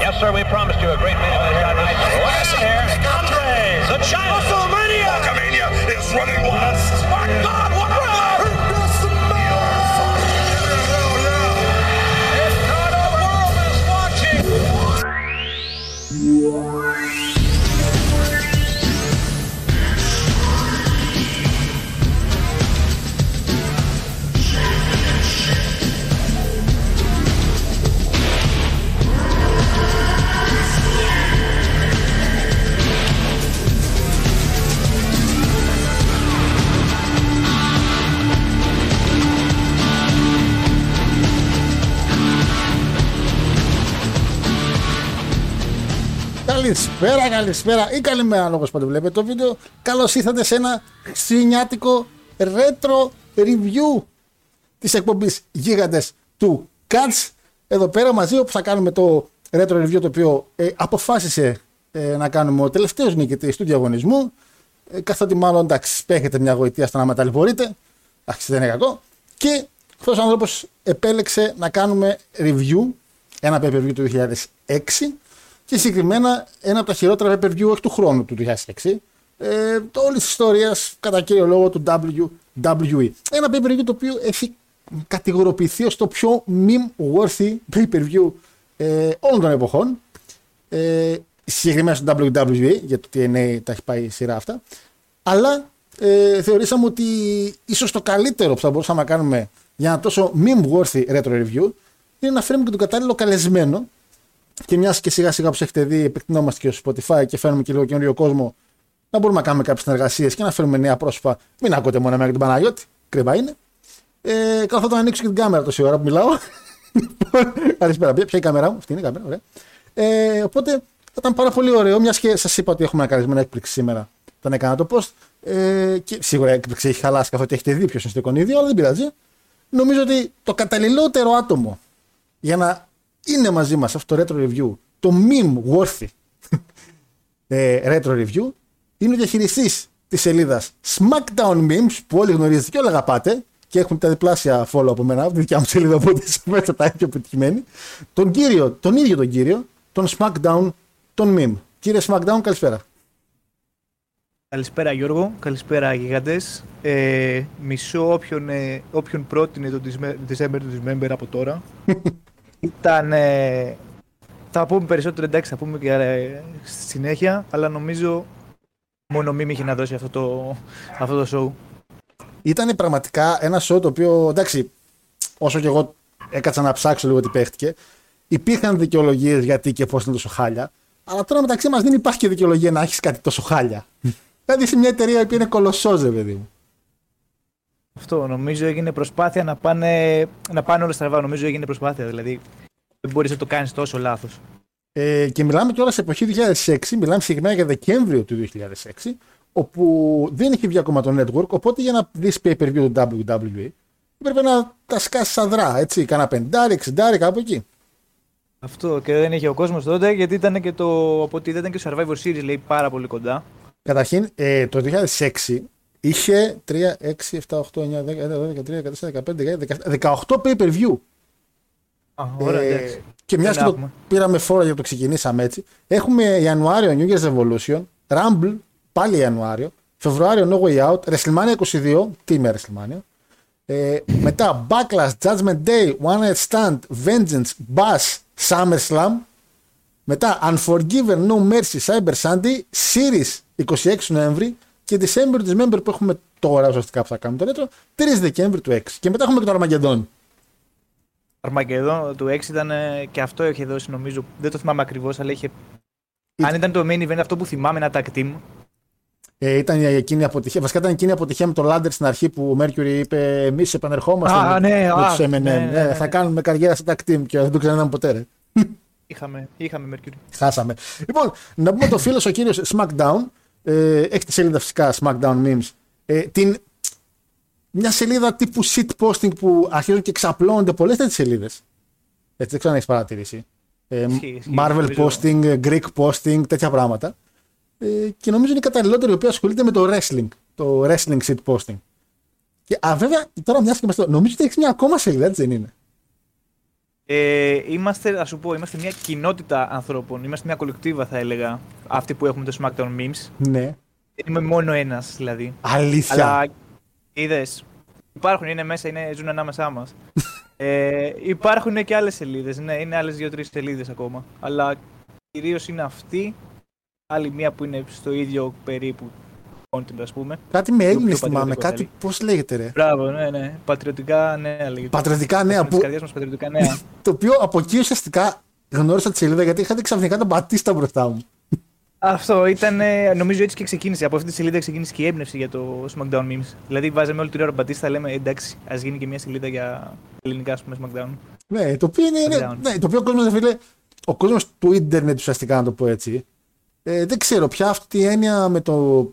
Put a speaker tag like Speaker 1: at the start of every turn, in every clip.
Speaker 1: Yes, sir, we promised you a great match here tonight. Listen here, Andre, the child. WrestleMania!
Speaker 2: Hulkamania is running wild! My God, what a
Speaker 3: Καλησπέρα, καλησπέρα ή καλημέρα όπως πάντων βλέπετε το βίντεο. Καλώς ήρθατε σε ένα χριστουγεννιάτικο retro review της εκπομπής Γίγαντες του Cats. Εδώ πέρα μαζί όπου θα κάνουμε το retro review το οποίο ε, αποφάσισε ε, να κάνουμε ο τελευταίος νικητής του διαγωνισμού. Ε, καθότι μάλλον εντάξει έχετε μια γοητεία στο να με ταλαιπωρείτε. Εντάξει δεν είναι κακό. Και αυτός ο άνθρωπος επέλεξε να κάνουμε review, ένα pay per του 2006 και συγκεκριμένα ένα από τα χειρότερα pay per view όχι του χρόνου του 2006. Ε, όλης της ιστορίας κατά κύριο λόγο του WWE. Ένα pay per view το οποίο έχει κατηγοροποιηθεί ως το πιο meme worthy pay per view ε, όλων των εποχών. Ε, συγκεκριμένα στο WWE, για το TNA τα έχει πάει η σειρά αυτά. Αλλά ε, θεωρήσαμε ότι ίσως το καλύτερο που θα μπορούσαμε να κάνουμε για ένα τόσο meme worthy retro review είναι να φέρουμε και τον κατάλληλο καλεσμένο και μιας και σιγά σιγά όπω έχετε δει, επεκτηνόμαστε και στο Spotify και φέρνουμε και λίγο καινούριο κόσμο, να μπορούμε να κάνουμε κάποιες συνεργασίες και να φέρουμε νέα πρόσωπα. Μην ακούτε μόνο εμένα και τον Παναγιώτη, κρυβά είναι. Ε, καλά, θα ανοίξω και την κάμερα τόση ώρα που μιλάω. Καλησπέρα, ποια η κάμερα μου, αυτή είναι η κάμερα, ωραία. Ε, οπότε θα ήταν πάρα πολύ ωραίο, μιας και σας είπα ότι έχουμε ένα καλεσμένο έκπληξη σήμερα. Τον έκανα το post. Ε, και σίγουρα η έκπληξη έχει χαλάσει καθότι έχετε δει ποιος είναι στο εικονίδιο, αλλά δεν πειράζει. Νομίζω ότι το καταλληλότερο άτομο για να είναι μαζί μας αυτό το retro review, το meme worthy ε, retro review, είναι ο διαχειριστής της σελίδας SmackDown Memes που όλοι γνωρίζετε και όλοι αγαπάτε και έχουν τα διπλάσια follow από μένα, από τη δικιά μου σελίδα οπότε μέσα τα πιο πετυχημένη. Τον κύριο, τον ίδιο τον κύριο, τον SmackDown, τον Meme. Κύριε SmackDown, καλησπέρα.
Speaker 4: Καλησπέρα Γιώργο, καλησπέρα γιγαντές. Ε, μισό όποιον, ε, όποιον πρότεινε το December του Dismember από τώρα. Ήταν. Ε, θα πούμε περισσότερο εντάξει, θα πούμε και ε, στη συνέχεια, αλλά νομίζω μόνο μη είχε να δώσει αυτό το, αυτό το show.
Speaker 3: Ήταν πραγματικά ένα show το οποίο εντάξει, όσο και εγώ έκατσα να ψάξω λίγο τι παίχτηκε, υπήρχαν δικαιολογίες γιατί και πώς είναι τόσο χάλια. Αλλά τώρα μεταξύ μας δεν υπάρχει και δικαιολογία να έχεις κάτι τόσο χάλια. δηλαδή σε μια εταιρεία που είναι κολοσσόζε, παιδί μου.
Speaker 4: Αυτό νομίζω έγινε προσπάθεια να πάνε, να πάνε όλα στραβά. Νομίζω έγινε προσπάθεια. Δηλαδή δεν μπορείς να το κάνεις τόσο λάθος.
Speaker 3: Ε, και μιλάμε τώρα σε εποχή 2006, μιλάμε συγκεκριμένα για Δεκέμβριο του 2006, όπου δεν είχε βγει ακόμα το network. Οπότε για να δεις pay per view του WWE, έπρεπε να τα σκάσεις αδρά, έτσι. Κάνα πεντάρι, εξεντάρι, κάπου εκεί.
Speaker 4: Αυτό και δεν είχε ο κόσμος τότε, γιατί ήταν και το. Από ότι ήταν και το Survivor Series, λέει πάρα πολύ κοντά.
Speaker 3: Καταρχήν, ε, το 2006 είχε 3, 6, 7, 8, 9, 10, 11, 12, 13, 14, 15, 16, 18 pay per view.
Speaker 4: Α, ωραία, ε,
Speaker 3: και μια και πήραμε φόρο για το ξεκινήσαμε έτσι. Έχουμε Ιανουάριο New Year's Revolution, Rumble πάλι Ιανουάριο, Φεβρουάριο No Way Out, WrestleMania 22, τι με WrestleMania. Ε, μετά Backlash, Judgment Day, One Night Stand, Vengeance, Bass, SummerSlam. Μετά Unforgiven, No Mercy, Cyber Sunday, Series 26 Νοέμβρη και December Dismember που έχουμε τώρα ουσιαστικά που θα κάνουμε το ρέτρο, 3 Δεκέμβρη του 6. Και μετά έχουμε και το Armageddon.
Speaker 4: Armageddon του 6 ήταν και αυτό είχε δώσει νομίζω, δεν το θυμάμαι ακριβώς, αλλά είχε. Αν ήταν το main event αυτό που θυμάμαι ένα tag team.
Speaker 3: Ε, ήταν εκείνη η αποτυχία. Βασικά ήταν εκείνη η αποτυχία με το Lander στην αρχή που ο Mercury είπε: Εμείς επανερχόμαστε
Speaker 4: α,
Speaker 3: με,
Speaker 4: ναι,
Speaker 3: με
Speaker 4: α,
Speaker 3: του M&M.
Speaker 4: ναι, ναι, ναι.
Speaker 3: θα κάνουμε καριέρα σε tag team και δεν το ξαναδάμε ποτέ. Ρε.
Speaker 4: Είχαμε, είχαμε Mercury.
Speaker 3: Χάσαμε. Λοιπόν, να πούμε το φίλος ο κύριος SmackDown Ε, έχει τη σελίδα φυσικά SmackDown Memes. Ε, την, μια σελίδα τύπου shit posting που αρχίζουν και ξαπλώνονται πολλές τέτοιες σελίδες. Έτσι δεν ξέρω αν έχεις παρατηρήσει. Ε,
Speaker 4: Ισχύει, ισχύει.
Speaker 3: Marvel
Speaker 4: Νομίζω-
Speaker 3: posting, ε, Greek posting, τέτοια πράγματα. Ε, και νομίζω είναι η καταλληλότερη η οποία ασχολείται με το wrestling. Το wrestling shit posting. Και α, βέβαια, τώρα μια και είμαστε εδώ, νομίζω ότι έχεις μια ακόμα σελίδα, έτσι δεν είναι.
Speaker 4: Ε, είμαστε, ας σου πω, είμαστε μια κοινότητα ανθρώπων. Είμαστε μια κολεκτίβα, θα έλεγα. Αυτοί που έχουμε το SmackDown Memes.
Speaker 3: Ναι.
Speaker 4: Δεν είμαι μόνο ένας, δηλαδή.
Speaker 3: Αλήθεια.
Speaker 4: Αλλά είδες. Υπάρχουν, είναι μέσα, είναι, ζουν ανάμεσά μας. ε, υπάρχουν και άλλες σελίδες. Ναι, είναι άλλες δύο-τρεις σελίδες ακόμα. Αλλά κυρίως είναι αυτή. Άλλη μία που είναι στο ίδιο περίπου content, ας πούμε.
Speaker 3: Κάτι με Έλληνε
Speaker 4: πιο
Speaker 3: θυμάμαι,
Speaker 4: πατριωτικό,
Speaker 3: κάτι πώς λέγεται ρε.
Speaker 4: Μπράβο, ναι, ναι. Πατριωτικά νέα λέγεται.
Speaker 3: Πατριωτικά νέα
Speaker 4: Της
Speaker 3: που,
Speaker 4: καρδιάς μας πατριωτικά νέα.
Speaker 3: το οποίο από εκεί ουσιαστικά γνώρισα τη σελίδα γιατί είχατε ξαφνικά τον Μπατίστα μπροστά μου.
Speaker 4: Αυτό ήταν, ε, νομίζω έτσι και ξεκίνησε. Από αυτή τη σελίδα ξεκίνησε και η έμπνευση για το SmackDown Memes. Δηλαδή, βάζαμε όλη την ώρα Μπατίστα, λέμε εντάξει, ας γίνει και μια σελίδα για ελληνικά ας πούμε, SmackDown.
Speaker 3: Ναι, το οποίο είναι. είναι-
Speaker 4: Down.
Speaker 3: ναι, το οποίο ο κόσμος, φίλε, ο κόσμος του ίντερνετ ουσιαστικά, να το πω έτσι. Ε, δεν ξέρω πια αυτή η έννοια με το.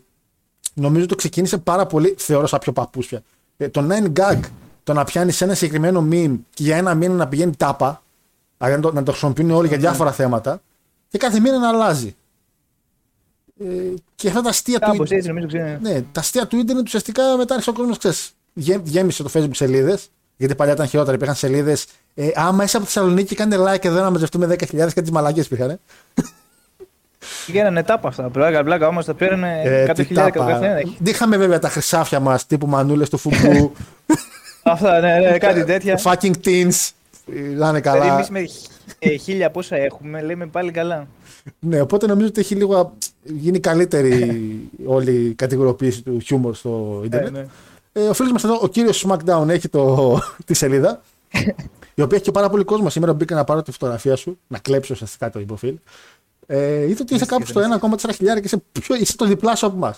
Speaker 3: Νομίζω το ξεκίνησε πάρα πολύ, θεωρώ σαν πιο παππούσια. Ε, το 9 gag, το να πιάνεις ένα συγκεκριμένο meme και για ένα μήνα να πηγαίνει τάπα, δηλαδή να το, να το χρησιμοποιούν όλοι για διάφορα θέματα, και κάθε μήνα να αλλάζει. Ε, και αυτά τα αστεία του
Speaker 4: Κάπω
Speaker 3: ίντερνετ.
Speaker 4: έτσι νομίζω ξέρω.
Speaker 3: Ναι, τα αστεία του ίντερνετ ουσιαστικά μετά άρχισε ο κόσμος, ξέρεις. Γέμισε το Facebook σελίδες. Γιατί παλιά ήταν χειρότερα, υπήρχαν σελίδες. Ε, άμα είσαι από Θεσσαλονίκη, κάντε like εδώ να μαζευτούμε 10.000 και τις μαλακίε υπήρχαν. Ε.
Speaker 4: Γίνανε τάπα αυτά. Πλάκα, πλάκα όμως τα πήρανε
Speaker 3: Ε,
Speaker 4: κάτω
Speaker 3: τι
Speaker 4: χιλιάδες
Speaker 3: τάπα.
Speaker 4: καθένα.
Speaker 3: Είχαμε βέβαια τα χρυσάφια μας τύπου μανούλες του φουμπού,
Speaker 4: Αυτά, ναι, ναι, κάτι τέτοια.
Speaker 3: fucking teens. ε, Να είναι
Speaker 4: Δηλαδή,
Speaker 3: καλά.
Speaker 4: εμείς με ε, χίλια πόσα έχουμε, λέμε πάλι καλά.
Speaker 3: Ναι, οπότε νομίζω ότι έχει λίγο α, γίνει καλύτερη όλη η κατηγοριοποίηση του χιούμορ στο
Speaker 4: Ε,
Speaker 3: Ιντερνετ.
Speaker 4: ναι.
Speaker 3: Ε, ο φίλος μας εδώ, ο κύριος SmackDown, έχει το, τη σελίδα. η οποία έχει και πάρα πολύ κόσμο. Σήμερα μπήκα να πάρω τη φωτογραφία σου, να κλέψω ουσιαστικά το υποφίλ. Ε, είδα ότι είσαι κάπου στο 1,4 χιλιάρια και είσαι, πιο, είσαι το διπλάσιο από εμά.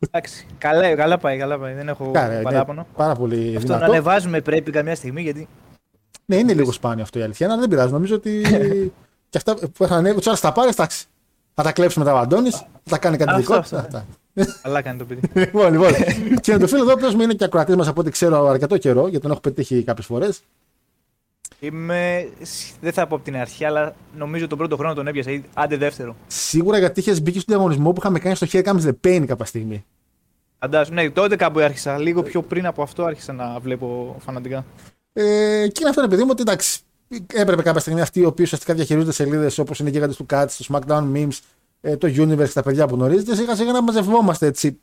Speaker 4: Εντάξει, καλά, καλά πάει, καλά πάει. Δεν έχω παράπονο.
Speaker 3: πάρα πολύ
Speaker 4: Αυτό να
Speaker 3: δυνατό.
Speaker 4: ανεβάζουμε πρέπει καμιά στιγμή γιατί.
Speaker 3: Ναι, είναι λίγο σπάνιο αυτό η αλήθεια, αλλά δεν πειράζει. Νομίζω ότι και αυτά που είχαν ανέβει, τώρα θα πάρεις, εντάξει. Θα τα κλέψουμε τα βαντώνεις, θα τα κάνει κάτι
Speaker 4: Αυτό,
Speaker 3: δικό του.
Speaker 4: αυτό,
Speaker 3: Αυτά.
Speaker 4: Καλά κάνει το παιδί.
Speaker 3: λοιπόν, λοιπόν. και το φίλο εδώ, ο οποίος είναι και ακροατής μας από ό,τι ξέρω αρκετό καιρό, γιατί τον έχω πετύχει κάποιες φορές.
Speaker 4: Είμαι. Δεν θα πω από την αρχή, αλλά νομίζω τον πρώτο χρόνο τον έπιασα. ή Άντε δεύτερο.
Speaker 3: Σίγουρα γιατί είχες μπει και στον διαγωνισμό που είχαμε κάνει στο Here Comes the Pain κάποια στιγμή.
Speaker 4: Φαντάζομαι. Ναι, τότε κάπου άρχισα. Λίγο πιο πριν από αυτό άρχισα να βλέπω φανατικά.
Speaker 3: Ε, και είναι αυτό ρε παιδί μου ότι εντάξει, έπρεπε κάποια στιγμή αυτοί οι οποίοι ουσιαστικά διαχειρίζονται σελίδες όπως είναι οι γίγαντες του Cats, το SmackDown Memes, ε, το Universe και τα παιδιά που γνωρίζετε, σιγά σιγά να μαζευόμαστε έτσι.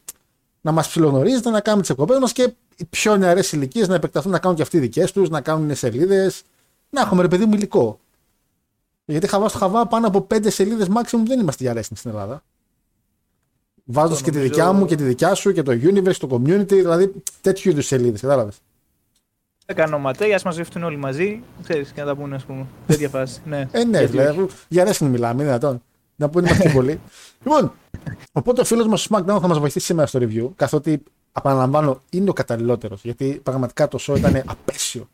Speaker 3: Να μας ψιλογνωρίζετε, να κάνουμε τις εκπομπές μας και οι πιο νεαρές ηλικίες να επεκταθούν να κάνουν και αυτοί δικές τους, να κάνουν σελίδες. Να έχουμε ρε παιδί μου υλικό. Γιατί χαβά στο χαβά πάνω από πέντε σελίδες maximum δεν είμαστε για wrestling στην Ελλάδα. Βάζοντας και τη
Speaker 4: νομίζω-
Speaker 3: δικιά μου και τη δικιά σου και το Universe, το community, δηλαδή τέτοιου είδους σελίδες, κατάλαβες.
Speaker 4: Δεν κάνω ματέ, ας μαζευτούν όλοι μαζί. Ξέρεις και να τα πούνε, ας πούμε. Τέτοια φάση. Ναι,
Speaker 3: Ε, ναι,
Speaker 4: Γιατί όχι.
Speaker 3: δηλαδή, για wrestling μιλάμε, είναι δυνατόν. Να πούνε είμαστε και πολλοί. λοιπόν, οπότε ο φίλος μας στο SmackDown θα μας βοηθήσει σήμερα στο review, καθότι επαναλαμβάνω είναι ο καταλληλότερος. Γιατί πραγματικά το show ήταν απέσιο.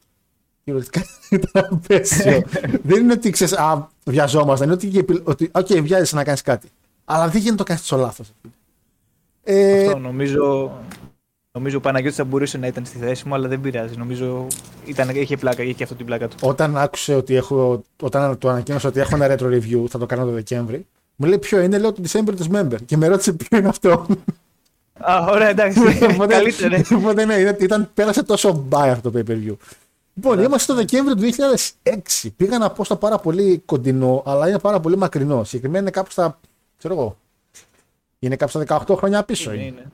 Speaker 3: Κυριολεκτικά ήταν απέσιο. δεν είναι ότι ξέρεις, α, βιαζόμαστε, είναι ότι, ότι okay, βιάζεσαι να κάνεις κάτι. Αλλά δεν γίνεται να το κάνεις στο λάθος. Ε,
Speaker 4: Αυτό νομίζω. Νομίζω ο Παναγιώτης θα μπορούσε να ήταν στη θέση μου, αλλά δεν πειράζει. Νομίζω ήταν, είχε πλάκα, είχε και αυτό την πλάκα του.
Speaker 3: όταν άκουσε ότι έχω, όταν το ανακοίνωσα ότι έχω ένα retro review, θα το κάνω το Δεκέμβρη, μου λέει ποιο είναι, λέω το December του Member. Και με ρώτησε ποιο είναι αυτό;
Speaker 4: Α, ωραία, εντάξει.
Speaker 3: Οπότε-
Speaker 4: Καλύτερα.
Speaker 3: Οπότε ναι, ήταν, ήταν, πέρασε τόσο μπάι αυτό το pay per view. Λοιπόν, είμαστε στο Δεκέμβριο του 2006. Πήγα να πω στα πάρα πολύ κοντινό, αλλά είναι πάρα πολύ μακρινό. Συγκεκριμένα είναι κάπου στα. ξέρω εγώ. Είναι κάπου στα 18 χρόνια πίσω.
Speaker 4: Είναι,
Speaker 3: Είναι.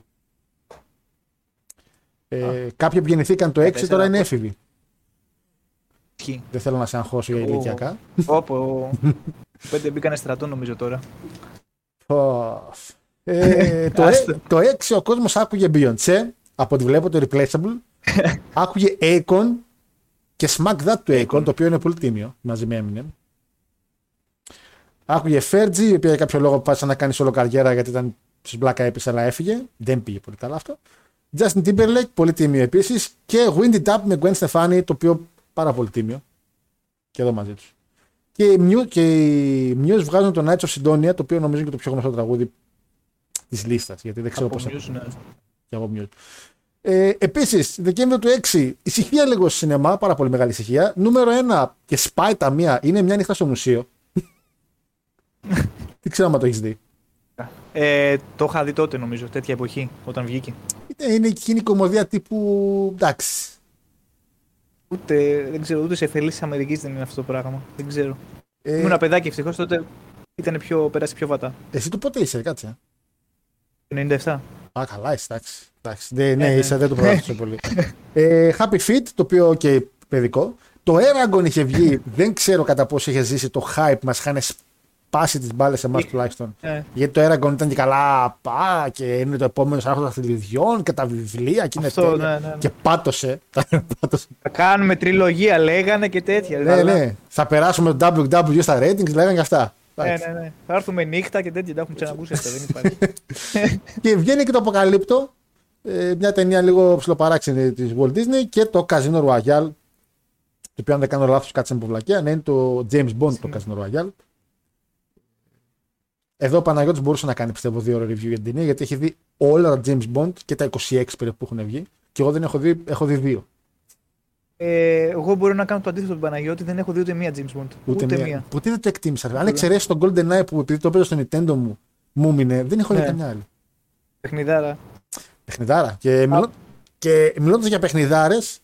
Speaker 4: είναι.
Speaker 3: Ε, κάποιοι που γεννηθήκαν το 6
Speaker 4: 14
Speaker 3: τώρα είναι
Speaker 4: από-
Speaker 3: έφηβοι.
Speaker 4: Ισχύει.
Speaker 3: Δεν θέλω να σε αγχώσω για
Speaker 4: Ω.
Speaker 3: ηλικιακά.
Speaker 4: Όπω. Πέντε μπήκανε στρατό νομίζω τώρα.
Speaker 3: Φοφ. Ε, το,
Speaker 4: Άστο.
Speaker 3: ε- το 6 ο κόσμος άκουγε Beyoncé, από ό,τι βλέπω το replaceable. άκουγε Akon και Smack That του Akon, το οποίο είναι πολύ τίμιο μαζί με Eminem. Άκουγε Fergie, η οποία για κάποιο λόγο πάτησε να κάνει όλο καριέρα γιατί ήταν στου Black Eyed Peas, αλλά έφυγε. Δεν πήγε πολύ καλά αυτό. Justin Timberlake, πολύ τίμιο επίσης. Και Windy Tap με Gwen Stefani, το οποίο πάρα πολύ τίμιο. Και εδώ μαζί τους. Και οι Muse, και οι Muse βγάζουν το Nights of Sidonia, το οποίο νομίζω είναι και το πιο γνωστό τραγούδι της λίστας. Γιατί δεν ξέρω
Speaker 4: Από
Speaker 3: πώς.
Speaker 4: Muse, ναι.
Speaker 3: και από Muse. Ε, Επίσης, Δεκέμβριο του 6, ησυχία λίγο στο σινεμά, πάρα πολύ μεγάλη ησυχία. Νούμερο 1 και σπάει τα μία είναι μια νύχτα στο μουσείο. Τι ξέρω αν το έχεις δει.
Speaker 4: Ε, το είχα δει τότε νομίζω, τέτοια εποχή, όταν βγήκε.
Speaker 3: Είναι, είναι εκείνη η κομμωδία τύπου. εντάξει.
Speaker 4: Ούτε, δεν ξέρω, ούτε σε εφελή της Αμερικής δεν είναι αυτό το πράγμα. Δεν ξέρω.
Speaker 3: Ε,
Speaker 4: Ήμουν ένα παιδάκι ευτυχώς τότε ήταν πιο, πέρασε πιο βατά.
Speaker 3: εσύ το πότε είσαι, κάτσε.
Speaker 4: Το 97.
Speaker 3: Α, καλά, είσαι, εντάξει. εντάξει. Ναι, ναι,
Speaker 4: ναι.
Speaker 3: είσαι, δεν το προγράμμισα πολύ. ε, Happy Feet, το οποίο και παιδικό. Το Eragon είχε βγει, δεν ξέρω κατά πόσο είχε ζήσει το hype, μας είχαν σπάσει τις μπάλες σε εμάς
Speaker 4: Είχε-
Speaker 3: τουλάχιστον.
Speaker 4: Ε,
Speaker 3: Γιατί το Eragon ήταν και καλά, πά, και είναι το επόμενος άρχοντα θηλυδιών και τα βιβλία και είναι
Speaker 4: Αυτό,
Speaker 3: τέλεια.
Speaker 4: ναι, ναι, ναι.
Speaker 3: Και πάτωσε. πάτωσε.
Speaker 4: θα κάνουμε τριλογία, λέγανε και τέτοια.
Speaker 3: ναι,
Speaker 4: αλλά-
Speaker 3: ναι. Θα περάσουμε το WWE στα ratings, λέγανε και αυτά.
Speaker 4: Ναι,
Speaker 3: Εντάξει.
Speaker 4: ναι, ναι. Θα έρθουμε νύχτα και τέτοια. Τα έχουμε ξανακούσει αυτά. Δεν υπάρχει.
Speaker 3: Και βγαίνει και το Αποκαλύπτο, ε, μια ταινία λίγο ψηλοπαράξενη της Walt Disney και το Casino Royale. Το οποίο, αν δεν κάνω λάθος, κάτσε με ποβλακία, ναι, είναι το James Bond το Casino Royale. Εδώ ο Παναγιώτης μπορούσε να κάνει πιστεύω δύο ώρα review για την ταινία γιατί έχει δει όλα τα James Bond και τα 26 περίπου που έχουν βγει. Και εγώ δεν έχω δει, έχω δει δύο.
Speaker 4: Ε, εγώ μπορώ να κάνω το αντίθετο του Παναγιώτη. Δεν έχω δει ούτε μία James Bond. Ούτε, μία.
Speaker 3: Ποτέ δεν το εκτίμησα. ρε. Αν εξαιρέσει τον Golden Eye που επειδή το παίζω στο Nintendo μου, μου έμεινε, δεν έχω δει
Speaker 4: Ναι.
Speaker 3: καμιά άλλη.
Speaker 4: Παιχνιδάρα.
Speaker 3: Παιχνιδάρα. Και, μιλώ... και μιλώντας για παιχνιδάρες,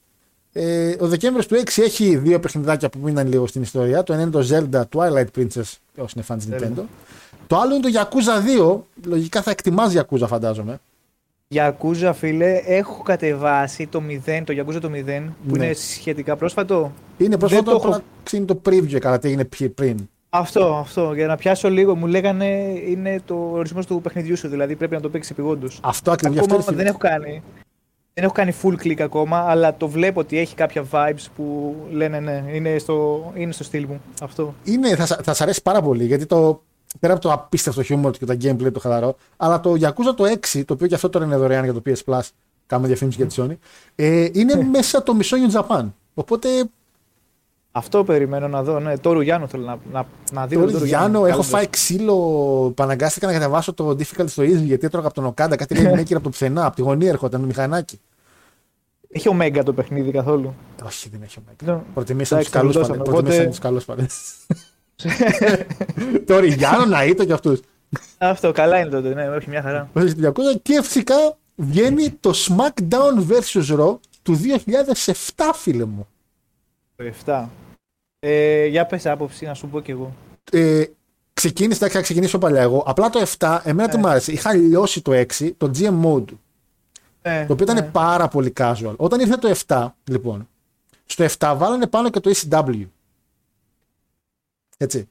Speaker 3: ε, ο Δεκέμβριο του 6 έχει δύο παιχνιδάκια που μείναν λίγο στην ιστορία. Το ένα είναι το Zelda Twilight Princess, όσοι είναι φαν τη Nintendo. Το άλλο είναι το Yakuza 2. Λογικά θα εκτιμάς Yakuza, φαντάζομαι.
Speaker 4: Yakuza, φίλε, έχω κατεβάσει το 0, το Yakuza το 0, που
Speaker 3: Ναι.
Speaker 4: είναι σχετικά πρόσφατο.
Speaker 3: Είναι πρόσφατο
Speaker 4: το έχω-
Speaker 3: να είναι το preview καλά, τι έγινε πι- πριν.
Speaker 4: Αυτό, αυτό. Για να πιάσω λίγο, μου λέγανε είναι το ορισμός του παιχνιδιού σου. Δηλαδή πρέπει να το παίξεις επιγόντως.
Speaker 3: Αυτό ακριβώς.
Speaker 4: Ακόμα δεν έχω κάνει. Δεν έχω κάνει full click ακόμα, αλλά το βλέπω ότι έχει κάποια vibes που λένε ναι, είναι στο, είναι στο στυλ μου. Αυτό.
Speaker 3: Είναι, θα, σα- θα σ' αρέσει πάρα πολύ γιατί το, πέρα από το απίστευτο χιούμορ του και τα gameplay το χαλαρό, αλλά το Yakuza το 6, το οποίο και αυτό τώρα είναι δωρεάν για το PS Plus, κάνουμε διαφήμιση για τη Sony, ε, είναι μέσα το μισό New Japan. Οπότε
Speaker 4: Αυτό περιμένω να δω. Ναι, το Ρουγιάνο θέλω να, να, να δω.
Speaker 3: Τώρα
Speaker 4: το
Speaker 3: Γιάννο,
Speaker 4: Ρουγιάνο.
Speaker 3: έχω φάει ξύλο. Παναγκάστηκα να κατεβάσω το difficult στο easy γιατί έτρωγα από τον Οκάντα. Κάτι λέει maker από το πουθενά. Από τη γωνία έρχονταν το μηχανάκι.
Speaker 4: Έχει ωμέγα το παιχνίδι καθόλου;
Speaker 3: Όχι, δεν έχει Omega.
Speaker 4: Ναι.
Speaker 3: Προτιμήσαν τους
Speaker 4: Εντάξει,
Speaker 3: καλούς
Speaker 4: το
Speaker 3: πάνε.
Speaker 4: δώσαμε,
Speaker 3: Προτιμήσαν
Speaker 4: οπότε-
Speaker 3: του καλού πάνε. Τώρα Γιάννο να ήτο κι αυτούς.
Speaker 4: Αυτό, καλά είναι τότε. Ναι, όχι μια χαρά.
Speaker 3: Και φυσικά βγαίνει το SmackDown vs. Raw του 2007, φίλε μου.
Speaker 4: Το 7. Ε, για πες άποψη, να σου πω κι εγώ.
Speaker 3: Ε, ξεκίνησε, εντάξει, θα ξεκινήσω παλιά εγώ. Απλά το 7, εμένα τι
Speaker 4: Ναι.
Speaker 3: μου άρεσε. Είχα λιώσει το 6, το GM mode του.
Speaker 4: Ε,
Speaker 3: Το οποίο ήταν
Speaker 4: ναι.
Speaker 3: πάρα πολύ casual. Όταν ήρθε το 7, λοιπόν, στο 7 βάλανε πάνω και το ECW. Έτσι.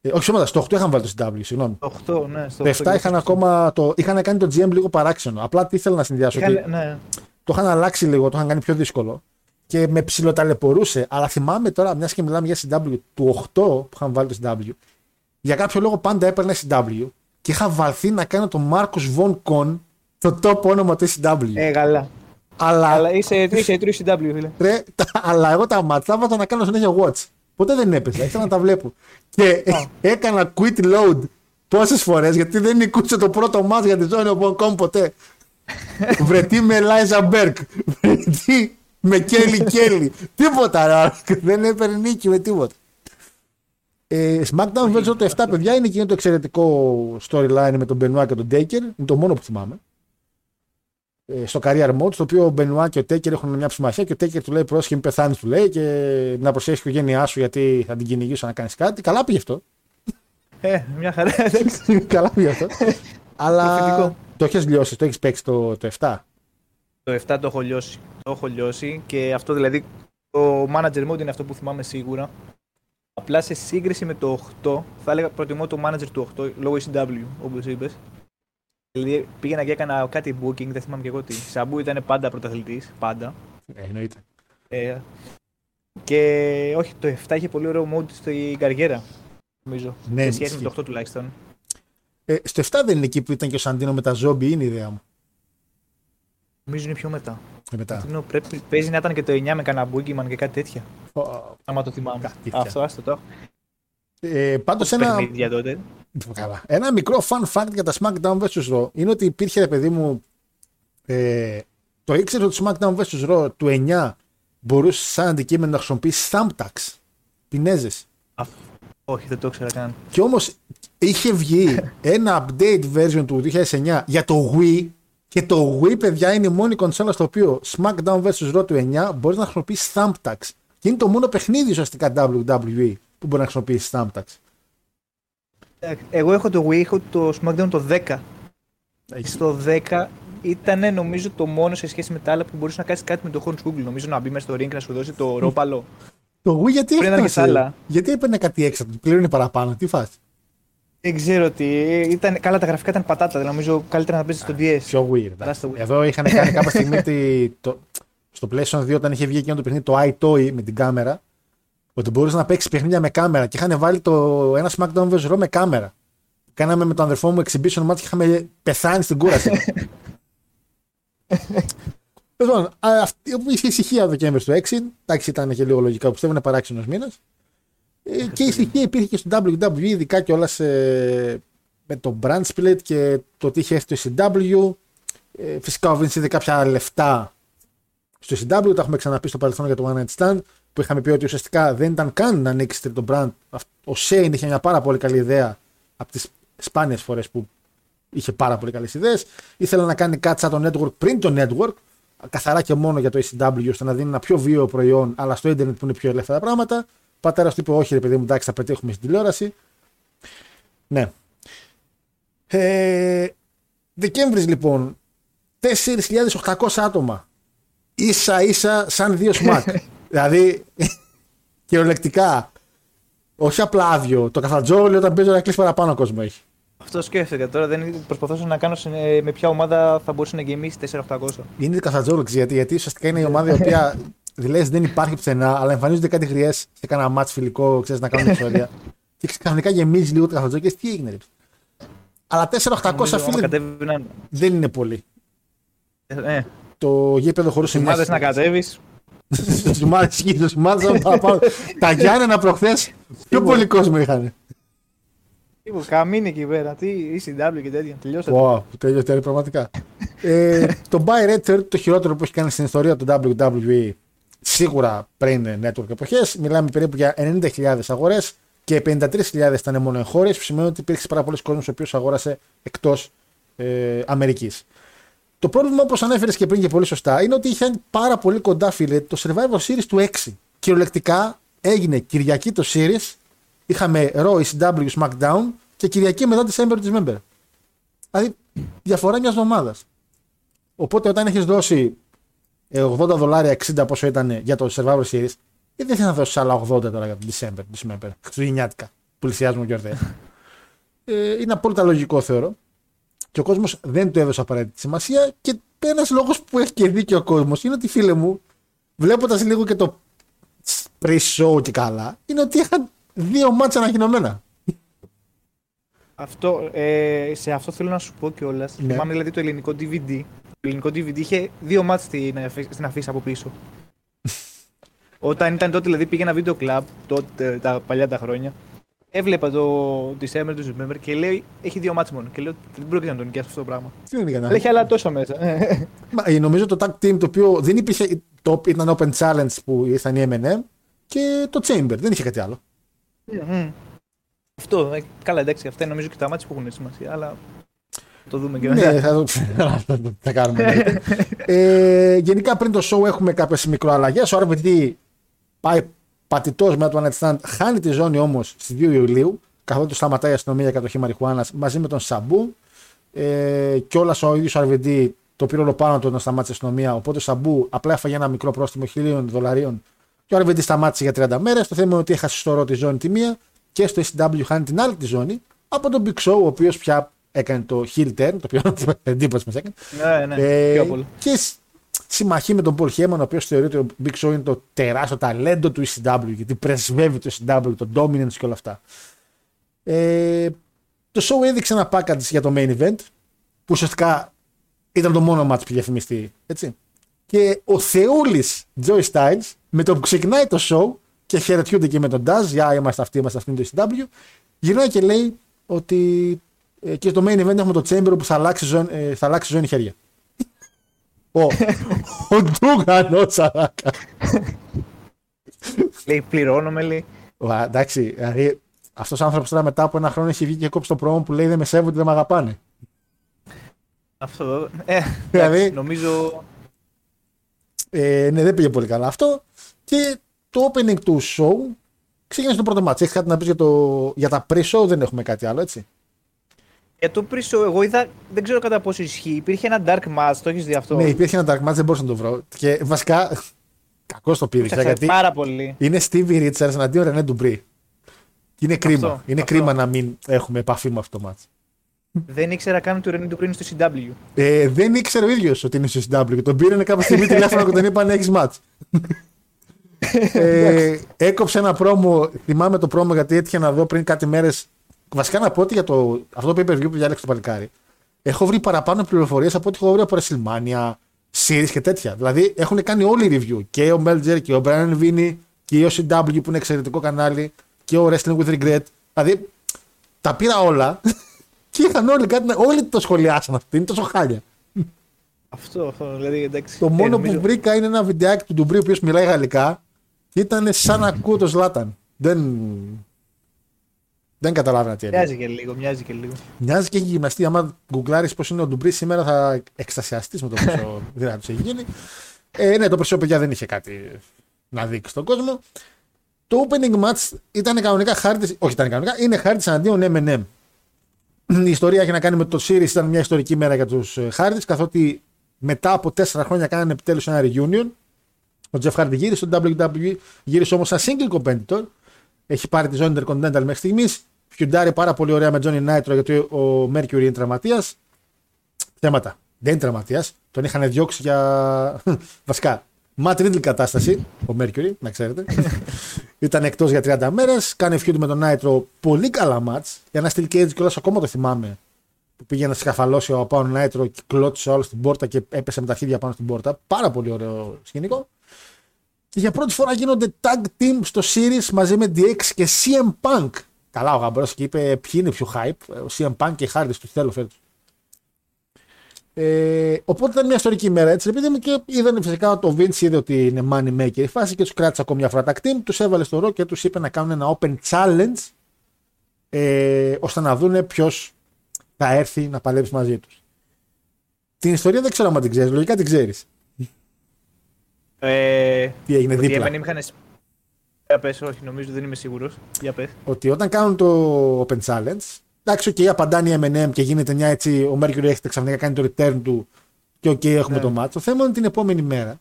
Speaker 3: Ε, όχι, σώματα, στο 8 είχαν βάλει το ECW, συγγνώμη.
Speaker 4: Το 8, ναι. Στο
Speaker 3: Το
Speaker 4: 8
Speaker 3: 7 είχαν ακόμα. Το, είχαν κάνει το GM λίγο παράξενο. Απλά τι ήθελα να συνδυάσω.
Speaker 4: Είχαν,
Speaker 3: ότι
Speaker 4: ναι.
Speaker 3: το είχαν αλλάξει λίγο, το είχαν κάνει πιο δύσκολο. Και με ψιλοταλαιπωρούσε. Αλλά θυμάμαι τώρα, μιας και μιλάμε για CW, του 8 που είχαν βάλει το CW, για κάποιο λόγο πάντα έπαιρνε CW και είχα βαλθεί να κάνω το Marcus Von Con το top όνομα του CW.
Speaker 4: Ε, καλά.
Speaker 3: αλλά,
Speaker 4: Αλλά είσαι, είσαι true CW, φίλε.
Speaker 3: ρε, τα, αλλά εγώ τα ματσάβατα να κάνω συνέχεια watch. Ποτέ δεν έπαιζα, ήθελα να τα βλέπω. Και έκανα quit load πόσες φορές γιατί δεν νικούσε το πρώτο μάτς για τη ζώνη ο Bonkom ποτέ. Βρετή με Ελάιζα Μπέρκ. Βρετή με Κέλλη Κέλλη. τίποτα ρε. Δεν έπαιρνε νίκη με τίποτα. Ε, SmackDown vs. το 7 παιδιά είναι εκείνο το εξαιρετικό storyline με τον Benoit και τον Taker. Είναι το μόνο που θυμάμαι. Ε, στο career mode, στο οποίο ο Benoit και ο Taker έχουν μια ψημαχία και ο Taker του λέει πρόσχε μην πεθάνεις του λέει και να προσέχεις η οικογένειά σου γιατί θα την κυνηγήσω να κάνεις κάτι. Καλά πήγε αυτό.
Speaker 4: Ε, μια χαρά, εντάξει.
Speaker 3: Καλά πήγε αυτό. Αλλά
Speaker 4: Προφητικό.
Speaker 3: το έχεις λιώσει, το έχεις παίξει το, το 7.
Speaker 4: Το 7 το έχω λιώσει. Το έχω λιώσει και αυτό δηλαδή το manager mode είναι αυτό που θυμάμαι σίγουρα. Απλά σε σύγκριση με το 8, θα έλεγα προτιμώ το manager του 8 λόγω ECW, όπως είπες. Δηλαδή πήγαινα και έκανα κάτι booking, δεν θυμάμαι και εγώ τι. Σαμπού ήταν πάντα πρωταθλητής, πάντα.
Speaker 3: Ε, εννοείται.
Speaker 4: Ε, και όχι, το 7 είχε πολύ ωραίο mode στην καριέρα, νομίζω.
Speaker 3: Ναι,
Speaker 4: σε σχέση με
Speaker 3: ισχύει.
Speaker 4: το 8 τουλάχιστον.
Speaker 3: Ε, στο 7 δεν είναι εκεί που ήταν και ο Σαντίνο με τα ζόμπι, είναι η ιδέα μου.
Speaker 4: Νομίζω είναι πιο μετά.
Speaker 3: Ε, μετά.
Speaker 4: Ενώ πρέπει, παίζει να ήταν και το 9 με κανένα boogeyman και κάτι τέτοια.
Speaker 3: Ω,
Speaker 4: Άμα το θυμάμαι.
Speaker 3: Κάτι τέτοια.
Speaker 4: Αυτό, άστο το. Έχω.
Speaker 3: Ε, Πάντως ένα,
Speaker 4: Παιχνίδια τότε.
Speaker 3: Καλά. Ένα μικρό fun fact για τα SmackDown vs. Raw είναι ότι υπήρχε, ρε παιδί μου, ε, το ήξερε ότι το SmackDown vs. Raw του 9 μπορούσε σαν αντικείμενο να χρησιμοποιήσει thumbtacks, πινέζες.
Speaker 4: Α, όχι, δεν το ήξερα καν.
Speaker 3: Και όμως είχε βγει ένα update version του 2009 για το Wii και το Wii, παιδιά, είναι η μόνη κονσόλα στο οποίο SmackDown vs. Raw του 9 μπορείς να χρησιμοποιήσεις thumbtacks. Και είναι το μόνο παιχνίδι ουσιαστικά WWE που μπορεί να χρησιμοποιήσει thumbtacks.
Speaker 4: Εντάξει, Εγώ έχω το Wii, έχω το SmackDown το 10. Στο 10 ήταν νομίζω το μόνο σε σχέση με τα άλλα που μπορούσε να κάνεις κάτι με το Horns Google. Νομίζω να μπει μέσα στο ring να σου δώσει το ρόπαλο.
Speaker 3: Το Wii γιατί
Speaker 4: Πριν ήταν και
Speaker 3: έφτασε,
Speaker 4: σ' άλλα.
Speaker 3: γιατί έπαιρνε κάτι έξω, του πλήρωνε παραπάνω, τι φάση.
Speaker 4: Δεν ξέρω τι. Ήταν, καλά, τα γραφικά ήταν πατάτα. Δηλαδή, νομίζω καλύτερα να παίζεις στο DS.
Speaker 3: Πιο weird.
Speaker 4: Παρά στο Wii.
Speaker 3: Εδώ είχαν κάνει κάποια στιγμή τη- το, στο PlayStation 2 όταν είχε βγει εκείνο το παιχνίδι το iToy με την κάμερα. Ότι μπορούσε να παίξει παιχνίδια με κάμερα και είχαν βάλει το ένα SmackDown vs. Raw με κάμερα. Κάναμε με τον αδερφό μου exhibition match και είχαμε πεθάνει στην κούραση. Λοιπόν, α, αυτή είχε ησυχία ο Δεκέμβρη του 6. Εντάξει, ήταν και λίγο λογικά που πιστεύω, είναι παράξενος μήνας. Ε, και η ησυχία υπήρχε και στο WWE, ειδικά κιόλα ε, με το brand split και το ότι είχε έρθει το ECW. Ε, φυσικά ο Vince είδε κάποια λεφτά στο ECW, τα έχουμε ξαναπεί στο παρελθόν για το One Night Stand, που είχαμε πει ότι ουσιαστικά δεν ήταν καν να ανοίξει τρίτο brand. Αυτ- Ο Shane είχε μια πάρα πολύ καλή ιδέα από τις σπάνιες φορές που είχε πάρα πολύ καλές ιδέες. Ήθελε να κάνει κάτι σαν το network πριν το network, καθαρά και μόνο για το ECW, ώστε να δίνει ένα πιο βίαιο προϊόν, αλλά στο Ιντερνετ που είναι πιο ελεύθερα πράγματα. Ο πατέρας του είπε: Όχι, ρε παιδί μου, εντάξει, θα πετύχουμε στην τηλεόραση. Ναι. Ε, Δεκέμβρης λοιπόν, 4.800 άτομα. Ίσα ίσα σαν δύο σμακ. δηλαδή, κυριολεκτικά. Όχι απλά άδειο. Το καθατζόλι όταν παίζει να κλείσει παραπάνω κόσμο έχει.
Speaker 4: Αυτό σκέφτηκα τώρα. Δεν προσπαθούσα να κάνω σε- με ποια ομάδα θα μπορούσε να γεμίσει 4-800.
Speaker 3: Είναι καθατζόλι γιατί, γιατί ουσιαστικά είναι η ομάδα η οποία δηλαδή δεν υπάρχει πουθενά, αλλά εμφανίζονται κάτι γριέ σε κανένα μάτς φιλικό, ξέρεις να κάνουν ιστορία. και ξαφνικά γεμίζει λίγο το καθατζόλι και λες, τι έγινε, ρε. Αλλά 4.800
Speaker 4: Νομίζω, άμα
Speaker 3: φίλοι
Speaker 4: κατέβαιναν.
Speaker 3: δεν είναι πολύ.
Speaker 4: Ε,
Speaker 3: Το γήπεδο χωρίς
Speaker 4: ομάδες να κατέβεις.
Speaker 3: Στι ομάδε ισχύει, στι ομάδε παραπάνω. Τα Γιάννενα προχθές πιο πολύ κόσμο είχαν.
Speaker 4: Καμίνη εκεί πέρα. Τι, ECW και τέτοια. Τελειώσατε.
Speaker 3: Wow, τέλειο, τέλειο, πραγματικά. ε, το Buy Red θεωρείται το χειρότερο που έχει κάνει στην ιστορία του WWE. Σίγουρα πριν network εποχές. Μιλάμε περίπου για 90.000 αγορές και 53.000 ήταν μόνο εγχώριες, που σημαίνει ότι υπήρχε πάρα πολλοί κόσμος ο οποίος αγόρασε εκτός ε, Αμερικής. Το πρόβλημα, όπως ανέφερες και πριν και πολύ σωστά, είναι ότι είχαν πάρα πολύ κοντά, φίλε, το Survivor Series του 6. Κυριολεκτικά έγινε Κυριακή το Series, είχαμε Raw, ECW, SmackDown και Κυριακή μετά December December. Δηλαδή, διαφορά μιας εβδομάδας. Οπότε, όταν έχεις δώσει ε, 80 δολάρια, 60 πόσο ήταν για το Survivor Series, ε, δεν θε να δώσεις άλλα 80 τώρα για το December, December Χριστουγεννιάτικα. Πλησιάζουμε γιορτέ. ε, είναι απόλυτα λογικό, θεωρώ. Και ο κόσμος δεν του έδωσε απαραίτητη σημασία. Και ένας λόγος που έχει και δίκιο ο κόσμος είναι ότι, φίλε μου, βλέποντας λίγο και το pre-show και καλά, είναι ότι είχαν δύο μάτσα ανακοινωμένα.
Speaker 4: Αυτό, ε, σε αυτό θέλω να σου πω κιόλας.
Speaker 3: Ναι.
Speaker 4: Θυμάμαι δηλαδή το ελληνικό DVD. Το ελληνικό DVD είχε δύο μάτς στην, αφή- στην αφίσα από πίσω. Όταν ήταν τότε, δηλαδή πήγε ένα βίντεο κλαμπ, τότε, τα παλιά τα χρόνια. Έβλεπα το December του December και λέει έχει δύο μάτς μόνο. Και λέω δεν πρόκειται να τον νοικιάσω αυτό το πράγμα.
Speaker 3: Τι είναι για να
Speaker 4: Αλλά έχει άλλα τόσα μέσα.
Speaker 3: Μα, ε, νομίζω το tag team το οποίο δεν υπήρχε. Το, ήταν open challenge που ήρθαν οι MM και το Chamber. Δεν είχε κάτι άλλο.
Speaker 4: Μμμ. αυτό, ε, καλά εντάξει, αυτά είναι νομίζω και τα μάτια που έχουν σημασία, αλλά θα το δούμε και μετά.
Speaker 3: ναι, θα το θα το- θα κάνουμε. ναι. ε, γενικά πριν το show έχουμε κάποιες μικροαλλαγές. Ο RVD πάει πατητός με το One Night Stand, χάνει τη ζώνη όμως στις 2 Ιουλίου, καθότι σταματάει η αστυνομία για κατοχή μαριχουάνα μαζί με τον Σαμπού. Ε, και όλα ο ίδιος RVD το πήρε όλο πάνω του όταν σταμάτησε η αστυνομία. Οπότε ο Σαμπού απλά έφαγε ένα μικρό πρόστιμο χιλίων δολαρίων και ο RVD σταμάτησε για 30 μέρες. Το θέμα είναι ότι έχασε στο ρο τη ζώνη τη μία και στο SW χάνει την άλλη τη ζώνη από τον Big Show, ο οποίος πια έκανε το heel turn, το οποίο εντύπωση μας έκανε.
Speaker 4: ναι, ναι,
Speaker 3: Ε,
Speaker 4: πιο πολύ.
Speaker 3: και σ- συμμαχεί με τον Paul Heyman, ο οποίος θεωρεί ότι ο Big Show είναι το τεράστιο ταλέντο του ECW, γιατί πρεσβεύει το ECW, το dominance και όλα αυτά. Ε, το show έδειξε ένα package για το main event, που ουσιαστικά ήταν το μόνο match που είχε διαφημιστεί. Έτσι. Και ο Θεούλης Joey Styles, με το που ξεκινάει το show, και χαιρετιούνται και με τον Daz. Για είμαστε αυτοί, είμαστε αυτοί με το ECW. Γυρνάει και λέει ότι ε, και στο main event έχουμε το Chamber που θα αλλάξει, ζώνη, ε, θα αλλάξει ζώνη χέρια. Ο, ο Ντούγαν, ο Τσαράκα.
Speaker 4: Λέει πληρώνομαι, λέει.
Speaker 3: Βα, εντάξει, δηλαδή αυτός ο άνθρωπος τώρα μετά από ένα χρόνο έχει βγει και κόψει το πρόμο που λέει Δεν με σέβονται, δεν με αγαπάνε.
Speaker 4: Αυτό. Ε,
Speaker 3: Δηλαδή-
Speaker 4: εντάξει, νομίζω.
Speaker 3: Ε, ναι, δεν πήγε πολύ καλά αυτό. Και το opening του show ξεκίνησε το πρώτο μάτσο. Έχεις κάτι να πεις για, το, για τα pre-show, δεν έχουμε κάτι άλλο, έτσι;
Speaker 4: Για το pre-show, εγώ είδα. Δεν ξέρω κατά πόσο ισχύει. Υπήρχε ένα dark match, το έχεις δει αυτό;
Speaker 3: Ναι, υπήρχε ένα dark match, δεν μπορούσα να το βρω. Και βασικά, κακός το πήρε,
Speaker 4: Ψάξα
Speaker 3: γιατί
Speaker 4: πάρα πολύ.
Speaker 3: είναι Stevie Richards αντίον Ρενέ Ντουμπρί. Και είναι κρίμα.
Speaker 4: Αυτό,
Speaker 3: είναι
Speaker 4: αυτό.
Speaker 3: κρίμα να μην έχουμε επαφή με αυτό το match.
Speaker 4: Δεν ήξερα καν του Ρενί του πριν στο CW.
Speaker 3: Ε, δεν ήξερε ο ίδιος ότι είναι στο CW. Τον πήρε κάποια στιγμή τηλέφωνο και τον είπαν έχεις match. ε, έκοψε ένα πρόμο. Θυμάμαι το πρόμο γιατί έτυχε να δω πριν κάτι μέρες. Βασικά να πω ότι για το, αυτό το pay per view που διάλεξε το παλικάρι. Έχω βρει παραπάνω πληροφορίες από ό,τι έχω βρει από WrestleMania, series και τέτοια. Δηλαδή έχουν κάνει όλοι review. Και ο Melger και ο Brian Vini και ο CW που είναι εξαιρετικό κανάλι και ο Wrestling with Regret. Δηλαδή τα πήρα όλα και είχαν όλοι κάτι να. Όλοι το σχολιάσαν αυτό. Είναι τόσο χάλια.
Speaker 4: Αυτό, αυτό. Δηλαδή, εντάξει.
Speaker 3: Το
Speaker 4: Ε,
Speaker 3: μόνο
Speaker 4: νομίζω-
Speaker 3: που βρήκα είναι ένα βιντεάκι του Ντουμπρί ο οποίος μιλάει γαλλικά και ήταν σαν να ακούω το Ζλάταν. Δεν. Δεν καταλάβαινα τι έλεγε.
Speaker 4: Μοιάζει και λίγο, μοιάζει και λίγο.
Speaker 3: Μοιάζει και έχει γυμναστεί. Άμα γκουγκλάρεις πώς είναι ο Ντουμπρί σήμερα θα εκστασιαστείς με το πόσο δυνατός έχει γίνει. Ε, ναι, το προσωπικό παιδιά δεν είχε κάτι να δείξει στον κόσμο. Το opening match ήταν κανονικά χάρτη. Όχι, ήταν κανονικά. Είναι χάρτη εναντίον M&M. Η ιστορία έχει να κάνει με το Series. Ήταν μια ιστορική μέρα για τους χάρτη, καθότι μετά από τέσσερα χρόνια κάνανε επιτέλους ένα reunion. Ο Jeff Hardy γύρισε στο WWE, γύρισε όμως σαν single competitor. Έχει πάρει τη ζώνη Intercontinental μέχρι στιγμής. Φιουντάρει πάρα πολύ ωραία με Johnny Nitro γιατί ο Mercury είναι τραυματίας. Θέματα. Δεν είναι τραυματίας. Τον είχαν διώξει για. Βασικά. Matt Riddle κατάσταση. Ο Mercury, να ξέρετε. Ήταν εκτός για 30 μέρες. Κάνει feud με τον Nitro. Πολύ καλά match. Για ένα Steel Cage κιόλας ακόμα το θυμάμαι. Που πήγε να σκαφαλώσει ο Απάων Nitro και κλώτησε όλο στην πόρτα και έπεσε με τα χέρια πάνω στην πόρτα. Πάρα πολύ ωραίο σκηνικό. Και για πρώτη φορά γίνονται tag team στο series μαζί με DX και CM Punk. Καλά, ο Γαμπρός και είπε ποιοι είναι πιο hype. Ο CM Punk και οι Hardy του θέλω φέτος. Ε, οπότε ήταν μια ιστορική ημέρα έτσι. Επειδή μου και είδαν φυσικά ότι ο Vince είδε ότι είναι money maker η φάση και τους κράτησε ακόμη μια φορά tag team. Τους έβαλε στο ρο και τους είπε να κάνουν ένα open challenge ε, ώστε να δούνε ποιος θα έρθει να παλέψει μαζί τους. Την ιστορία δεν ξέρω αν την ξέρεις. Λογικά την ξέρεις.
Speaker 4: Ε,
Speaker 3: Τι έγινε
Speaker 4: ότι
Speaker 3: δίπλα.
Speaker 4: έβαινε μηχανές... Για πες, όχι, νομίζω δεν είμαι σίγουρος. Για πες.
Speaker 3: ότι όταν κάνουν το Open Challenge, εντάξει, οκ, απαντάνε οι MNM και γίνεται μια έτσι. Ο Mercury έχετε ξαφνικά κάνει το return του και οκ, έχουμε
Speaker 4: Ναι.
Speaker 3: το match. Το θέμα είναι την επόμενη μέρα.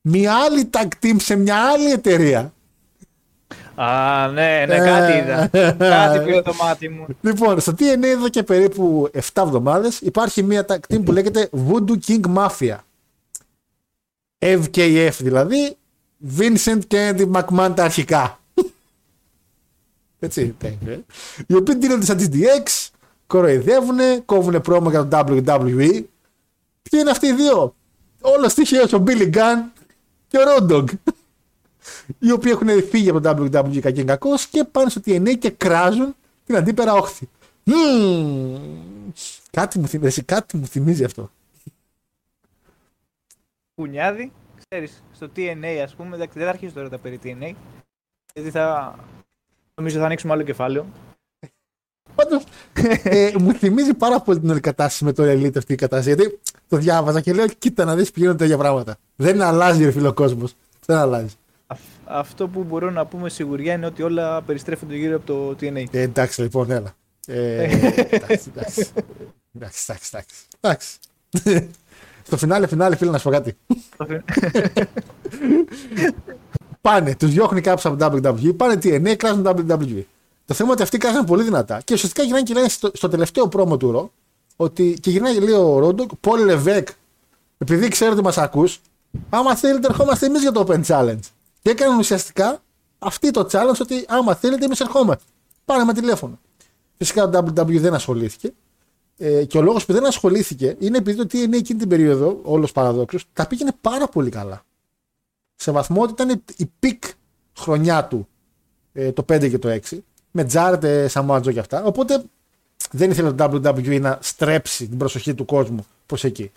Speaker 3: Μια άλλη tag team σε μια άλλη εταιρεία.
Speaker 4: Α, ναι, ναι,
Speaker 3: Ε,
Speaker 4: κάτι είδα. κάτι πήρε το μάτι μου.
Speaker 3: Λοιπόν, στο TNA εδώ και περίπου 7 εβδομάδες υπάρχει μια tag team που λέγεται Voodoo Kin Mafia. VKM δηλαδή, Vincent Kennedy McMahon τα αρχικά. Έτσι, τέτοιο, ε. Οι οποίοι δίνονται σαν τις DX, κοροϊδεύουνε, κόβουνε πρόμο για το WWE. Ποιοι είναι αυτοί οι δύο; Όλο τυχαίος ο Billy Gunn και ο Road Dogg. Οι οποίοι έχουν φύγει από το WWE κακή κακός και πάνε στο TNA και κράζουν την αντίπερα όχθη. Μμμ. Κάτι μου θυμίζει, κάτι μου θυμίζει αυτό.
Speaker 4: Κουνιάδι, ξέρεις, στο TNA ας πούμε, εντάξει, δεν θα αρχίσω τώρα τα περί TNA, γιατί θα... Νομίζω θα ανοίξουμε άλλο κεφάλαιο.
Speaker 3: Πάντως, ε, μου θυμίζει πάρα πολύ την όλη κατάσταση με το Elite αυτή η κατάσταση. Γιατί το διάβαζα και λέω: Κοίτα να δεις πηγαίνουν τέτοια πράγματα. Δεν αλλάζει ρε φίλο κόσμος. Δεν αλλάζει.
Speaker 4: Αυ- Αυτό που μπορώ να πούμε σιγουριά είναι ότι όλα περιστρέφονται γύρω από το TNA.
Speaker 3: Ε, εντάξει λοιπόν, έλα. Ε, εντάξει, εντάξει. Εντάξει, εντάξει, εντάξει. Εντάξει. Στο φινάλε, φινάλε, φίλε, να σου πω κάτι. Πάνε, τους διώχνει κάποιο από το WWE, πάνε TNA, κράζουν το WWE. Το θέμα είναι ότι αυτοί κράζουν πολύ δυνατά και ουσιαστικά γυρνάνε και λένε στο, στο τελευταίο promo του Raw, ότι και γυρνάει και λέει ο Road Dogg, Paul Levesque, επειδή ξέρω ότι μας ακούς, άμα θέλετε, ερχόμαστε εμείς για το Open Challenge. Και έκαναν ουσιαστικά αυτή το challenge ότι άμα θέλετε, εμείς ερχόμαστε. Πάρε με τηλέφωνο. Φυσικά το WWE δεν ασχολήθηκε. Ε, και ο λόγος που δεν ασχολήθηκε είναι επειδή το TNA εκείνη την περίοδο, όλως παραδόξως, τα πήγαινε πάρα πολύ καλά. Σε βαθμό ότι ήταν η peak χρονιά του ε, το 5 και το 6. Με Τζάρετ, Samoa Joe και αυτά. Οπότε δεν ήθελε το WWE να στρέψει την προσοχή του κόσμου προς εκεί.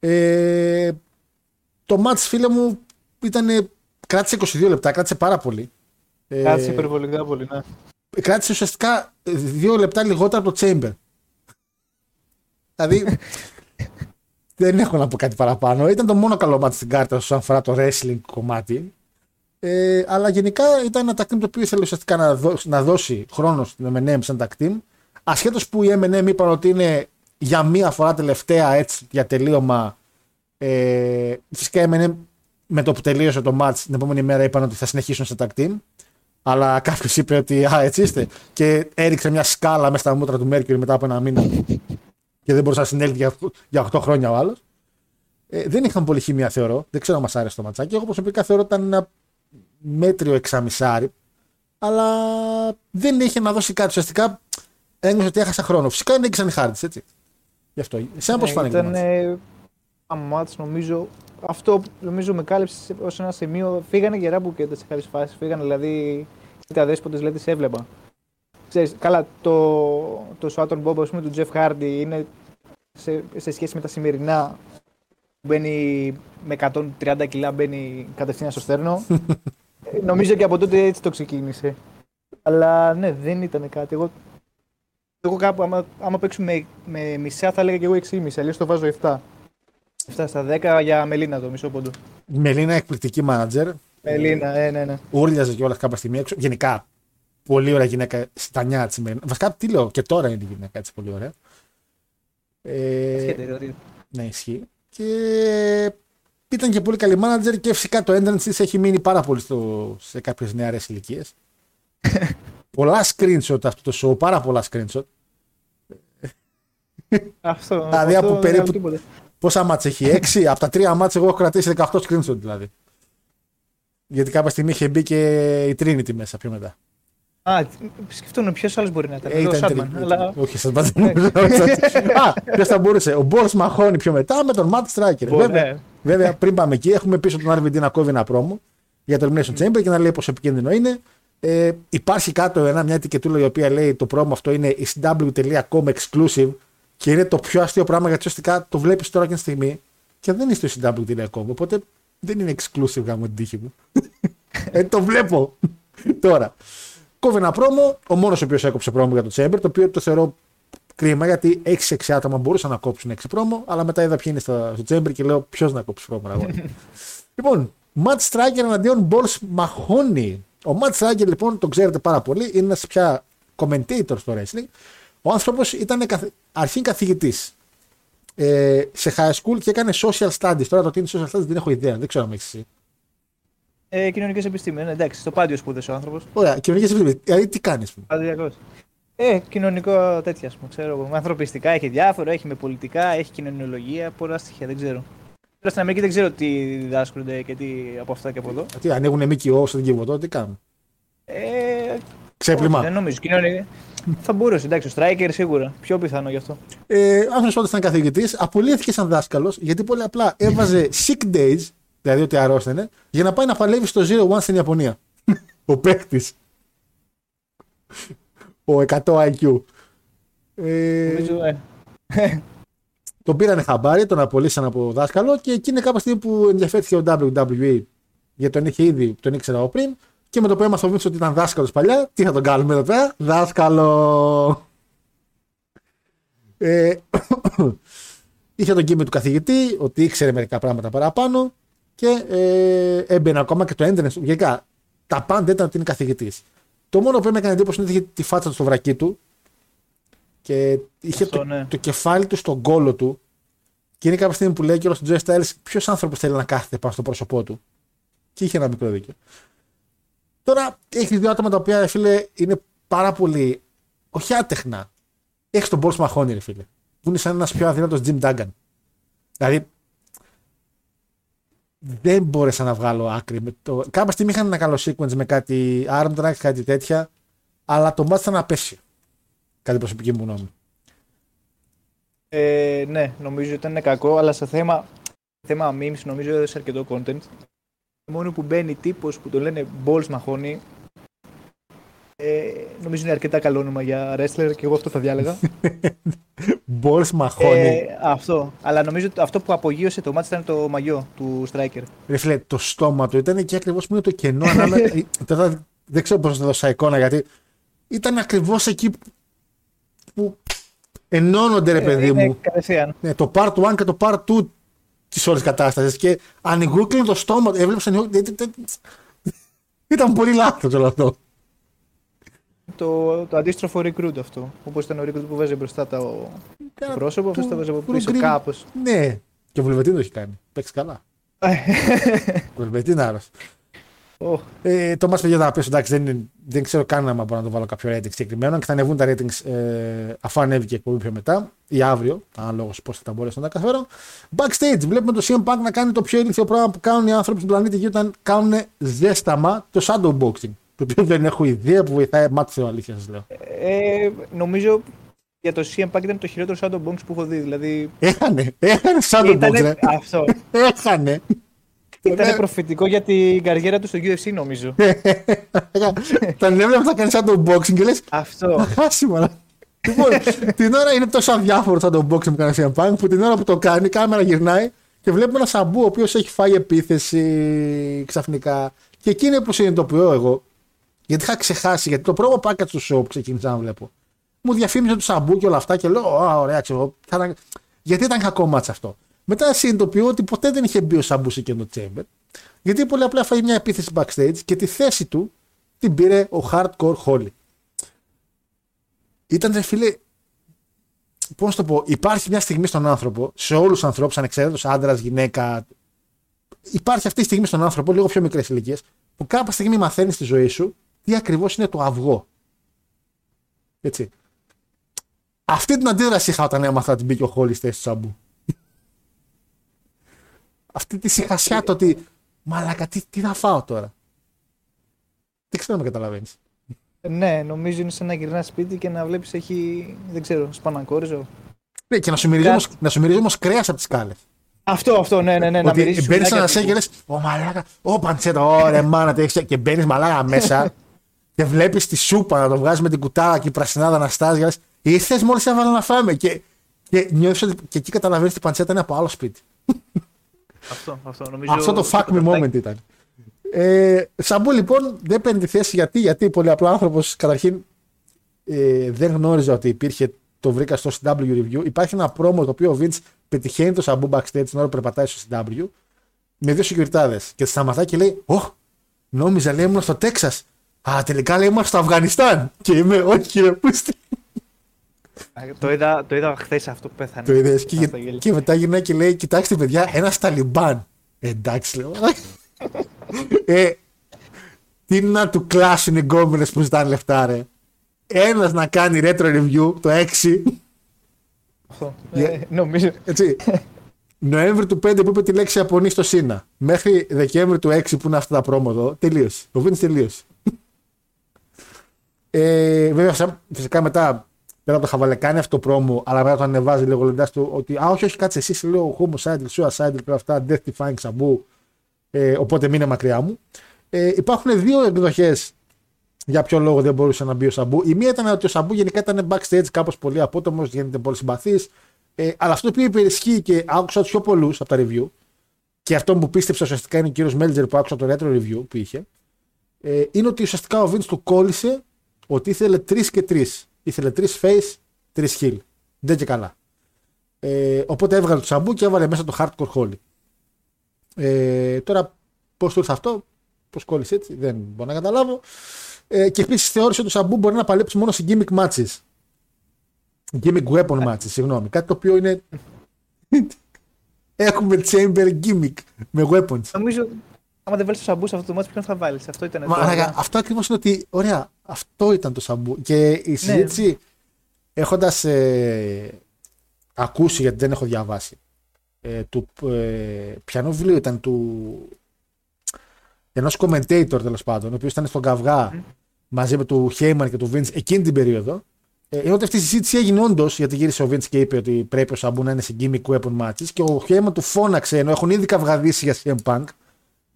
Speaker 3: Ε, το match φίλε μου ήταν, κράτησε 22 λεπτά, κράτησε πάρα πολύ.
Speaker 4: Ε, κράτησε υπερβολικά πολύ, ναι.
Speaker 3: Κράτησε ουσιαστικά 2 λεπτά λιγότερα από το Chamber. Δηλαδή δεν έχω να πω κάτι παραπάνω. Ήταν το μόνο καλό μάτι στην κάρτα όσον αφορά το wrestling κομμάτι. Ε, αλλά γενικά ήταν ένα tag team το οποίο ήθελε ουσιαστικά να, δώσει, να δώσει χρόνο στην M&M σαν tag team. Ασχέτως που οι M&M είπαν ότι είναι για μία φορά τελευταία έτσι για τελείωμα. Ε, φυσικά οι M&M με το που τελείωσε το match την επόμενη μέρα είπαν ότι θα συνεχίσουν σε tag team. Αλλά κάποιος είπε ότι α, έτσι είστε. Και έριξε μια σκάλα μέσα στα μούτρα του Mercury μετά από ένα μήνα. Και δεν μπορούσε να συνέλθει για, για 8 χρόνια ο άλλος. Ε, δεν είχαν πολύ χημία θεωρώ. Δεν ξέρω αν μας άρεσε το ματσάκι. Εγώ προσωπικά θεωρώ ότι ήταν ένα μέτριο εξαμισάρι. Αλλά δεν είχε να δώσει κάτι. Ουσιαστικά ένιωσε ότι έχασα χρόνο. Φυσικά είναι οι χάρτη, έτσι. Γι' αυτό. Εσένα πώς ναι, φάνηκε.
Speaker 4: Ήταν ένα μάτς νομίζω. Αυτό νομίζω με κάλυψε ως ένα σημείο. Φύγανε γερά που και σε κάποιε φάσεις. Φύγανε δηλαδή. Τα δέσποτε δηλαδή σε έβλεπα. Ξέρεις, καλά, το, το Σουάτον Μπομπ πούμε, του Jeff Hardy είναι σε, σε σχέση με τα σημερινά μπαίνει με 130 κιλά μπαίνει κατευθείαν στο στέρνο. Ε, νομίζω και από τότε έτσι το ξεκίνησε. Αλλά ναι, δεν ήταν κάτι. Εγώ, εγώ κάπου, άμα, άμα παίξουμε με, με μισά, θα έλεγα και εγώ 6,5. Αλλιώς το βάζω 7. 7 στα 10 για Μελίνα το μισό πόντο.
Speaker 3: Μελίνα εκπληκτική μάνατζερ.
Speaker 4: Μελίνα, ε, ναι, ναι.
Speaker 3: Ούρλιαζε κιόλα κάποια στιγμή έξω. Γενικά, πολύ ωραία γυναίκα στα νιά της Μελίνας. Βασικά, τι λέω, και τώρα είναι η γυναίκα έτσι πολύ ωραία.
Speaker 4: Ε,
Speaker 3: ναι, ισχύει. Και ήταν και πολύ καλή μάνατζερ και φυσικά το entrance της έχει μείνει πάρα πολύ στο, σε κάποιες νεαρές ηλικίες. πολλά screenshot αυτό το show, πάρα πολλά screenshot.
Speaker 4: Αυτό,
Speaker 3: δηλαδή από περίπου πόσα μάτς έχει, 6, από τα τρία μάτς εγώ έχω κρατήσει 18 screenshot δηλαδή. Γιατί κάποια στιγμή είχε μπει και η Trinity μέσα πιο μετά.
Speaker 4: Α, σκεφτόμουν ποιος άλλος μπορεί να ήταν. Ε, ήταν Σάντμαν, αλλά...
Speaker 3: Όχι, σα Α, ποιος θα μπορούσε. Ο Μπόρς μαχώνει πιο μετά με τον Ματ Στράικερ. Βέβαια, ναι. βέβαια, πριν πάμε εκεί, έχουμε πίσω τον RVD να κόβει ένα πρόμο για το Elimination Chamber και να λέει πόσο επικίνδυνο είναι. Ε, υπάρχει κάτω ένα, μια ετικετούλα η οποία λέει το πρόμο αυτό είναι isw.com exclusive και είναι το πιο αστείο πράγμα γιατί ουσιαστικά το βλέπεις τώρα και τη στιγμή και δεν είναι στο isw.com. Οπότε δεν είναι exclusive γάμο την τύχη μου. ε, το βλέπω τώρα. Κόβει ένα πρόμο, ο μόνος ο οποίος έκοψε πρόμο για το Chamber, το οποίο το θεωρώ κρίμα γιατί 6-6 άτομα μπορούσαν να κόψουν 6 πρόμο, αλλά μετά είδα ποιοι είναι στο, στο Chamber και λέω ποιος να κόψει πρόμο. λοιπόν, Matt Striker εναντίον Balls Mahoney. Ο Matt Striker λοιπόν τον ξέρετε πάρα πολύ, είναι ένας πια commentator στο wrestling. Ο άνθρωπος ήταν καθ... αρχήν καθηγητής ε, σε high school και έκανε social studies. Τώρα το τι είναι social studies δεν έχω ιδέα, δεν ξέρω αν έχεις
Speaker 4: ε, κοινωνικές επιστήμες. Ναι, εντάξει, στο πάντιο σπούδε ο άνθρωπος.
Speaker 3: Ωραία, κοινωνικές επιστήμες. Δηλαδή τι κάνει,
Speaker 4: Παντιακό. Ε, κοινωνικό τέτοια, πούμε, ξέρω εγώ. Ανθρωπιστικά έχει διάφορα, έχει με πολιτικά, έχει κοινωνιολογία, πολλά στοιχεία, δεν ξέρω. Τώρα στην Αμερική δεν ξέρω τι διδάσκονται και τι από αυτά και από εδώ.
Speaker 3: Τι ανοίγουν ΜΚΟ στον Κιβωτό, τι κάνουν;
Speaker 4: Ε,
Speaker 3: Ξέπλυμα.
Speaker 4: δεν νομίζω. Κοινωνικά. Θα μπορούσε, εντάξει, ο Striker σίγουρα. Πιο πιθανό γι' αυτό.
Speaker 3: Ε, άνθρωπος όταν ήταν καθηγητής, απολύθηκε σαν δάσκαλος γιατί πολύ απλά έβαζε sick days δηλαδή ότι αρρώστανε, για να πάει να παλεύει στο Zero One στην Ιαπωνία. ο παίκτης. ο 100 IQ.
Speaker 4: Ε, Νομίζω, ε.
Speaker 3: τον πήρανε χαμπάρι, τον απολύσαν από δάσκαλο και εκείνη κάποια στιγμή που ενδιαφέρθηκε ο WWE γιατί τον είχε ήδη, τον ήξερα από πριν και με το που έμαθα ο ότι ήταν δάσκαλος παλιά, τι θα τον κάνουμε εδώ πέρα, δάσκαλο. Ε, είχε τον κείμενο του καθηγητή, ότι ήξερε μερικά πράγματα παραπάνω και ε, έμπαινε ακόμα και το έντρενε. Γενικά τα πάντα ήταν ότι είναι καθηγητής. Το μόνο που έκανε εντύπωση είναι ότι είχε τη φάτσα του στο βρακί του και είχε το,
Speaker 4: ναι.
Speaker 3: το, κεφάλι του στον κόλο του. Και είναι κάποια στιγμή που λέει και ο Τζο Styles ποιος άνθρωπος θέλει να κάθεται πάνω στο πρόσωπό του; Και είχε ένα μικρό δίκιο. Τώρα έχεις δύο άτομα τα οποία φίλε είναι πάρα πολύ. Όχι άτεχνα. Έχεις τον Μπόρ Μαχώνη, ρε φίλε. Που είναι σαν ένας πιο αδύνατος Jim Duggan. Δηλαδή δεν μπόρεσα να βγάλω άκρη. Με το... Κάποια στιγμή είχαν ένα καλό sequence με κάτι arm drag, κάτι τέτοια, αλλά το μάτι ήταν απέσιο. Κάτι προσωπική μου γνώμη.
Speaker 4: Ε, ναι, νομίζω ότι ήταν κακό, αλλά σε θέμα, θέμα memes νομίζω έδωσε αρκετό content. μόνο που μπαίνει τύπος που το λένε Balls Mahoney ε, νομίζω είναι αρκετά καλό όνομα για wrestler και εγώ αυτό θα διάλεγα.
Speaker 3: Balls μαχώνει.
Speaker 4: Ε, αυτό. Αλλά νομίζω ότι αυτό που απογείωσε το μάτι ήταν το μαγιό του Striker.
Speaker 3: Ρε φίλε, το στόμα του ήταν και ακριβώς που είναι το κενό ανάμεσα. Τώρα δεν ξέρω πώς να δώσω εικόνα γιατί ήταν ακριβώς εκεί που- που ενώνονται, ρε παιδί
Speaker 4: είναι
Speaker 3: μου.
Speaker 4: κατευθείαν.
Speaker 3: Ναι, το part 1 και το part 2 της όλης κατάστασης. Και ανοιγούκλινε το στόμα του. Έβλεψε ανοιγούκλινο. Ήταν πολύ λάθος όλο αυτό.
Speaker 4: Το, το αντίστροφο recruit αυτό. Όπως ήταν ο recruit που βάζει μπροστά το, το
Speaker 3: Κάνα
Speaker 4: πρόσωπο, αυτός
Speaker 3: του-
Speaker 4: το βάζει από
Speaker 3: του
Speaker 4: πίσω
Speaker 3: Green.
Speaker 4: κάπως.
Speaker 3: Ναι, και ο Βουλβετίν το έχει κάνει. Παίξει καλά. Ο Βουλβετίν άλλο. Ε, το μας παιδιά θα πέσω, εντάξει, δεν, είναι- δεν ξέρω καν αν μπορώ να το βάλω κάποιο rating συγκεκριμένο και θα ανεβούν τα ratings ε, αφού ανέβει και η εκπομπή πιο μετά ή αύριο, ανάλογα πώς θα τα μπορέσω να τα καταφέρω. Backstage, βλέπουμε το CM Punk να κάνει το πιο ηλίθιο πράγμα που κάνουν οι άνθρωποι στον πλανήτη Γη όταν κάνουν ζέσταμα το shadowboxing. Το οποίο δεν έχω ιδέα που βοηθάει μάτι θεό, αλήθειας σα λέω.
Speaker 4: Ε, νομίζω για το CM Punk ήταν το χειρότερο Shadow Box που έχω δει. Δηλαδή.
Speaker 3: Έχανε, έχανε shadowbox,
Speaker 4: Ήτανε,
Speaker 3: ρε.
Speaker 4: αυτό.
Speaker 3: Έχανε.
Speaker 4: ήταν προφητικό για την καριέρα του στο UFC, νομίζω.
Speaker 3: Τον έβλεπα θα κάνει shadowboxing και λες,
Speaker 4: αυτό.
Speaker 3: Χάσιμα. ρε. Λοιπόν, την ώρα είναι τόσο αδιάφορο σαν το boxing που κάνει CM Punk που την ώρα που το κάνει, η κάμερα γυρνάει και βλέπουμε ένα σαμπού ο οποίος έχει φάει επίθεση ξαφνικά. Και εκεί είναι που συνειδητοποιώ εγώ, γιατί είχα ξεχάσει, γιατί το πρώτο package του show που ξεκίνησα να βλέπω, μου διαφήμιζε το σαμπού και όλα αυτά και λέω, Α, ωραία, ξέρω. θα ήταν- Γιατί ήταν κακό μάτς αυτό. Μετά συνειδητοποιώ ότι ποτέ δεν είχε μπει ο σαμπούς σε εκείνο το chamber, γιατί πολύ απλά φάει μια επίθεση backstage και τη θέση του την πήρε ο hardcore Holly ήταν ρε φίλε. Πώς να το πω, υπάρχει μια στιγμή στον άνθρωπο, σε όλους τους ανθρώπους, ανεξαρτήτω άντρας, γυναίκα. Υπάρχει αυτή η στιγμή στον άνθρωπο, λίγο πιο μικρές ηλικίες, που κάποια στιγμή μαθαίνεις στη ζωή σου τι ακριβώς είναι το αυγό. Έτσι. Αυτή την αντίδραση είχα όταν έμαθα ότι μπήκε ο Χόλι στη θέση του Σαμπού. Αυτή τη συχασιά το ότι. Μαλάκα, τι, τι θα φάω τώρα; Δεν ξέρω αν με καταλαβαίνεις.
Speaker 4: ναι, νομίζω είναι σαν να γυρνάς σπίτι και να βλέπεις έχει. Δεν ξέρω, σπανακόριζο.
Speaker 3: Ναι, και να σου μυρίζει
Speaker 4: Κάτι-
Speaker 3: όμως- να σου μυρίζει όμως κρέας από τις κάλε.
Speaker 4: Αυτό, αυτό, ναι, ναι, ναι. να
Speaker 3: Ότι
Speaker 4: μυρίσει
Speaker 3: μπαίνεις
Speaker 4: σουβλάκια
Speaker 3: ένα
Speaker 4: τύπου.
Speaker 3: σέ και λες: Ω μαλάκα, Ω παντσέτα, ωραία, μάνα το έχεις». Και μπαίνεις μαλάκα μέσα και βλέπεις τη σούπα να το βγάζεις με την κουτάλα και η πρασινάδα να στάζει. Λε: Ήρθες μόλις έβαλα να φάμε. Και, και νιώθεις ότι και εκεί καταλαβαίνεις ότι η παντσέτα είναι από άλλο σπίτι.
Speaker 4: Αυτό, αυτό, νομίζω,
Speaker 3: Αυτό το fuck me moment ήταν. Ε, Σαμπού λοιπόν δεν παίρνει τη θέση γιατί, γιατί πολύ απλό άνθρωπος καταρχήν ε, δεν γνώριζε ότι υπήρχε, το βρήκα στο ECW review. Υπάρχει ένα promo το οποίο ο Vince πετυχαίνει το Σαμπού backstage την ώρα που περπατάει στο ECW με δύο σεκιουριτάδες. Και τη σταματάει και λέει: Ωχ, νόμιζα λέει ήμουν στο Τέξας. Α, τελικά λέει ήμουν στο Αφγανιστάν. Και είμαι, Όχι, ρε, πούστη.
Speaker 4: Το είδα, το είδα χθες αυτό που πέθανε.
Speaker 3: Το είδες. Και,
Speaker 4: Αυτό γέλιο.
Speaker 3: και μετά γυρνάει και λέει: Κοιτάξτε, παιδιά, ένας Ταλιμπάν. Ε, εντάξει, λέω. ε, τι να του κλάσουν οι γκόμενες που ζητάνε λεφτά, ρε. Ένας να κάνει retro review το 6.
Speaker 4: Αυτό. Ε, νομίζω.
Speaker 3: Έτσι. Νοέμβρη του 5 που είπε τη λέξη από νι στο Σίνα. Μέχρι Δεκέμβρη του 6 που είναι αυτά τα promo εδώ. Τελείωσε. Ο Βίνι τελείωσε. Ε, βέβαια, σαν- φυσικά μετά πέρα από το χαβαλέ κάνει αυτό το promo, αλλά μετά το ανεβάζει λίγο λέγοντα του ότι Α, όχι, όχι, κάτσε εσύ, λέω homicidal, suicidal και όλα αυτά, death defying σαμπού. Ε, οπότε μείνε μακριά μου. Ε, υπάρχουν δύο εκδοχές για ποιο λόγο δεν μπορούσε να μπει ο Σαμπού. Η μία ήταν ότι ο Σαμπού γενικά ήταν backstage κάπως πολύ απότομος, γίνεται πολύ συμπαθής. Ε, αλλά αυτό που υπερισχύει και άκουσα του πιο πολλούς από τα review και αυτό που πίστεψα ουσιαστικά είναι ο κύριος Μέλτζερ που άκουσα το retro review που είχε. Ε, είναι ότι ουσιαστικά ο Vince του κόλλησε ότι ήθελε τρεις και τρεις. Ήθελε τρεις face, τρεις heel. Δεν και καλά. Ε, οπότε έβγαλε το σαμπού και έβαλε μέσα το hardcore holly. Ε, τώρα πώς του ήρθε αυτό, πώς κόλλησε έτσι, δεν μπορώ να καταλάβω. Ε, και επίσης θεώρησε ότι το σαμπού μπορεί να παλέψει μόνο σε gimmick matches. Gimmick weapon matches, συγγνώμη. Κάτι το οποίο είναι. Έχουμε chamber gimmick με weapons.
Speaker 4: Νομίζω, άμα δεν βάλεις το σαμπού σε αυτό το μάτι, ποιον θα βάλεις; Αυτό ήταν
Speaker 3: Μα,
Speaker 4: το.
Speaker 3: αργά, αυτό ακριβώς είναι ότι. Ωραία, αυτό ήταν το σαμπού. Και η συζήτηση, έχοντας ε, ακούσει, γιατί δεν έχω διαβάσει, ε, του, ε, πιανό βιβλίο ήταν του. ενός commentator τέλος πάντων, ο οποίος ήταν στον καυγά μαζί με του Χέιμαν και του Vince εκείνη την περίοδο. Ε, είναι ότι αυτή η συζήτηση έγινε όντως, γιατί γύρισε ο Vince και είπε ότι πρέπει ο Σαμπού να είναι σε gimmick weapon matches και ο Χέιμαν του φώναξε ενώ έχουν ήδη καυγαδίσει για CM Punk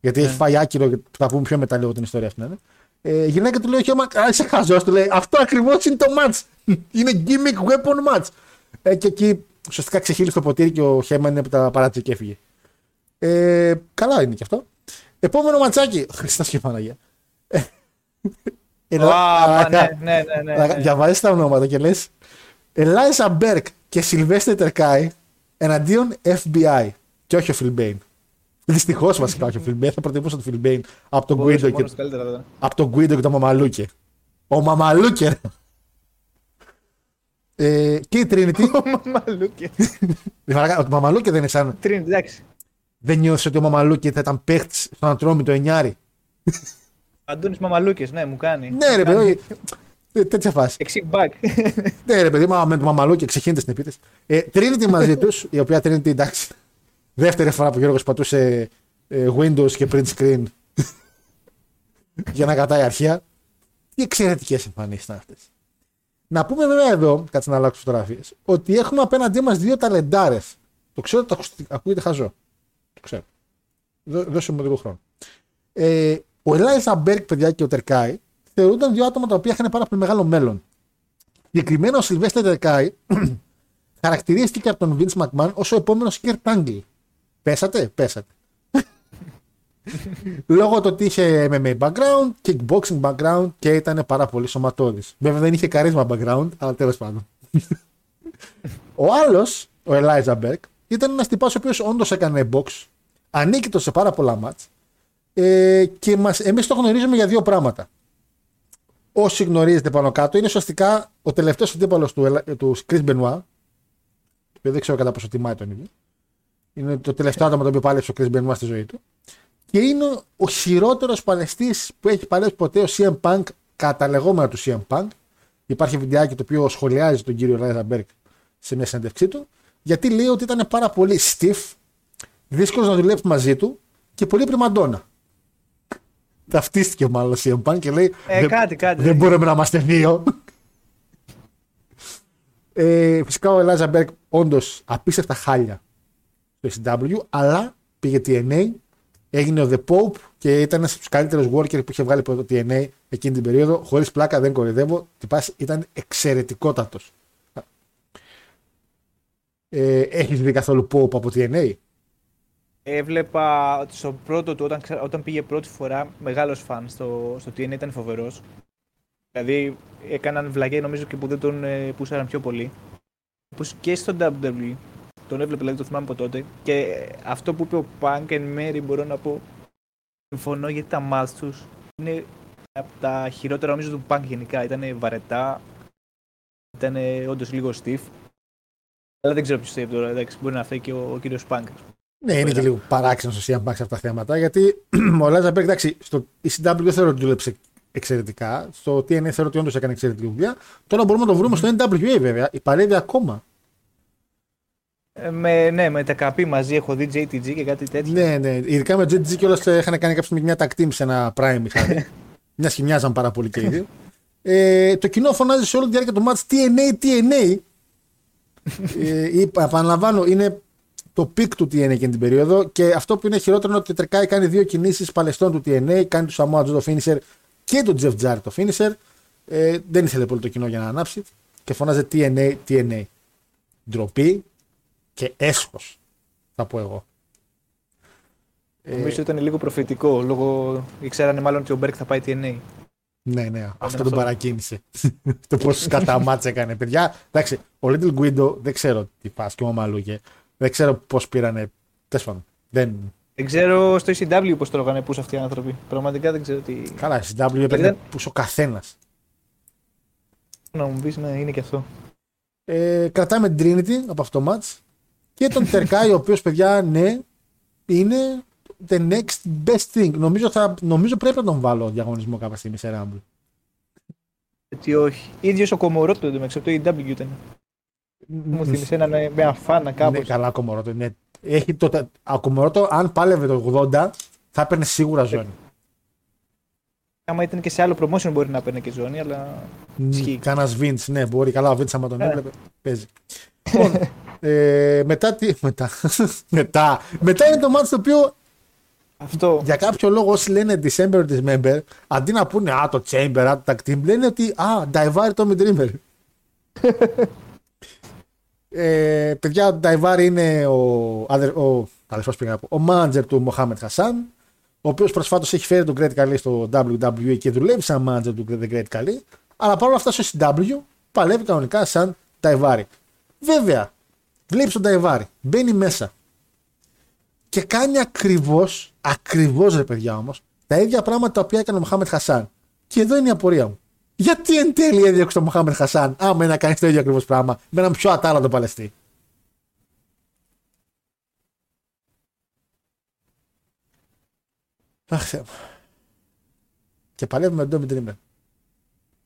Speaker 3: Γιατί έχει φάει άκυρο και θα πούμε πιο μετά λίγο την ιστορία αυτή. να είναι. Ε, η γυναίκα του λέει: Όχι, άμα α, είσαι χαζός. Του λέει: Αυτό ακριβώς είναι το match. είναι gimmick weapon match. Ε, και εκεί ουσιαστικά ξεχύλισε το ποτήρι και ο Χέμαν που τα παράτησε και έφυγε. Ε, καλά είναι και αυτό. Επόμενο ματσάκι. Χριστός και Παναγία. Ε,
Speaker 4: Ω, α, ναι, ναι, ναι, ναι, ναι.
Speaker 3: Διαβάζεις τα ονόματα και λες. Elijah Burke και Sylvester Terkay εναντίον FBI. Και όχι ο Φιλμπέιν. Δυστυχώς βασικά όχι ο Φιλμπέιν. Θα προτιμούσα τον Φιλμπέιν από τον
Speaker 4: Μπορούσε
Speaker 3: Γκουίντο και,
Speaker 4: μόνος καλύτερα, βέβαια.
Speaker 3: από τον Γκουίντο και τον Μαμαλούκε. Ο Μαμαλούκε. ρε. Ε, και η Trinity.
Speaker 4: Μαλούκε.
Speaker 3: Μαλάκα, Ο Μαμαλούκε δεν είναι σαν.
Speaker 4: Τρίν, εντάξει.
Speaker 3: Δεν νιώθεις ότι ο Μαμαλούκε θα ήταν παίχτης στον Ατρόμητο Εννιάρη.
Speaker 4: Αντώνης Μαμαλούκες, ναι, μου κάνει.
Speaker 3: Ναι, ρε παιδί. ε, Τέτοια φάση.
Speaker 4: Εξή back.
Speaker 3: Ναι, ρε παιδί, μα με το Μαμαλούκε ξεχύνεται στην επίθεση. Ε, Trinity μαζί τους, η οποία Trinity εντάξει. Δεύτερη φορά που ο Γιώργος πατούσε ε, Windows και print screen για να κατάει αρχεία. Τι εξαιρετικές εμφανίσεις ήταν αυτές. Να πούμε βέβαια εδώ, κάτσε να αλλάξω φωτογραφίες, ότι έχουμε απέναντί μας δύο ταλεντάρες. Το ξέρω ότι το ακουσ- ακούγεται χαζό. Το ξέρω. Δώ- Δώσε μου λίγο χρόνο. Ε, ο Ελάιζα Μπέρκ, παιδιά, και ο Τερκάι θεωρούνταν δύο άτομα τα οποία είχαν πάρα πολύ μεγάλο μέλλον. Συγκεκριμένα ο Σιλβέστερ Τερκάι χαρακτηρίστηκε από τον Vince McMahon ως ο επόμενος Kurt Angle. Πέσατε, πέσατε. Λόγω του ότι είχε MMA background, kickboxing background και ήταν πάρα πολύ σωματώδης. Βέβαια δεν είχε καρίσμα background, αλλά τέλος πάντων. ο άλλος, ο Elijah Berg, ήταν ένας τυπάς ο οποίος όντως έκανε box, ανήκειτο σε πάρα πολλά μάτς ε, και μας, εμείς το γνωρίζουμε για δύο πράγματα. Όσοι γνωρίζετε πάνω κάτω, είναι ουσιαστικά ο τελευταίος αντίπαλος του, Ελα- του Chris Benoit, το οποίο δεν ξέρω κατά πόσο τιμάει τον ίδιο. Είναι το τελευταίο άτομο το οποίο πάλεψε ο Chris Benoit στη ζωή του. Και είναι ο χειρότερος παλαιστής που έχει παλέψει ποτέ ο CM Punk κατά τα λεγόμενα του CM Punk. Υπάρχει βιντεάκι το οποίο σχολιάζει τον κύριο Ράιζα Μπέρκ σε μια συνέντευξή του. Γιατί λέει ότι ήταν πάρα πολύ stiff, δύσκολος να δουλέψει μαζί του και πολύ πριμαντόνα. Ταυτίστηκε μάλλον ο CM Punk και λέει
Speaker 4: Ε,
Speaker 3: δεν,
Speaker 4: κάτι, κάτι.
Speaker 3: δεν μπορούμε να είμαστε δύο. ε, φυσικά ο Ελάζα Μπέρκ όντως απίστευτα χάλια στο SW, αλλά πήγε TNA, έγινε ο The Pope και ήταν ένας από τους καλύτερους worker που είχε βγάλει το TNA εκείνη την περίοδο. Χωρίς πλάκα, δεν κορυδεύω. Τυπάς ήταν εξαιρετικότατος. Ε, Έχεις δει καθόλου Pope από TNA.
Speaker 4: Έβλεπα ότι στο πρώτο του, όταν, ξα- όταν πήγε πρώτη φορά, μεγάλος φαν στο, στο TNA ήταν φοβερός. Δηλαδή, έκαναν βλαγέ νομίζω και που δεν τον ε, πούσαραν πιο πολύ. Όπως και στο WWE, τον έβλεπε δηλαδή, το θυμάμαι από τότε. Και ε, αυτό που είπε ο Punk εν μέρη μπορώ να πω, συμφωνώ γιατί τα μάτς τους είναι από τα χειρότερα νομίζω του Punk γενικά. Ήταν βαρετά, ήταν όντως λίγο stiff. Αλλά δεν ξέρω ποιος θέλει τώρα, εντάξει, μπορεί να φταίει και ο, ο κύριος Punk.
Speaker 3: Ναι, είναι και λίγο παράξενο στο CM Punk σε αυτά τα θέματα. Γιατί ο Λάζα Μπέρκ, εντάξει, στο ECW δεν θεωρώ ότι δούλεψε εξαιρετικά. Στο TNA θεωρώ ότι όντως έκανε εξαιρετική δουλειά. Τώρα μπορούμε να το βρούμε στο NWA βέβαια. Παλεύει ακόμα.
Speaker 4: Ε, με, ναι, με τα καπί μαζί έχω δει JTG και κάτι τέτοιο.
Speaker 3: Ναι, ναι. Ειδικά με JTG και όλα είχαν κάνει κάποια μια tag team σε ένα prime. είχαν. μιας και μοιάζαν πάρα πολύ και οι δύο. Ε, το κοινό φωνάζει σε όλη τη διάρκεια του match TNA, TNA. ε, είπα, επαναλαμβάνω, είναι το peak του TNA εκείνη την περίοδο και αυτό που είναι χειρότερο είναι ότι Τερκάι κάνει δύο κινήσεις παλαιστών του TNA, κάνει του Samoa Joe το finisher και τον Jeff Jarrett το finisher. Ε, δεν ήθελε πολύ το κοινό για να ανάψει και φωνάζει TNA, TNA. Ντροπή και έσχος, θα πω εγώ.
Speaker 4: Νομίζω ήταν λίγο προφητικό, λόγω ήξερανε μάλλον ότι ο Μπέρκ θα πάει TNA.
Speaker 3: Ναι, ναι, αυτό
Speaker 4: αυτό.
Speaker 3: τον παρακίνησε. το πόσο κατά μάτς έκανε. Παιδιά, εντάξει, ο Little Guido δεν ξέρω τι πα και ο Μαμαλούγε. Δεν ξέρω πώς πήρανε. Τέλος πάντων. Δεν...
Speaker 4: Δεν ξέρω στο ECW πώς τρώγανε πού αυτοί οι άνθρωποι. Πραγματικά δεν ξέρω τι.
Speaker 3: Καλά, στην W έπαιρνε
Speaker 4: Ήταν-
Speaker 3: που ο καθένας.
Speaker 4: Να μου πεις, ναι, είναι και αυτό.
Speaker 3: Ε, κρατάμε την Trinity από αυτό το match και τον Τερκάη, ο οποίος παιδιά, ναι, είναι the next best thing. Νομίζω, θα, νομίζω πρέπει να τον βάλω διαγωνισμό κάποια στιγμή σε Rumble.
Speaker 4: Γιατί όχι. ίδιος ο Κομορότο δεν από το EW ήταν. Μου θύμισε έναν ε, με αφάνα κάπω.
Speaker 3: Ναι, καλά, Κομορότο. Ναι. Έχει το, ο Κομορότο, αν πάλευε το 80, θα έπαιρνε σίγουρα ζώνη.
Speaker 4: Άμα ήταν και σε άλλο promotion μπορεί να παίρνει και ζώνη, αλλά. Ισχύει.
Speaker 3: Κάνα Βίντ, ναι, μπορεί. Καλά, ο Βίντ άμα τον έβλεπε, παίζει. λοιπόν, ε, μετά τι. Μετά. μετά. μετά είναι το μάτι το οποίο
Speaker 4: Αυτό.
Speaker 3: Για κάποιο λόγο όσοι λένε December Dismember, αντί να πούνε Α, το Chamber, Α, το Tag Team, λένε ότι Α, Daivari Tommy Dreamer. ε, παιδιά, ο Daivari είναι ο, αδερ, ο, αδερφός πήγα να πω, ο manager του Mohamed Hassan, ο οποίος προσφάτως έχει φέρει τον Great Khali στο WWE και δουλεύει σαν manager του The Great Khali, αλλά παρόλα αυτά στο CW παλεύει κανονικά σαν Daivari. Βέβαια, βλέπει τον Daivari, μπαίνει μέσα και κάνει ακριβώς, ακριβώς ρε παιδιά όμως, τα ίδια πράγματα τα οποία έκανε ο Μοχάμετ Χασάν. Και εδώ είναι η απορία μου. Γιατί εν τέλει έδιωξε τον Μοχάμετ Χασάν, άμα είναι να κάνει το ίδιο ακριβώς πράγμα, με έναν πιο ατάλλαντο παλαιστή. Αχ, Θεέ μου. Και παλεύει με τον Ντόμι Τρίμερ.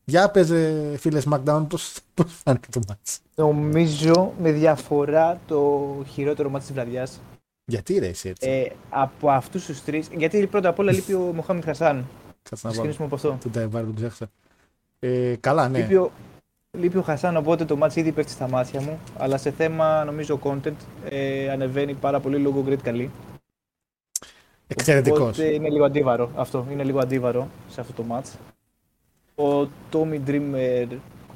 Speaker 3: Για παίζε φίλε SmackDown, πώς, πώς φάνηκε το μάτς;
Speaker 4: Νομίζω με διαφορά το χειρότερο μάτι της βραδιάς.
Speaker 3: Γιατί ρε εσύ έτσι;
Speaker 4: Ε, από αυτούς τους τρεις. Γιατί πρώτα απ' όλα λείπει ο Μοχάμιτ Χασάν.
Speaker 3: Κάτσε
Speaker 4: Να
Speaker 3: να βάλω.
Speaker 4: ξεκινήσουμε από αυτό.
Speaker 3: Τον Ταϊβάρ τον ξέχασα. Ε, καλά, ναι.
Speaker 4: Λείπει, ο, λείπει ο Χασάν, οπότε το μάτι ήδη πέφτει στα μάτια μου. Αλλά σε θέμα νομίζω content ε, ανεβαίνει πάρα πολύ λόγω Great Καλή.
Speaker 3: Εξαιρετικός.
Speaker 4: Οπότε είναι λίγο αντίβαρο. Αυτό είναι λίγο αντίβαρο σε αυτό το match. Ο Tommy Dreamer,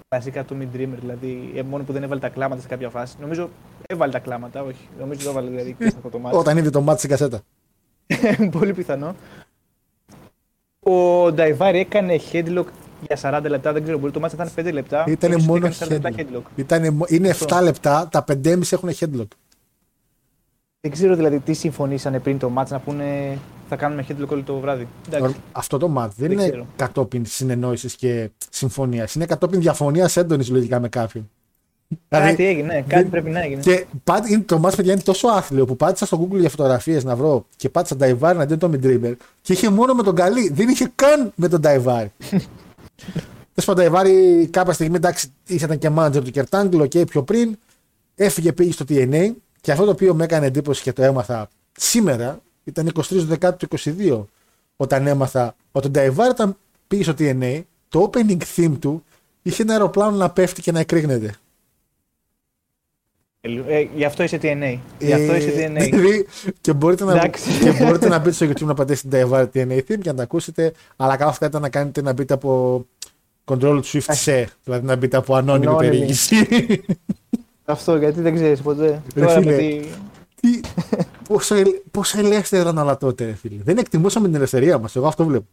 Speaker 4: κλασικά Tommy Dreamer, δηλαδή ε, μόνο που δεν έβαλε τα κλάματα σε κάποια φάση. Νομίζω έβαλε τα κλάματα, όχι. Νομίζω το έβαλε δηλαδή και σε αυτό το match.
Speaker 3: Όταν είδε το μάτι στην κασέτα.
Speaker 4: Πολύ πιθανό. Ο Νταϊβάρη έκανε headlock για 40 λεπτά, δεν ξέρω, μπορεί το match να ήταν 5 λεπτά.
Speaker 3: Ήταν
Speaker 4: Ίσως
Speaker 3: μόνο
Speaker 4: έκανε 40 λεπτά
Speaker 3: headlock. Ήτανε, μο- είναι 7 λεπτά, τα 5,5 έχουν headlock.
Speaker 4: Δεν ξέρω δηλαδή τι συμφωνήσανε πριν το match να πούνε θα κάνουμε headlock όλο το βράδυ. Εντάξει.
Speaker 3: Αυτό το μάτι δεν,
Speaker 4: Δεν
Speaker 3: είναι
Speaker 4: ξέρω.
Speaker 3: κατόπιν συνεννόησης και συμφωνίας. Είναι κατόπιν διαφωνίας έντονης λογικά με κάποιον.
Speaker 4: Κάτι έγινε, ναι, κάτι
Speaker 3: δεν-
Speaker 4: πρέπει να έγινε.
Speaker 3: Και πάτ, είναι, το μάτς παιδιά είναι τόσο άθλιο που πάτησα στο Google για φωτογραφίες να βρω και πάτησα Νταϊβάρ να τον Tommy Dreamer και είχε μόνο με τον Khali. Δεν είχε καν με τον Νταϊβάρ. Τέλος πάντων, Νταϊβάρη κάποια στιγμή εντάξει, ήταν και manager του Kurt Angle και πιο πριν. Έφυγε, πήγε στο TNA και αυτό το οποίο με έκανε εντύπωση και το έμαθα σήμερα ήταν 23 Δεκάτου του 22 όταν έμαθα ότι ο Νταϊβάρ όταν πήγε στο TNA το opening theme του είχε ένα αεροπλάνο να πέφτει και να εκρήγνεται.
Speaker 4: Ε, γι' αυτό είσαι TNA. Γι' αυτό είσαι
Speaker 3: Ε,
Speaker 4: TNA.
Speaker 3: δηλαδή, και, μπορείτε να,
Speaker 4: Εντάξει.
Speaker 3: και μπορείτε να μπείτε στο YouTube να πατήσετε Divar TNA Theme και να τα ακούσετε. Αλλά καλά θα ήταν να κάνετε να μπείτε από Control Shift C. Δηλαδή να μπείτε από ανώνυμη
Speaker 4: Ανώνυμη.
Speaker 3: περιήγηση.
Speaker 4: Αυτό γιατί δεν ξέρεις ποτέ.
Speaker 3: Ρε
Speaker 4: Τώρα
Speaker 3: φίλε.
Speaker 4: με τη...
Speaker 3: Τι- πόσο, ελ- πόσο ελεύθερα ήταν όλα τότε, ρε φίλε. Δεν εκτιμούσαμε την ελευθερία μας. Εγώ αυτό βλέπω.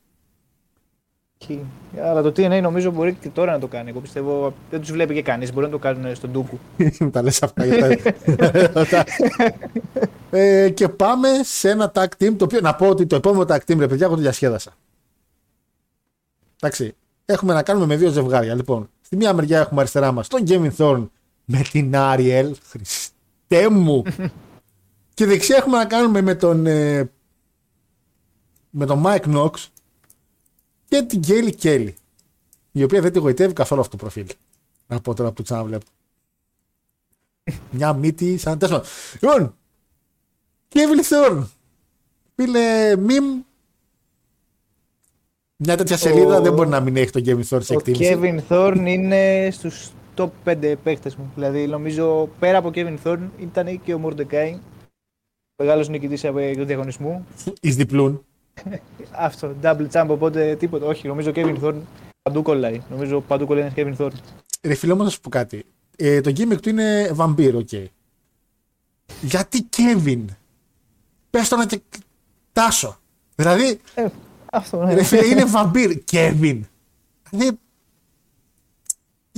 Speaker 4: Ισχύει. Αλλά το TNA νομίζω μπορεί και τώρα να το κάνει. Εγώ πιστεύω δεν τους βλέπει και κανείς. Μπορεί να το κάνουν στον Τούκου.
Speaker 3: Μου τα λες αυτά. για τα- ε, και πάμε σε ένα tag team το οποίο να πω ότι το επόμενο tag team, ρε παιδιά, εγώ το διασκέδασα. Εντάξει. Έχουμε να κάνουμε με δύο ζευγάρια. Λοιπόν, στη μία μεριά έχουμε αριστερά μας τον Kevin Thorne με την Ariel. Χριστέ μου. και δεξιά έχουμε να κάνουμε με τον. ε, με τον Mike Knox και την Kelly Kelly. Η οποία δεν τη γοητεύει καθόλου αυτό το προφίλ. Να πω τώρα που το ξαναβλέπω. Μια μύτη σαν τέσσερα. Λοιπόν, Kevin Thorne. Φίλε, μιμ. Μια τέτοια σελίδα δεν μπορεί να μην έχει τον Kevin Thorne σε εκτίμηση.
Speaker 4: Kevin Thorne είναι στους top 5 παίχτες μου. Δηλαδή νομίζω πέρα από Kevin Thorne ήταν και ο Mordecai. Μεγάλος νικητής του διαγωνισμού.
Speaker 3: Εις διπλούν.
Speaker 4: Αυτό, double champ, οπότε τίποτα. Όχι, νομίζω ο Kevin Thorne παντού κολλάει. Νομίζω παντού κολλάει ένας Kevin Thorne.
Speaker 3: Ρε φίλε, όμως να σου πω κάτι. Ε, το gimmick του είναι βαμπύρ, οκ. Γιατί Kevin; Πες το να και τάσο. Δηλαδή,
Speaker 4: Ε, αυτό, ναι.
Speaker 3: ρε φίλε, είναι βαμπύρ. Kevin. Δηλαδή,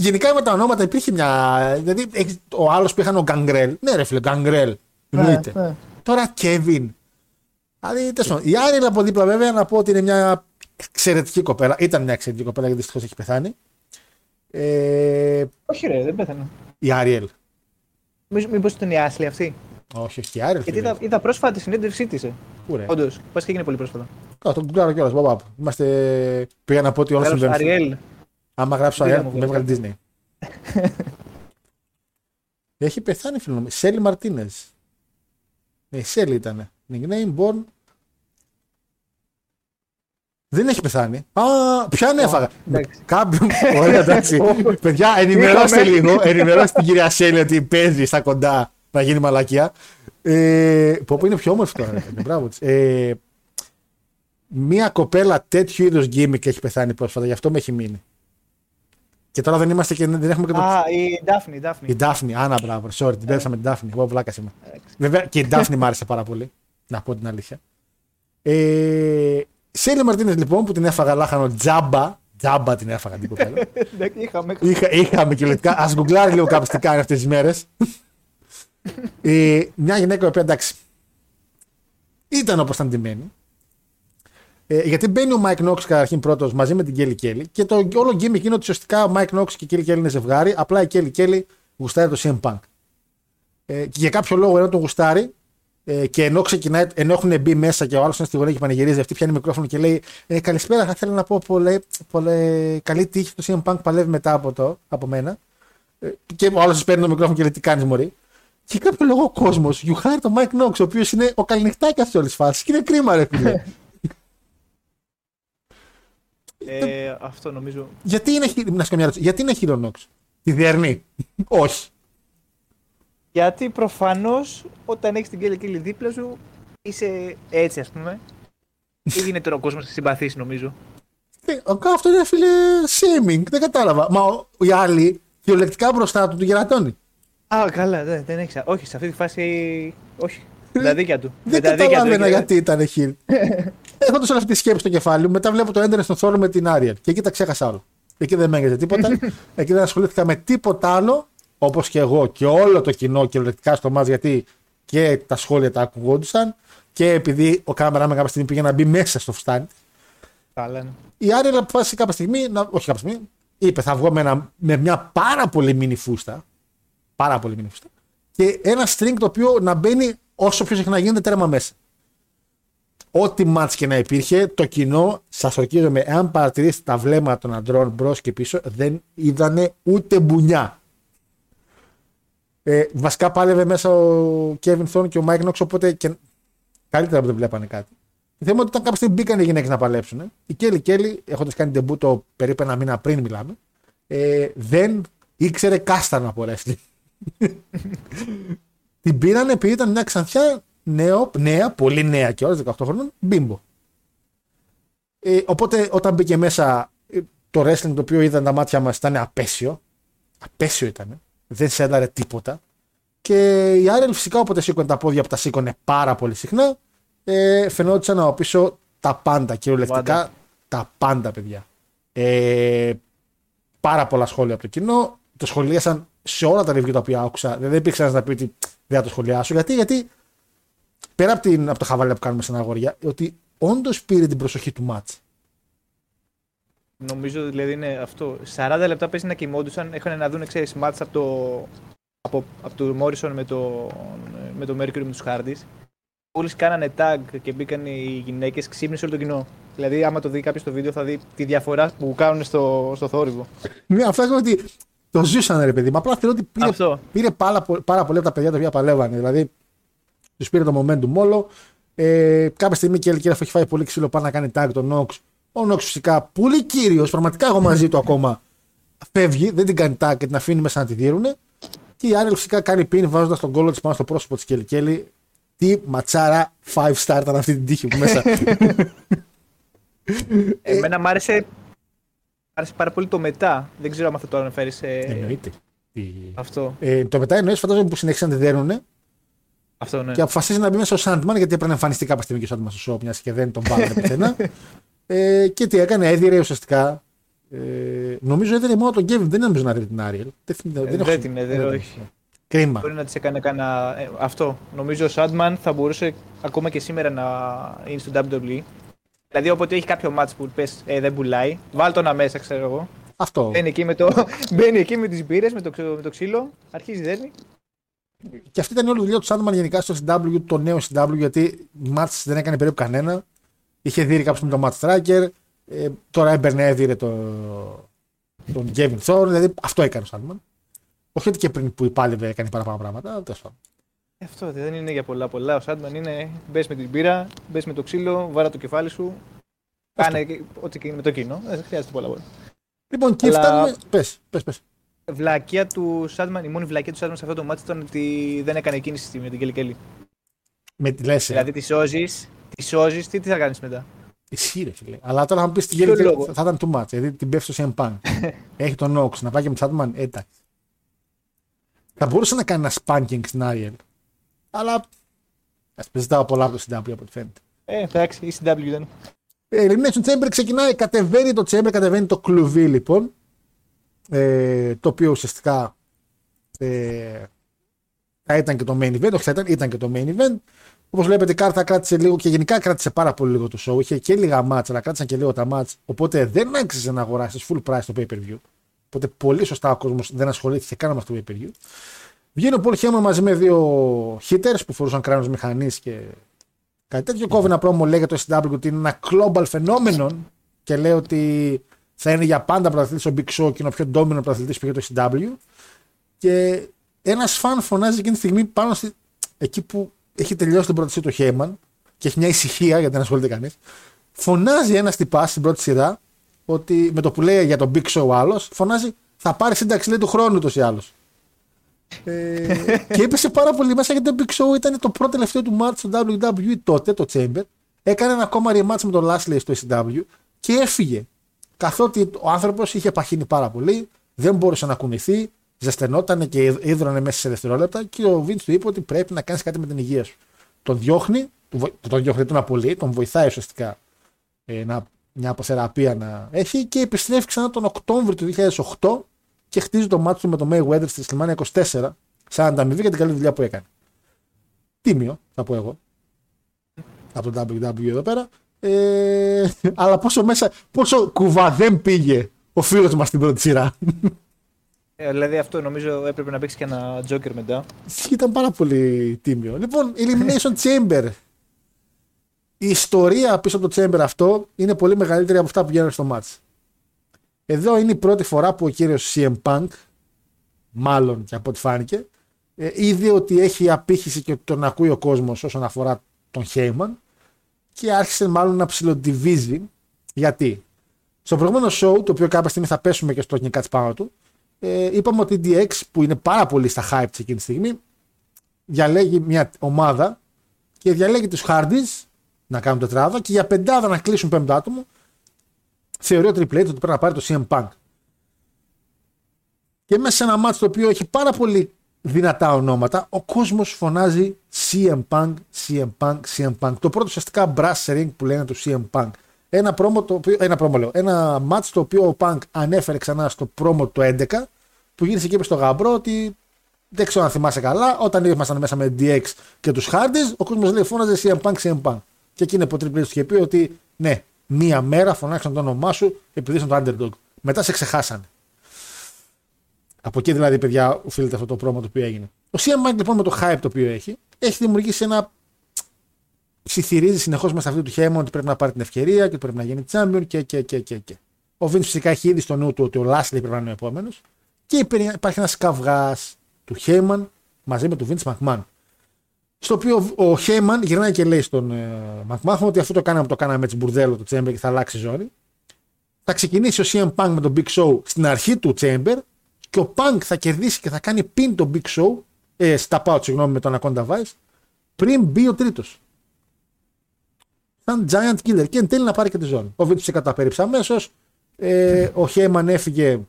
Speaker 3: γενικά με τα ονόματα υπήρχε μια... Δηλαδή, έχεις- ο άλλος που είχαν ο Γκαγκρέλ. Ναι ρε φίλε, Γκαγκρέλ. Εννοείται.
Speaker 4: ναι.
Speaker 3: Τώρα Kevin. Δηλαδή, τέλος πάντων. Η Άριλ από δίπλα βέβαια να πω ότι είναι μια εξαιρετική κοπέλα. Ήταν μια εξαιρετική κοπέλα γιατί δυστυχώς έχει πεθάνει. Ε,
Speaker 4: Όχι, ρε, δεν πέθανε.
Speaker 3: η Άριελ.
Speaker 4: Μήπως ήταν η Άσλη αυτή;
Speaker 3: Όχι, όχι, η Άριελ.
Speaker 4: Γιατί
Speaker 3: φίλε.
Speaker 4: είδα, είδα πρόσφατη συνέντευξή της. Ε.
Speaker 3: Πού ρε;
Speaker 4: Όντως, πας και έγινε πολύ πρόσφατα.
Speaker 3: Α, τον κουκλάρω κιόλας, μπαμπά. Είμαστε... Πήγα να πω ότι όλα
Speaker 4: Γράψε
Speaker 3: συμβαίνουν.
Speaker 4: Αριέλ.
Speaker 3: Άμα γράψω
Speaker 4: Πήγα
Speaker 3: Άριελ,
Speaker 4: μου
Speaker 3: με έβγαλε
Speaker 4: βγάλε.
Speaker 3: Disney. Έχει πεθάνει φίλο μου. Σέλι Μαρτίνες. Ναι, η Σέλι ήταν. Nickname born. Δεν έχει πεθάνει. Α, ποιαν έφαγα.
Speaker 4: εντάξει.
Speaker 3: Κάποιον. Ωραία, εντάξει. Παιδιά, ενημερώστε
Speaker 4: Είχαμε.
Speaker 3: λίγο. Ενημερώστε την κυρία Σέλι ότι παίζει στα κοντά να γίνει μαλακία. Ε, πω, πω είναι πιο όμορφη τώρα. ρε, Μπράβο της. Ε, μία κοπέλα τέτοιου είδους gimmick έχει πεθάνει πρόσφατα, γι' αυτό με έχει μείνει. Και τώρα δεν είμαστε και δεν έχουμε και το.
Speaker 4: Α, η Ντάφνη, η Ντάφνη.
Speaker 3: Η Ντάφνη, Άννα, μπράβο. Sorry, την πέρασα με την Ντάφνη. Εγώ βλάκα είμαι. Βέβαια και η Ντάφνη μ' άρεσε πάρα πολύ. Να πω την αλήθεια. Ε, Shelly Martinez λοιπόν που την έφαγα λάχανο τζάμπα. Τζάμπα την έφαγα την κοπέλα.
Speaker 4: Ναι, Είχαμε.
Speaker 3: Είχα, είχαμε κυριολεκτικά. Α γκουγκλάρει λίγο κάποιος τι κάνει αυτές τις μέρες. ε, μια γυναίκα η οποία εντάξει. Ήταν όπως ήταν ντυμένη. Ε, γιατί μπαίνει ο Mike Knox καταρχήν πρώτος μαζί με την Kelly Kelly και το όλο gimmick είναι ότι ουσιαστικά ο Mike Knox και η Kelly Kelly είναι ζευγάρι. Απλά η Kelly Kelly γουστάρει το CM Punk. Ε, και για κάποιο λόγο ενώ τον γουστάρει ε, και ενώ, ξεκινάει, ενώ έχουν μπει μέσα και ο άλλος είναι στη γωνία και πανηγυρίζει, αυτή πιάνει μικρόφωνο και λέει ε, Καλησπέρα, θα ήθελα να πω πολλέ, πολλέ, καλή τύχη. Το CM Punk παλεύει μετά από, το, από μένα. Ε, και ο άλλος τη παίρνει το μικρόφωνο και λέει Τι κάνεις, Μωρή. Και για κάποιο λόγο ο κόσμος γιουχάρει τον Mike Knox, ο οποίος είναι ο καληνυχτάκι αυτής όλης τη φάσης. Και είναι κρίμα, ρε φίλε.
Speaker 4: Ε, αυτό νομίζω.
Speaker 3: γιατί είναι, χει- να σου κάνω μια ερώτηση. γιατί είναι χείρο Knox. Τη διερνή. Όχι.
Speaker 4: Γιατί προφανώς όταν έχεις την Κέλλη Κέλλη δίπλα σου είσαι έτσι, ας πούμε. Ή γίνεται ο κόσμος τη συμπαθή, νομίζω.
Speaker 3: Ε, ο- Αυτό είναι φίλε shaming. Δεν κατάλαβα. Μα ο, οι άλλοι κυριολεκτικά μπροστά του του γερατώνει.
Speaker 4: Α, καλά, δεν, δεν έχει. Όχι, σε αυτή τη φάση. Όχι. Με τα δίκια του.
Speaker 3: Δεν
Speaker 4: με τα δίκια
Speaker 3: καταλάβαινα
Speaker 4: του.
Speaker 3: γιατί ήταν χιλ. Έχοντας όλη αυτή τη σκέψη στο κεφάλι μου, μετά βλέπω το έντρε στον θόρυβο με την Άριελ. Και εκεί τα ξέχασα όλο. Εκεί δεν με έγινε τίποτα. εκεί δεν ασχολήθηκα με τίποτα άλλο. Όπως και εγώ και όλο το κοινό κυριολεκτικά στο μάτς γιατί και τα σχόλια τα ακουγόντουσαν. Και επειδή ο κάμερα με κάποια στιγμή πήγε να μπει μέσα στο φουστάνι.
Speaker 4: Καλά, ναι.
Speaker 3: Η Άριελ αποφάσισε κάποια στιγμή, να, όχι κάποια στιγμή, είπε θα βγω με, ένα, με μια πάρα πολύ μίνι φούστα. Πάρα πολύ μίνι φούστα. Και ένα string το οποίο να μπαίνει όσο πιο συχνά γίνεται τέρμα μέσα. Ό,τι μάτς και να υπήρχε, το κοινό, σας ορκίζομαι, εάν παρατηρήσετε τα βλέμματα των αντρών μπρος και πίσω, δεν είδανε ούτε μπουνιά. Ε, βασικά πάλευε μέσα ο Kevin Thorne και ο Mike Knox, οπότε και καλύτερα που δεν βλέπανε κάτι. Το θέμα είναι ότι όταν κάποια στιγμή μπήκαν οι γυναίκες να παλέψουν, η Κέλλη Κέλλη, έχοντας κάνει τεμπούτο περίπου ένα μήνα πριν μιλάμε, ε, δεν ήξερε κάστα να πορεύσει. Την πήραν επειδή ήταν μια ξανθιά νέο, νέα, πολύ νέα και 18 χρόνων, μπίμπο. Ε, οπότε όταν μπήκε μέσα ε, το wrestling το οποίο είδαν τα μάτια μας ήταν απέσιο. Απέσιο ήταν. Δεν σένταρε τίποτα. Και η Άρελ φυσικά όποτε σήκωνε τα πόδια που τα σήκωνε πάρα πολύ συχνά, ε, φαινόντουσαν από πίσω τα πάντα, κυριολεκτικά
Speaker 4: Πάντα.
Speaker 3: τα πάντα, παιδιά. Ε, πάρα πολλά σχόλια από το κοινό. Το σχολίασαν σε όλα τα review τα οποία άκουσα. Δεν υπήρξε ένας να πει ότι δεν θα το σχολιάσω. Γιατί, γιατί πέρα από, την, από το χαβαλέ που κάνουμε στην αγοριά, ότι όντως πήρε την προσοχή του μάτς.
Speaker 4: Νομίζω δηλαδή είναι αυτό. 40 λεπτά παίζει να κοιμόντουσαν, είχαν να δουν ξέρεις, μάτς από το, από, από το Morrison με το, με το Mercury με τους Hardys. Μόλις κάνανε tag και μπήκαν οι γυναίκες, ξύπνησε όλο το κοινό. Δηλαδή, άμα το δει κάποιος στο βίντεο, θα δει τη διαφορά που κάνουν στο, στο θόρυβο.
Speaker 3: Ναι, αυτό είναι ότι το ζούσαν ρε παιδί. Μα απλά θεωρώ ότι πήρε,
Speaker 4: Αυτό.
Speaker 3: πήρε πάρα, πο- πάρα πολύ από τα παιδιά τα οποία παλεύανε. Δηλαδή, τους πήρε το momentum όλο. Ε, κάποια στιγμή και η Ελκύρα έχει φάει πολύ ξύλο πάνω να κάνει tag τον Nox. Ο Nox φυσικά πολύ κύριος, πραγματικά εγώ μαζί του ακόμα. Φεύγει, δεν την κάνει tag και την αφήνει μέσα να τη δίνουνε. Και η Άρελ φυσικά κάνει pin βάζοντας τον κόλλο της πάνω στο πρόσωπο της Κέλη Κέλη. Τι ματσάρα 5 star ήταν αυτή την τύχη που μέσα.
Speaker 4: Εμένα μ' άρεσε, μ' άρεσε πάρα πολύ το μετά. Δεν ξέρω αν θα το αναφέρεις σε
Speaker 3: Εννοείται. Τι-
Speaker 4: αυτό.
Speaker 3: Ε, το μετά εννοείς φαντάζομαι που συνέχισαν να τη δέρουνε
Speaker 4: Αυτό, ναι.
Speaker 3: και αποφασίζει να μπει μέσα στο Sandman γιατί έπρεπε να εμφανιστεί κάποια στιγμή και ο Sandman στο show, μιας και δεν τον βάλανε πουθενά. ε, και τι έκανε, έδιρε ουσιαστικά. Ε, νομίζω έδιρε μόνο τον Kevin, δεν νομίζω να έδιρε την Άριελ. Δεν, θυμ-
Speaker 4: Ε,
Speaker 3: έχω-
Speaker 4: δεν την έδιρε,
Speaker 3: δεν-
Speaker 4: όχι.
Speaker 3: Κρίμα.
Speaker 4: Μπορεί να της έκανε κανένα. ε, αυτό. Νομίζω ο Sandman θα μπορούσε ακόμα και σήμερα να είναι στο WWE. Δηλαδή, όποτε έχει κάποιο match που πες ε, δεν πουλάει, βάλ το να μέσα, ξέρω εγώ.
Speaker 3: Αυτό.
Speaker 4: Μπαίνει εκεί με, το, μπαίνει εκεί με τις μπύρες, με το, ξε- με το ξύλο, αρχίζει δέρνει.
Speaker 3: Και αυτή ήταν η όλη δουλειά του Sandman γενικά στο CW, το νέο CW, γιατί μάτς δεν έκανε περίπου κανένα. Είχε δει κάποιος με τον Matt Striker. Ε, τώρα έμπαιρνε, έδιρε το, τον Kevin Thorne. Δηλαδή αυτό έκανε ο Sandman. Όχι ότι και πριν που υπάλληλε έκανε παραπάνω πράγματα. αλλά τέλος πάντων.
Speaker 4: Ε, Αυτό δεν είναι για πολλά πολλά. Ο Sandman είναι μπες με την μπύρα, μπες με το ξύλο, βάρα το κεφάλι σου. Κάνε και- ό,τι και με το κοινό. Ε, Δεν χρειάζεται πολλά πολλά.
Speaker 3: Λοιπόν, και
Speaker 4: Αλλά-
Speaker 3: φτάνουμε. Πες, πες, πες.
Speaker 4: Βλακία του Sandman, η μόνη βλακία του Sandman σε αυτό το μάτι ήταν ότι δεν έκανε κίνηση στη- με την Kelly Kelly.
Speaker 3: Με τη λες, ε.
Speaker 4: Δηλαδή τη σώζεις, τη σώζεις, τι, τι θα κάνεις μετά;
Speaker 3: Ισχύει, ρε φίλε. Αλλά τώρα θα μου πεις την
Speaker 4: Ποιο
Speaker 3: γέλη
Speaker 4: λόγο;
Speaker 3: θα ήταν too much. Δηλαδή την πέφτει στο CM Punk. Έχει τον Nox να πάει και με Τσάτμαν. Ε, εντάξει. Θα μπορούσε να κάνει ένα spanking στην Άριελ. Αλλά. Α ζητάω πολλά από το CW από ό,τι φαίνεται.
Speaker 4: Ε, εντάξει, η CW ήταν.
Speaker 3: Ε, Elimination Chamber ξεκινάει, κατεβαίνει το Chamber, κατεβαίνει το κλουβί λοιπόν. Ε, το οποίο ουσιαστικά ε, θα ήταν και το main event. Όχι, θα ήταν, ήταν και το main event. Όπως βλέπετε, η κάρτα κράτησε λίγο και γενικά κράτησε πάρα πολύ λίγο το show. Είχε και λίγα μάτσα, αλλά κράτησαν και λίγο τα μάτσα. Οπότε δεν άξιζε να αγοράσει full price το pay per view. Οπότε πολύ σωστά ο κόσμος δεν ασχολήθηκε καν με αυτό το pay per view. Βγαίνει ο Paul Heyman μαζί με δύο hitters που φορούσαν κράνος μηχανής και κάτι τέτοιο. Κόβει ένα πρόμο, λέει για το SW ότι είναι ένα global phenomenon και λέει ότι θα είναι για πάντα πρωταθλητής ο Big Show και είναι ο πιο dominant πρωταθλητής που έχει το SW. Και ένας φαν φωνάζει εκείνη τη στιγμή πάνω στη... εκεί που έχει τελειώσει την πρώτη σειρά το Heyman και έχει μια ησυχία γιατί δεν ασχολείται κανείς. Φωνάζει ένας τυπάς στην πρώτη σειρά ότι με το που λέει για τον Big Show ο άλλος, φωνάζει θα πάρει σύνταξη λέει του χρόνου ούτω ή άλλω. ε, και έπεσε πάρα πολύ μέσα γιατί το Big Show ήταν το πρώτο τελευταίο του match στο WWE τότε, το Chamber. Έκανε ένα ακόμα rematch με τον Lashley στο SW και έφυγε. Καθότι ο άνθρωπος είχε παχύνει πάρα πολύ, δεν μπορούσε να κουνηθεί, ζεσθενόταν και ίδρωνε μέσα σε δευτερόλεπτα και ο Vince του είπε ότι πρέπει να κάνεις κάτι με την υγεία σου. Τον διώχνει, τον βο- τον διώχνει τον απολύει, τον βοηθάει ουσιαστικά ε, να, μια αποθεραπεία να έχει και επιστρέφει ξανά τον Οκτώβριο του 2008 και χτίζει το μάτι του με τον Mayweather στη WrestleMania 24 σαν ανταμοιβή για την καλή δουλειά που έκανε. Τίμιο, θα πω εγώ. Από το WWE εδώ πέρα. Ε, αλλά πόσο μέσα, πόσο κουβαδέν πήγε ο φίλος μας στην πρώτη σειρά.
Speaker 4: Ε, δηλαδή αυτό νομίζω έπρεπε να παίξει και ένα Joker μετά.
Speaker 3: Ήταν πάρα πολύ τίμιο. Λοιπόν, Elimination Chamber. Η ιστορία πίσω από το Chamber αυτό είναι πολύ μεγαλύτερη από αυτά που γίνανε στο match. Εδώ είναι η πρώτη φορά που ο κύριος CM Punk, μάλλον και από ό,τι φάνηκε, ε, είδε ότι έχει απήχηση και ότι τον ακούει ο κόσμος όσον αφορά τον Heyman και άρχισε μάλλον να ψιλοντιβίζει. Γιατί; Στο προηγούμενο show, το οποίο κάποια στιγμή θα πέσουμε και στο King Cuts πάνω του, ε, είπαμε ότι η DX που είναι πάρα πολύ στα hype της εκείνη τη στιγμή διαλέγει μια ομάδα και διαλέγει τους Hardys να κάνουν τετράδα και για πεντάδα να κλείσουν πέμπτο άτομο θεωρεί ο Triple H ότι πρέπει να πάρει το CM Punk. Και μέσα σε ένα μάτσο το οποίο έχει πάρα πολύ δυνατά ονόματα, ο κόσμος φωνάζει CM Punk, CM Punk, CM Punk. Το πρώτο ουσιαστικά brass ring που λένε το CM Punk. Ένα πρόμο το οποίο, ένα πρόμο λέω, ένα μάτς το οποίο ο Punk ανέφερε ξανά στο πρόμο το 11 που γύρισε και είπε στο γαμπρό ότι δεν ξέρω αν θυμάσαι καλά, όταν ήμασταν μέσα με DX και τους Hardys, ο κόσμος λέει φώναζε CM Punk, CM Punk. Και εκεί είναι που ο Triple H τους είχε πει ότι ναι, μία μέρα φωνάξαν το όνομά σου επειδή είσαι το underdog. Μετά σε ξεχάσανε. Από εκεί δηλαδή, παιδιά, οφείλεται αυτό το πρόμο το οποίο έγινε. Ο CM Punk λοιπόν με το hype το οποίο έχει, έχει δημιουργήσει ένα. Ψιθυρίζει συνεχώς μέσα αυτή του χέμα ότι πρέπει να πάρει την ευκαιρία και ότι πρέπει να γίνει champion και, και, και, και, και. Ο Vince φυσικά έχει ήδη στο νου του ότι ο Lashley πρέπει να είναι ο επόμενος. Και υπε- υπάρχει ένας καυγάς του Heyman μαζί με τον Vince McMahon. Στο οποίο ο Heyman γυρνάει και λέει στον ε, McMahon ότι αυτό το κάναμε, το κάναμε έτσι μπουρδέλο το Chamber και θα αλλάξει ζώνη. Θα ξεκινήσει ο CM Punk με τον Big Show στην αρχή του Chamber και ο Punk θα κερδίσει και θα κάνει pin τον Big Show, ε, στα out, συγγνώμη, με τον Anaconda Vice, πριν μπει ο τρίτος. Σαν Giant Killer και εν τέλει να πάρει και τη ζώνη. Ο Vince φυσικά τα πέριψε αμέσως. Ε, ο Heyman έφυγε,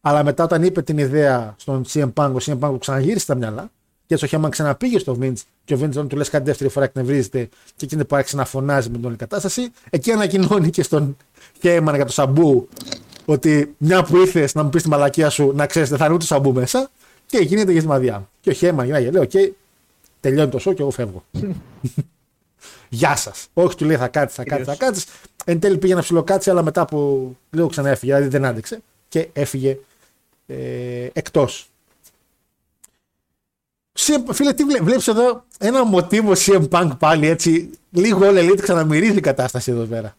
Speaker 3: αλλά μετά όταν είπε την ιδέα στον CM Punk, ο CM Punk του ξαναγύρισε τα μυαλά. Και έτσι ο Heyman ξαναπήγε στο Vince και ο Vince όταν του λες κάτι δεύτερη φορά εκνευρίζεται και εκείνη που άρχισε να φωνάζει με την όλη κατάσταση. Εκεί ανακοινώνει και στον Heyman για το Sabu ότι μια που ήρθε να μου πεις τη μαλακία σου να ξέρεις δεν θα είναι ούτε Sabu μέσα και γίνεται κωλοσμαδιά. Και ο Heyman γυρνάει και λέει: Οκ, τελειώνει το show και εγώ φεύγω. Γεια σας. Όχι, του λέει θα κάτσεις, θα κάτσεις, θα κάτσεις. Εν τέλει πήγε να ψιλοκάτσει, αλλά μετά από λίγο ξανά έφυγε, δηλαδή δεν άντεξε και έφυγε ε, εκτός. Φίλε, τι βλέ, βλέπεις εδώ ένα μοτίβο CM Punk πάλι έτσι, λίγο all elite ξαναμυρίζει η κατάσταση εδώ πέρα.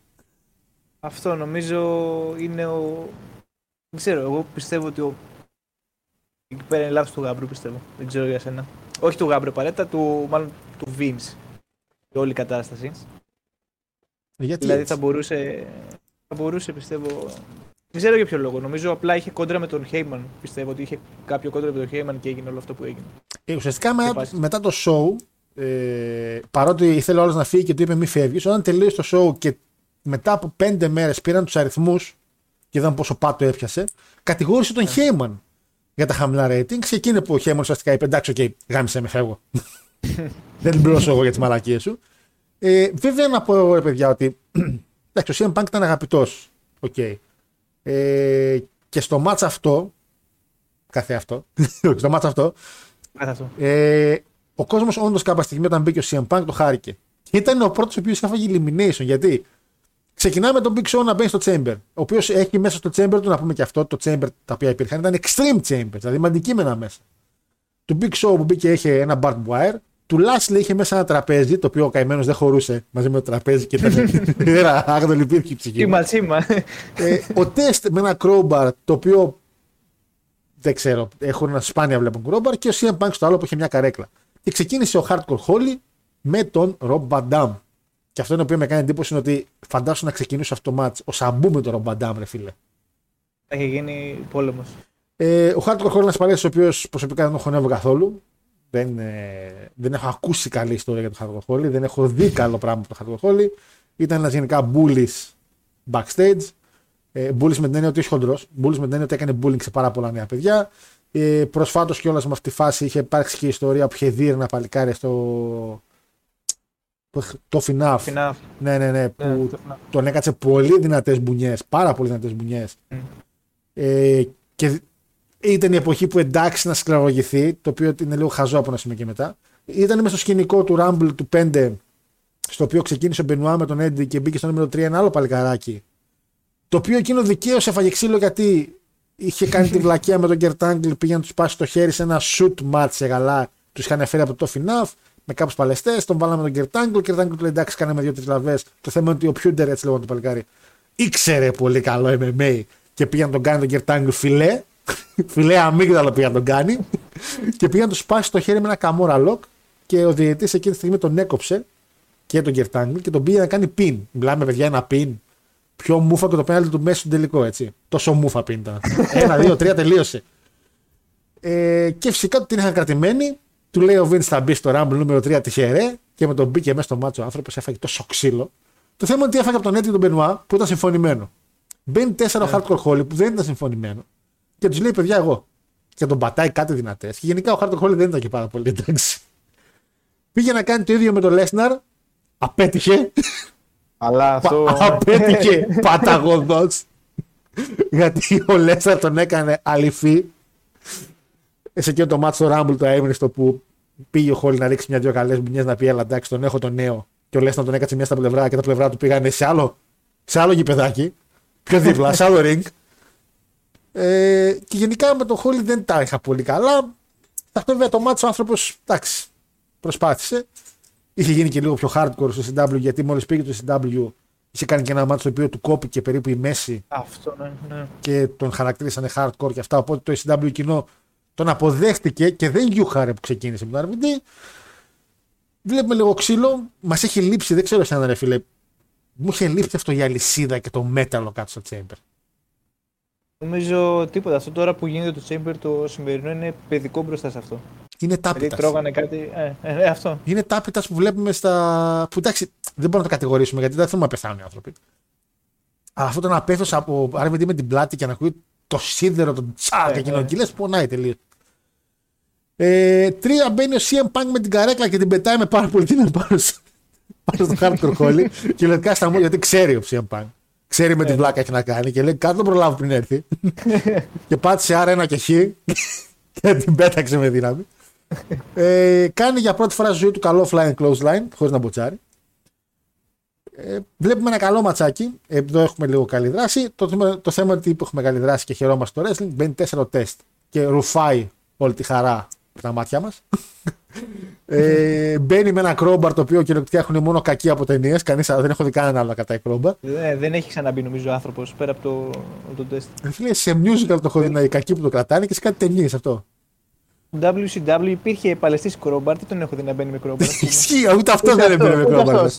Speaker 4: Αυτό νομίζω είναι ο. Δεν ξέρω, εγώ πιστεύω ότι ο. Εκεί πέρα είναι λάθος του γάμπρου, πιστεύω. Δεν ξέρω για σένα. Όχι του γάμπρου παρέτα, του, μάλλον του Vince. Η όλη κατάσταση.
Speaker 3: Γιατί
Speaker 4: δηλαδή
Speaker 3: έτσι;
Speaker 4: θα μπορούσε. Θα μπορούσε, πιστεύω. Δεν ξέρω για ποιο λόγο. Νομίζω απλά είχε κόντρα με τον Heyman. Πιστεύω ότι είχε κάποιο κόντρα με τον Heyman και έγινε όλο αυτό που έγινε.
Speaker 3: Ε, ουσιαστικά μετά,
Speaker 4: πάση.
Speaker 3: μετά το show, ε, παρότι ήθελε ο άλλος να φύγει και του είπε μη φεύγεις, όταν τελείωσε το show και μετά από πέντε μέρες πήραν τους αριθμούς και είδαν πόσο πάτο έπιασε, κατηγόρησε τον Χέιμαν για τα χαμηλά ratings. Και εκείνη που ο Heyman ουσιαστικά είπε: Εντάξει, οκ, okay, γάμισε με, φεύγω. Δεν θα την πληρώσω εγώ για τις μαλακίες σου. Ε, βέβαια να πω εγώ, ρε παιδιά, ότι εντάξει, ο CM Punk ήταν αγαπητός. Okay. Ε, και στο ματς αυτό, καθεαυτό, στο ματς αυτό, ε, ο κόσμος όντως κάποια στιγμή όταν μπήκε ο CM Punk το χάρηκε. Και ήταν ο πρώτος ο οποίος έφαγε elimination. Γιατί ξεκινάμε τον Big Show να μπαίνει στο Chamber. Ο οποίος έχει μέσα στο Chamber του, να πούμε και αυτό, το Chamber τα οποία υπήρχαν ήταν extreme Chamber, δηλαδή με αντικείμενα μέσα. Το Big Show που μπήκε είχε ένα barbed wire. Του Lashley είχε μέσα ένα τραπέζι, το οποίο ο καημένος δεν χωρούσε μαζί με το τραπέζι και ήταν. Era άγνωστο υπήρχε ψυχή.
Speaker 4: Τσίμα, τσίμα.
Speaker 3: ε, ο τεστ με ένα crowbar το οποίο δεν ξέρω, έχουν ένα σπάνια βλέπουν crowbar και ο CM Punk στο άλλο που είχε μια καρέκλα. Και ξεκίνησε ο Hardcore Holly με τον Rob Van Dam. Και αυτό είναι που με κάνει εντύπωση είναι ότι φαντάσου να ξεκινήσει αυτό το match ο Σαμπού με τον Rob Van Dam, ρε φίλε.
Speaker 4: Έχει γίνει πόλεμος.
Speaker 3: Ε, ο Hardcore Holly είναι ένας παλέτη ο οποίος προσωπικά δεν τον χωνεύω καθόλου. Δεν, ε, δεν έχω ακούσει καλή ιστορία για τον Hardcore Holly. Δεν έχω δει καλό πράγμα από τον Hardcore Holly. Ήταν ένας γενικά bully backstage. Ε, bullies με την έννοια ότι είσαι χοντρός. Bullies με την έννοια ότι έκανε bullying σε πάρα πολλά νέα παιδιά. Ε, Προσφάτως κιόλας με αυτή τη φάση είχε υπάρξει και η ιστορία που είχε δει ένα παλικάρι στο. Το FNAF.
Speaker 4: FNAF.
Speaker 3: Ναι, ναι, ναι. Που τον έκατσε πολύ δυνατές μπουνιές. Πάρα πολύ δυνατές μπουνιές. Mm. Ε, και ήταν η εποχή που εντάξει να σκληραγωγηθεί, το οποίο είναι λίγο χαζό από ένα σημείο και μετά. Ήταν μέσα στο σκηνικό του Rumble του 5, στο οποίο ξεκίνησε ο Μπενουά με τον Έντι και μπήκε στο νούμερο 3 ένα άλλο παλικαράκι. Το οποίο εκείνο δικαίω έφαγε ξύλο γιατί είχε κάνει τη βλακεία με τον Κερτάγκλ, πήγε να τους πάσει το χέρι σε ένα shoot match σε γαλά. Τους είχαν φέρει από το FNAF με κάποιους παλαιστές. Τον βάλαμε τον Κερτάγκλ. Ο Κερτάγκλ του λέει εντάξει, κάναμε δύο-τρεις λαβές. Το θέμα είναι ότι ο Πιούντερ, έτσι λέγοντα το παλικάρι, ήξερε πολύ καλό MMA και πήγε να τον κάνει τον Κερτάγκλ φιλέ. φιλέ αμύγδαλο πήγε να τον κάνει. και πήγε να τους σπάσει το χέρι με ένα καμόρα lock. Και ο διαιτητής εκείνη τη στιγμή τον έκοψε και τον Κερτάγκλ και τον πήγε να κάνει pin. Μιλάμε παιδιά ένα pin πιο μούφα και το πέναλτι του μέσα στον τελικό, έτσι. Τόσο μούφα πίντα. Ένα, δύο, τρία, τελείωσε. Ε, και φυσικά την είχαν κρατημένη. Του λέει ο Βίντ θα μπεις στο Rumble νούμερο 3 τυχερέ και με τον μπήκε μέσα στο μάτσο ο άνθρωπος, έφαγε τόσο ξύλο. Το θέμα είναι ότι έφαγε από τον Έτρι τον Μπενουά που ήταν συμφωνημένο. Μπαίνει τέσσερα yeah. hardcore Holly που δεν ήταν συμφωνημένο και τους λέει παιδιά εγώ. Και τον πατάει κάτι δυνατές. Και γενικά ο hardcore Holly δεν ήταν και πάρα πολύ εντάξει. Πήγε να κάνει το ίδιο με τον Λέσναρ. Απέτυχε.
Speaker 4: Αλλά αυτό.
Speaker 3: Απέτυχε παταγωδός. γιατί ο Λέσσαρ τον έκανε αληθή. Σε εκείνο το μάτσο το Rumble το έμεινε που πήγε ο Χόλι να ρίξει μια-δυο καλές μπουνιές να πει: Ελά, εντάξει, τον έχω τον νέο. Και ο Λέσσαρ τον έκατσε μια στα πλευρά και τα πλευρά του πήγανε σε άλλο, σε άλλο γηπεδάκι. Πιο δίπλα, σε άλλο ring. Ε, και γενικά με τον Χόλι δεν τα είχα πολύ καλά. Αυτό βέβαια το μάτσο ο άνθρωπος, εντάξει, προσπάθησε. Είχε γίνει και λίγο πιο hardcore στο CW γιατί μόλις πήγε το CW είχε κάνει και ένα μάτσο το οποίο του κόπηκε περίπου η μέση.
Speaker 4: Αυτό, ναι, ναι.
Speaker 3: Και τον χαρακτήρισανε hardcore και αυτά. Οπότε το CW κοινό τον αποδέχτηκε και δεν γιούχαρε που ξεκίνησε με τον RVD. Βλέπουμε λίγο ξύλο. Μας έχει λείψει, δεν ξέρω εσένα ρε φίλε. Μου είχε λείψει αυτό η αλυσίδα και το μέταλλο κάτω στο Chamber.
Speaker 4: Νομίζω τίποτα. Αυτό τώρα που γίνεται το Chamber το σημερινό είναι παιδικό μπροστά σε αυτό.
Speaker 3: Είναι τάπητας.
Speaker 4: Δηλαδή τρώγανε κάτι. Ε, ε, ε, αυτό.
Speaker 3: Είναι τάπητας που βλέπουμε στα. που εντάξει, δεν μπορούμε να το κατηγορήσουμε γιατί δεν θέλουμε να πεθάνουν οι άνθρωποι. Αλλά αυτό το να πέφτει από RVD με την πλάτη και να ακούει το σίδερο, τον τσάκ και εκείνο εκεί λες, πονάει τελείως. Ε, τρία μπαίνει ο CM Punk με την καρέκλα και την πετάει με πάρα πολύ τίμη πάνω, πάνω στο hardcore hall και λέει κάστα μου γιατί ξέρει ο CM Punk. Ξέρει με την πλάκα έχει να κάνει και λέει κάτω τον προλάβω πριν έρθει. και πάτησε άρα ένα και χ και την πέταξε με δύναμη ε, κάνει για πρώτη φορά στη ζωή του καλό flying close line, χωρίς να μποτσάρει. Ε, βλέπουμε ένα καλό ματσάκι. Εδώ έχουμε λίγο καλή δράση. Το, το θέμα είναι ότι έχουμε καλή δράση και χαιρόμαστε στο wrestling. Μπαίνει τέσσερο τεστ και ρουφάει όλη τη χαρά από τα μάτια μας. ε, μπαίνει με ένα κρόμπαρ το οποίο κυριολεκτικά έχουν μόνο κακοί από ταινίες. Κανεί δεν έχω δει κανένα άλλο κατά κρόμπαρ.
Speaker 4: Ε, δεν έχει ξαναμπεί νομίζω άνθρωπος πέρα από το, το τεστ.
Speaker 3: Ε, σε musical το έχω δει να κακοί που το κρατάνε και σε κάτι ταινίες αυτό.
Speaker 4: WCW υπήρχε παλαιστής κρόμπαρτ, δεν τον έχω δει να μπαίνει με κρόμπαρτ.
Speaker 3: Ισχύει, ούτε αυτό δεν μπαίνει με κρόμπαρτ.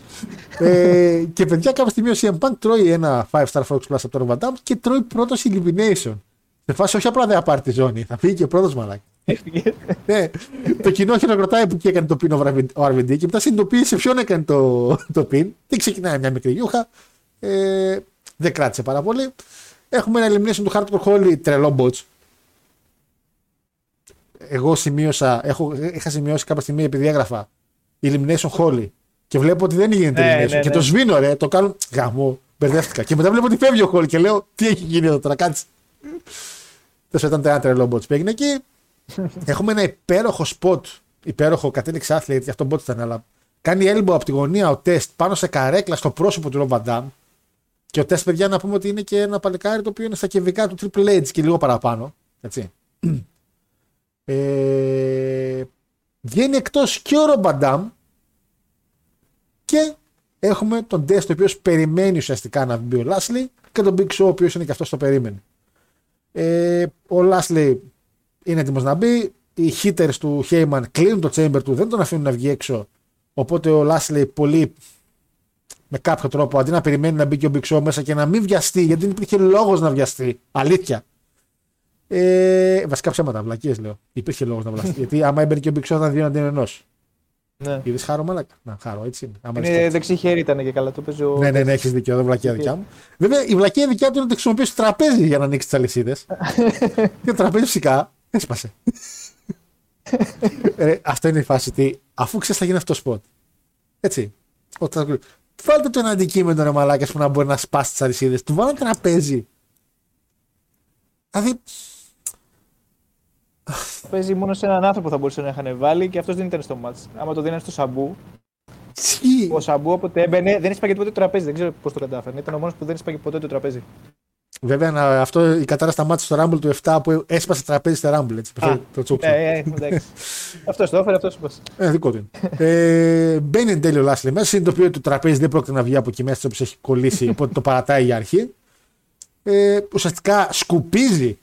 Speaker 3: ε, και παιδιά, κάποια στιγμή ο CM Punk τρώει ένα 5 star Fox Plus από τον Van και τρώει πρώτος elimination. Σε φάση όχι απλά δεν πάρει τη ζώνη, θα φύγει και πρώτος μαλάκι. ναι, το κοινό χειροκροτάει που και έκανε το πιν ο RVD και μετά συνειδητοποίησε ποιον έκανε το, το πιν. Δεν ξεκινάει μια μικρή γιούχα. Ε, δεν κράτησε πάρα πολύ. Έχουμε ένα elimination του Hardcore Holly τρελό bots. Εγώ σημείωσα, έχω, είχα σημειώσει κάποια στιγμή επειδή έγραφα elimination Holly και βλέπω ότι δεν γίνεται
Speaker 4: Ναι,
Speaker 3: elimination.
Speaker 4: ναι,
Speaker 3: Και
Speaker 4: ναι.
Speaker 3: το σβήνω, ρε, το κάνω. Γαμό, μπερδεύτηκα. και μετά βλέπω ότι φεύγει ο Holly και λέω τι έχει γίνει εδώ τώρα, κάτσε. Τέλος ήταν ένα τρελό bots που έγινε εκεί. Έχουμε ένα υπέροχο spot. Υπέροχο κατέληξε athlete, γιατί αυτό bot ήταν, αλλά κάνει elbow από τη γωνία ο τεστ πάνω σε καρέκλα στο πρόσωπο του Rob Van Dam. Και ο τεστ, παιδιά, να πούμε ότι είναι και ένα παλικάρι το οποίο είναι στα κεβικά του Triple H και λίγο παραπάνω. Έτσι. Ε, βγαίνει εκτός και ο Rob Van Dam και έχουμε τον τεστ ο οποίος περιμένει ουσιαστικά να μπει ο Λάσλι και τον Big Show ο οποίος είναι και αυτός το περίμενε. Ε, ο Λάσλι είναι έτοιμος να μπει. Οι hitters του Heyman κλείνουν το chamber του, δεν τον αφήνουν να βγει έξω. Οπότε ο Λάσλι πολύ με κάποιο τρόπο αντί να περιμένει να μπει και ο Big Show μέσα και να μην βιαστεί, γιατί δεν υπήρχε λόγος να βιαστεί. Αλήθεια. Ε, βασικά ψέματα, βλακίες λέω. Υπήρχε λόγος να βιαστεί. γιατί άμα έμπαινε και ο Big Show ήταν δύο αντί ενός.
Speaker 4: Ναι.
Speaker 3: Είδες χάρο, μαλάκα; Να, χάρο, έτσι είναι. Άμα
Speaker 4: Είναι
Speaker 3: είναι
Speaker 4: δεξί χέρι ήταν και καλά. Το παίζει ο.
Speaker 3: ναι, ναι, ναι, έχεις δίκιο. Δεν βλακία δικιά μου. Βέβαια, η βλακία δικιά του είναι ότι χρησιμοποιήσει το τραπέζι για να ανοίξει τις αλυσίδες. και το τραπέζι φυσικά έσπασε. ε, αυτό είναι η φάση. Τι, αφού ξέρεις θα γίνει αυτό το σποτ. Έτσι. Όταν... Βάλτε το ένα αντικείμενο ρε μαλάκες που να μπορεί να σπάσει τις αλυσίδες. Του βάλω ένα τραπέζι. Δηλαδή.
Speaker 4: Παίζει μόνο σε έναν άνθρωπο θα μπορούσε να είχαν βάλει και αυτός δεν ήταν στο ματς. Άμα το δίνανε στο Sabu,
Speaker 3: Τι;
Speaker 4: ο Sabu όποτε έμπαινε δεν έσπαγε ποτέ το τραπέζι. Δεν ξέρω πώς το κατάφερε. Ήταν ο μόνος που δεν έσπαγε ποτέ το τραπέζι.
Speaker 3: Βέβαια, να, αυτό η κατάρα σταμάτησε στο Rumble του 7 που έσπασε τραπέζι στο Rumble. Έτσι,
Speaker 4: Α,
Speaker 3: το τσούξε.
Speaker 4: Ε, ε, εντάξει. αυτός το έφερε, αυτός σου
Speaker 3: Ε, δικό του είναι. ε, μπαίνει εν τέλει ο Lashley μέσα, συνειδητοποιεί ότι το τραπέζι δεν πρόκειται να βγει από εκεί μέσα όπως έχει κολλήσει, οπότε το παρατάει για αρχή. Ε, ουσιαστικά σκουπίζει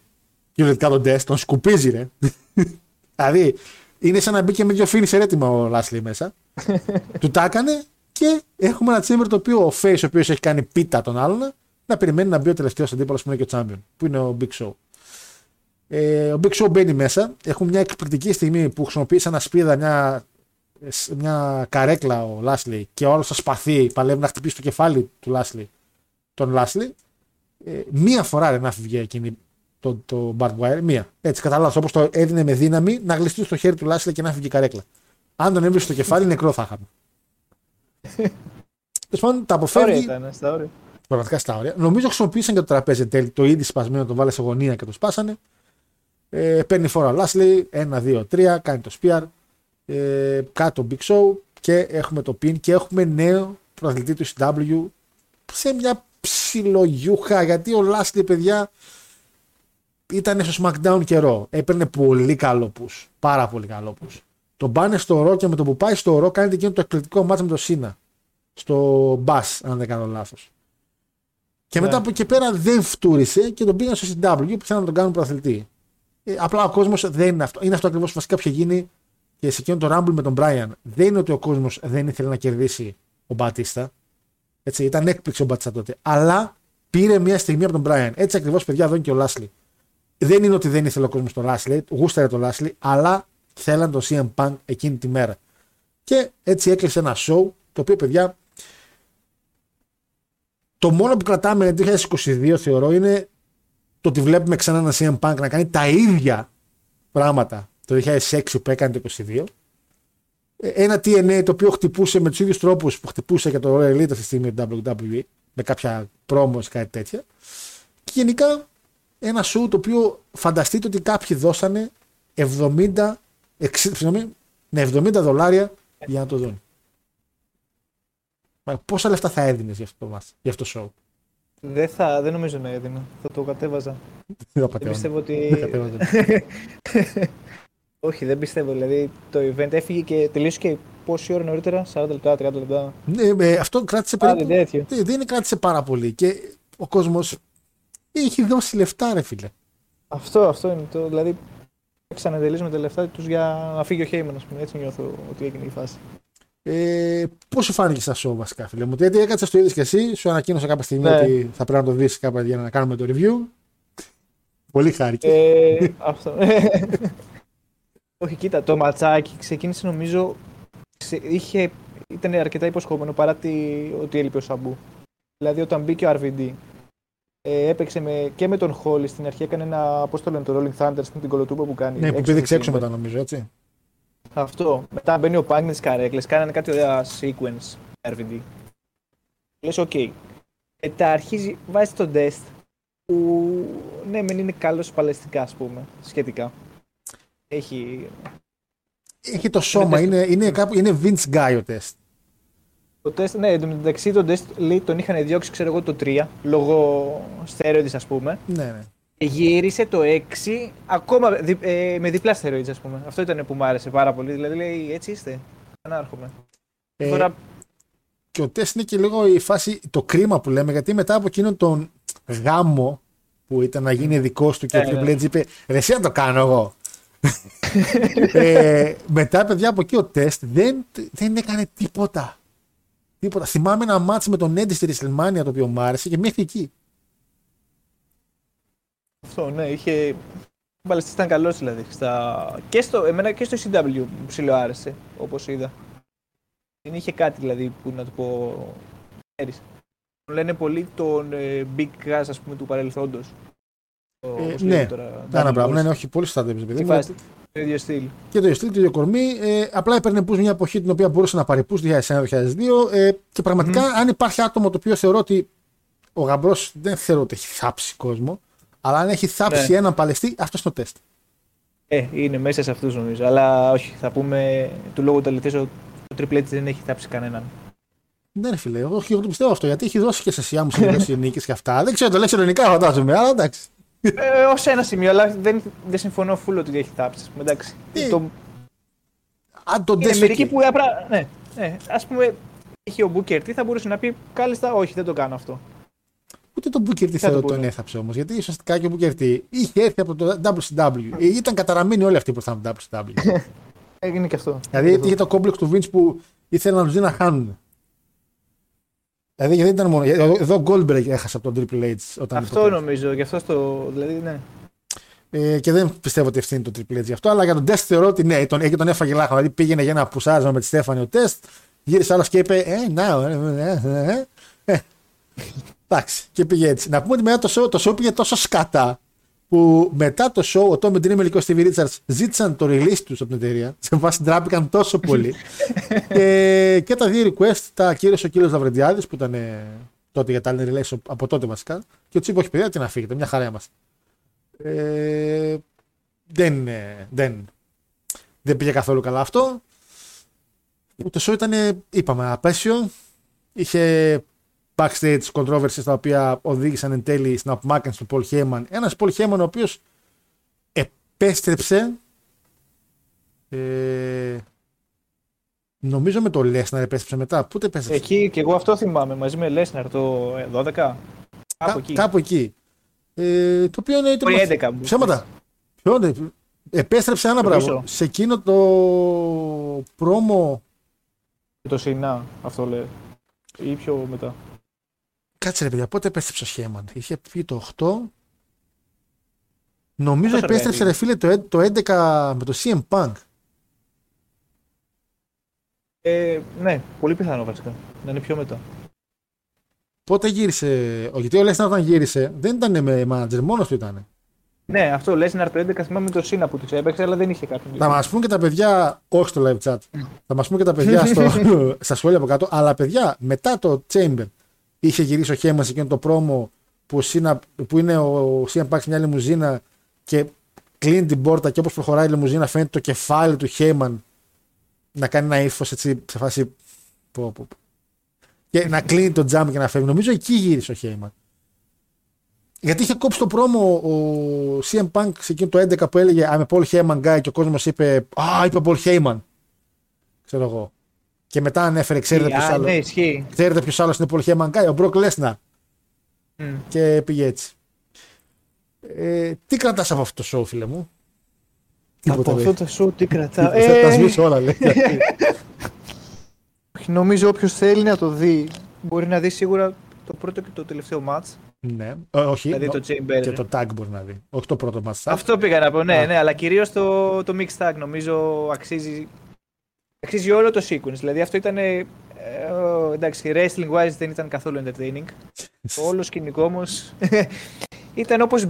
Speaker 3: κυριολεκτικά τον τεστ, τον σκουπίζει, ρε. δηλαδή, είναι σαν να μπήκε με δύο finisher έτοιμα ο Λάσλι μέσα. του τα έκανε και έχουμε ένα chamber το οποίο ο Face, ο οποίος έχει κάνει πίτα τον άλλον, να περιμένει να μπει ο τελευταίος αντίπαλος που είναι και ο Champion, που είναι ο Big Show. Ε, ο Big Show μπαίνει μέσα. Έχουμε μια εκπληκτική στιγμή που χρησιμοποιεί σαν ασπίδα μια, μια καρέκλα ο Λάσλι και όλο στο σπαθί παλεύει να χτυπήσει το κεφάλι του Λάσλι, τον Λάσλι. Ε, μία φορά ρε, να φύγει εκείνη το, το barbed wire. Μία. Έτσι, καταλάβεις όπως το έδινε με δύναμη να γλιστεί στο χέρι του Λάσλι και να φύγει η καρέκλα. Αν τον έβρισε στο κεφάλι, νεκρό θα είχαμε. Τέλος πάντων, τα
Speaker 4: Ωραία
Speaker 3: αποφεύγει.
Speaker 4: ήταν, στα ωραία.
Speaker 3: Πραγματικά στα όρια. Νομίζω χρησιμοποίησαν και το τραπέζι εν τέλει. Το ήδη σπασμένο το βάλε σε γωνία και το σπάσανε. Ε, παίρνει φόρα ο Λάσλι. 1, 2, 3. Κάνει το σπιαρ. Ε, κάτω Big Show. Και έχουμε το pin. Και έχουμε νέο πρωταθλητή του CW σε μια ψιλογιούχα. Γιατί ο Λάσλι, παιδιά, ήταν στο SmackDown καιρό. Έπαιρνε πολύ καλό push. Πάρα πολύ καλό push. Τον πάνε στο ρο και με το που πάει στο ρο κάνει εκείνο το εκπληκτικό μάτς με το Σίνα. Στο Bass, αν δεν κάνω λάθος. Και
Speaker 4: Ναι.
Speaker 3: μετά από εκεί πέρα δεν φτούρισε και τον πήγαν στο CW που θέλουν να τον κάνουν πρωταθλητή. Ε, απλά ο κόσμος δεν είναι αυτό. Είναι αυτό ακριβώς που βασικά που είχε γίνει και σε εκείνο το Rumble με τον Brian. Δεν είναι ότι ο κόσμος δεν ήθελε να κερδίσει ο Μπατίστα. Έτσι, ήταν έκπληξη ο Μπατίστα τότε. Αλλά πήρε μια στιγμή από τον Brian. Έτσι ακριβώς, παιδιά, εδώ είναι και ο Λάσλι. Δεν είναι ότι δεν ήθελε ο κόσμος τον Λάσλι, γούσταρε τον Λάσλι, αλλά θέλαν τον CM Punk εκείνη τη μέρα. Και έτσι έκλεισε ένα show το οποίο, παιδιά, το μόνο που κρατάμε το 2022 θεωρώ είναι το ότι βλέπουμε ξανά ένα CM Punk να κάνει τα ίδια πράγματα το 2006 που έκανε το 22. Ε, Ένα TNA το οποίο χτυπούσε με τους ίδιους τρόπους που χτυπούσε και το Royal Elite αυτή τη στιγμή το WWE με κάποια promos κάτι τέτοια. Και γενικά ένα show το οποίο φανταστείτε ότι κάποιοι δώσανε 70, 60, συγγνώμη, ναι, 70 δολάρια για να το δουν. Μα Πόσα λεφτά θα έδινες για αυτό το, μας, για αυτό το show;
Speaker 4: Δεν, θα, δεν νομίζω να έδινα. Θα το κατέβαζα.
Speaker 3: Δεν
Speaker 4: Δεν
Speaker 3: πατέω.
Speaker 4: πιστεύω ότι.
Speaker 3: Δεν κατέβαζα.
Speaker 4: Όχι, δεν πιστεύω. Δηλαδή το event έφυγε και τελείωσε και πόση ώρα νωρίτερα, 40 λεπτά, 30 λεπτά.
Speaker 3: Ναι, ε, αυτό κράτησε
Speaker 4: Πάλι
Speaker 3: περίπου.
Speaker 4: τέτοιο.
Speaker 3: Δεν δεν είναι κράτησε πάρα πολύ. Και ο κόσμος έχει δώσει λεφτά, ρε φίλε.
Speaker 4: Αυτό, αυτό είναι το. Δηλαδή ξανατελείσουμε τα λεφτά τους για να φύγει ο Χέιμαν, ας πούμε. Έτσι νιώθω ότι έγινε η φάση.
Speaker 3: Ε, Πώς σου φάνηκε στα show, βασικά, φίλε μου; Γιατί έκατσε το είδες και εσύ, σου ανακοίνωσα κάποια στιγμή
Speaker 4: Ναι.
Speaker 3: ότι θα πρέπει να το δει κάποια για να κάνουμε το review. Πολύ χάρηκες.
Speaker 4: Ε, αυτό. Όχι, κοίτα, το ματσάκι ξεκίνησε νομίζω. ξε- Είχε, ήταν αρκετά υποσχόμενο παρά τη, ότι έλειπε ο Sabu. Δηλαδή όταν μπήκε ο RVD, ε, έπαιξε με, και με τον Holly στην αρχή, έκανε ένα, πώς το λένε, το Rolling Thunder, με την κωλοτούμπα που κάνει.
Speaker 3: Ναι, που
Speaker 4: έξω
Speaker 3: πήδηξε
Speaker 4: στο
Speaker 3: έξω
Speaker 4: Timber.
Speaker 3: μετά νομίζω, έτσι.
Speaker 4: Αυτό. Μετά μπαίνει ο Punk με τις καρέκλες, κάνανε κάτι ωραία sequence RVD. Λες, οκ. Μετά αρχίζει, βάζει τον test που ναι, μεν είναι καλός παλαιστικά, ας πούμε, σχετικά. Έχει
Speaker 3: Έχει το σώμα,
Speaker 4: τεστ.
Speaker 3: είναι, είναι, κάπου, είναι Vince Guy ο τεστ.
Speaker 4: Το τεστ, ναι, εν τω μεταξύ τον τεστ λέει, τον είχαν διώξει, ξέρω εγώ, το 3, λόγω στερεόιδης, ας πούμε.
Speaker 3: Ναι, ναι.
Speaker 4: Και Γύρισε το 6, ακόμα δι- ε, με διπλά στερεόιδες, ας πούμε. Αυτό ήταν που μου άρεσε πάρα πολύ. Δηλαδή, λέει, έτσι είστε. Ανάρχομαι.
Speaker 3: Ε,
Speaker 4: Τώρα,
Speaker 3: Και ο τεστ είναι και λίγο η φάση, το κρίμα που λέμε, γιατί μετά από εκείνον τον γάμο που ήταν να γίνει δικός του και ο
Speaker 4: Ε, ναι.
Speaker 3: Triple H είπε Ρε εσύ να το κάνω εγώ. ε, μετά παιδιά από εκεί ο τεστ δεν, δεν έκανε τίποτα. Τίποτα. Θυμάμαι ένα μάτς με τον Eddie στη WrestleMania το οποίο μου άρεσε και μέχρι εκεί.
Speaker 4: αυτό, ναι, είχε... Ο Παλαιστής ήταν καλός, δηλαδή. Στα... Και στο, εμένα και στο CW μου ψηλό άρεσε, όπως είδα. Δεν είχε κάτι, δηλαδή, που να του πω... Ξέρεις. Τον Λένε πολύ τον ε, Big Gas, ας πούμε, του παρελθόντος. Το-
Speaker 3: Ε,
Speaker 4: πώς
Speaker 3: ναι.
Speaker 4: λέγεται τώρα,
Speaker 3: Άρα
Speaker 4: Daniel
Speaker 3: μπράβο,
Speaker 4: Walsh.
Speaker 3: ναι, ναι, όχι, πολύ σωστά το είπες, παιδί
Speaker 4: Στη
Speaker 3: μου.
Speaker 4: φάση, το ίδιο στυλ.
Speaker 3: και το στυλ, το ίδιο κορμί. Ε, απλά έπαιρνε πούς μια εποχή την οποία μπορούσε να πάρει πούς 2001-2002. Ε, και πραγματικα αν υπάρχει άτομο το οποίο θεωρώ ότι ο γαμπρός δεν θεωρώ ότι έχει θάψει κόσμο, αλλά αν έχει θάψει
Speaker 4: Ναι.
Speaker 3: έναν παλαιστή, αυτός είναι το τεστ.
Speaker 4: Ε, είναι μέσα σε αυτούς νομίζω. Αλλά όχι, θα πούμε του λόγου του αληθές ο ο Triple H δεν έχει θάψει κανέναν.
Speaker 3: Ναι, ρε φίλε, εγώ, εγώ το πιστεύω αυτό γιατί έχει δώσει και σε σιά μου σε νίκες και αυτά. Δεν ξέρω, το λε ελληνικά φαντάζομαι, αλλά εντάξει.
Speaker 4: Ε, Ω ένα σημείο, αλλά δεν, δεν συμφωνώ φούλο ότι έχει θάψει. Εντάξει.
Speaker 3: Τι,
Speaker 4: Το,
Speaker 3: Αν τον
Speaker 4: είναι
Speaker 3: τεστ.
Speaker 4: μερικοί που απλά. Ναι, ναι, ας πούμε, είχε ο Booker τι θα μπορούσε να πει κάλλιστα, όχι, δεν το κάνω αυτό.
Speaker 3: Ούτε τον Booker T
Speaker 4: το
Speaker 3: θεωρώ
Speaker 4: πούνε.
Speaker 3: τον έθαψε όμως. Γιατί ουσιαστικά και ο Booker T είχε έρθει από το WCW. Ε, Ήταν καταραμένοι όλοι αυτοί που ήρθαν από το WCW.
Speaker 4: Έγινε και αυτό.
Speaker 3: δηλαδή είχε το κόμπλεξ του Vince που ήθελε να τους δει να χάνουν. Δηλαδή δεν ήταν μόνο. Εδώ εδώ ο Goldberg έχασε από τον Triple H όταν
Speaker 4: Αυτό
Speaker 3: είπε το
Speaker 4: νομίζω, γι' αυτό στο. Δηλαδή, ναι.
Speaker 3: Ε, και δεν πιστεύω ότι ευθύνει το Triple H γι' αυτό. Αλλά για τον τεστ θεωρώ ότι ναι, τον, εκεί τον έφαγε λάχο. Δηλαδή πήγαινε για ένα πουσάρισμα με τη Στέφανη ο τεστ. Γύρισε άλλος και είπε Ε, να, ε, ε, ε, ε, ε. Εντάξει, και πήγε έτσι. Να πούμε ότι μετά το show, το show πήγε τόσο σκατά που μετά το show ο Tommy Dreamer και ο Stevie Richards ζήτησαν το release τους από την εταιρεία. Σε βάση ντράπηκαν τόσο πολύ. και, και τα δύο request τα ακύρωσε ο κύριος Λαβρεντιάδης που ήταν ε, τότε για τα Allen Relation από τότε βασικά. Και του είπε: Όχι, παιδιά, τι να φύγετε, μια χαρά είμαστε. Ε, δεν, ε, δεν, δεν πήγε καθόλου καλά αυτό. Το show ήταν, είπαμε, απέσιο. Είχε backstage controversies τα οποία οδήγησαν εν τέλει στην απομάκρυνση του Paul Heyman. Ένας Paul Heyman ο οποίος επέστρεψε ε, νομίζω με το Lesnar επέστρεψε μετά. Πού το επέστρεψε;
Speaker 4: Εκεί και εγώ αυτό θυμάμαι μαζί με Λέσναρ το 12.
Speaker 3: Κά-
Speaker 4: Κάπου εκεί.
Speaker 3: Κάπου εκεί. Ε, το οποίο είναι.
Speaker 4: Μπορεί 11 μου.
Speaker 3: Ψέματα. Ποιο είναι. Επέστρεψε ένα
Speaker 4: Το
Speaker 3: μπράβο.
Speaker 4: πίσω.
Speaker 3: Σε εκείνο το πρόμο.
Speaker 4: Το Σινά, αυτό λέει. Ή πιο μετά.
Speaker 3: Κάτσε ρε παιδιά, πότε επέστρεψε ο Σχέμαν. Είχε πει το 8. Νομίζω
Speaker 4: Πόσο
Speaker 3: επέστρεψε
Speaker 4: αργά
Speaker 3: ρε φίλε το, ε- το 11 με το CM Punk.
Speaker 4: Ε, ναι, πολύ πιθανό βασικά. Να είναι πιο μετά.
Speaker 3: Πότε γύρισε. Ο, γιατί ο Λέσναρ όταν γύρισε δεν ήταν με manager, μόνος του ήταν.
Speaker 4: Ναι, αυτό Λέσναρ το 11 θυμάμαι το Σίνα που τους έπαιξε, αλλά δεν είχε κάποιον.
Speaker 3: Θα μας πούν και τα παιδιά, όχι στο live chat, θα μας πούν και τα παιδιά στο, στα σχόλια από κάτω. Αλλά παιδιά, μετά το Chamber είχε γυρίσει ο Χέμας σε εκείνο το πρόμο που, ο Σίνα- που είναι ο CM Punk σε μια λιμουζίνα και κλείνει την πόρτα και όπως προχωράει η λιμουζίνα φαίνεται το κεφάλι του Χέιμαν να κάνει ένα ύφος έτσι σε φάση. Πω, πω, πω. Και να κλείνει το τζάμπ και να φεύγει. Νομίζω εκεί γύρισε ο Χέιμαν. Γιατί είχε κόψει το πρόμο ο CM Punk σε εκείνο το 11 που έλεγε I'm a Paul Heyman guy και ο κόσμος είπε Α, είπε Paul Heyman. Ξέρω εγώ. Και μετά ανέφερε, ξέρετε ποιος
Speaker 4: Α,
Speaker 3: άλλο.
Speaker 4: ναι, ισχύει.
Speaker 3: Ξέρετε ποιος άλλος είναι Paul Heyman guy, ο Brock Lesnar.
Speaker 4: Μμ.
Speaker 3: Και πήγε έτσι. Ε, τι κρατάς από αυτό το show, φίλε μου;
Speaker 4: Από
Speaker 3: Τίποτα,
Speaker 4: αυτό
Speaker 3: λέει.
Speaker 4: το σου τι κρατάω.
Speaker 3: Θα τα
Speaker 4: Ε,
Speaker 3: σβήσω όλα, λέει.
Speaker 4: νομίζω όποιος θέλει να το δει μπορεί να δει σίγουρα το πρώτο και το τελευταίο match.
Speaker 3: ναι. Ε, όχι.
Speaker 4: Δηλαδή το Chamber.
Speaker 3: Και το tag μπορεί να δει. Όχι το πρώτο μας.
Speaker 4: Αυτό πήγα να πω, ναι,
Speaker 3: Α.
Speaker 4: ναι, αλλά κυρίως το, το mixed tag νομίζω αξίζει, αξίζει όλο το sequence. Δηλαδή αυτό ήταν ε, Ε, ο- εντάξει, wrestling wise δεν ήταν καθόλου entertaining. το όλο σκηνικό όμως ήταν όπως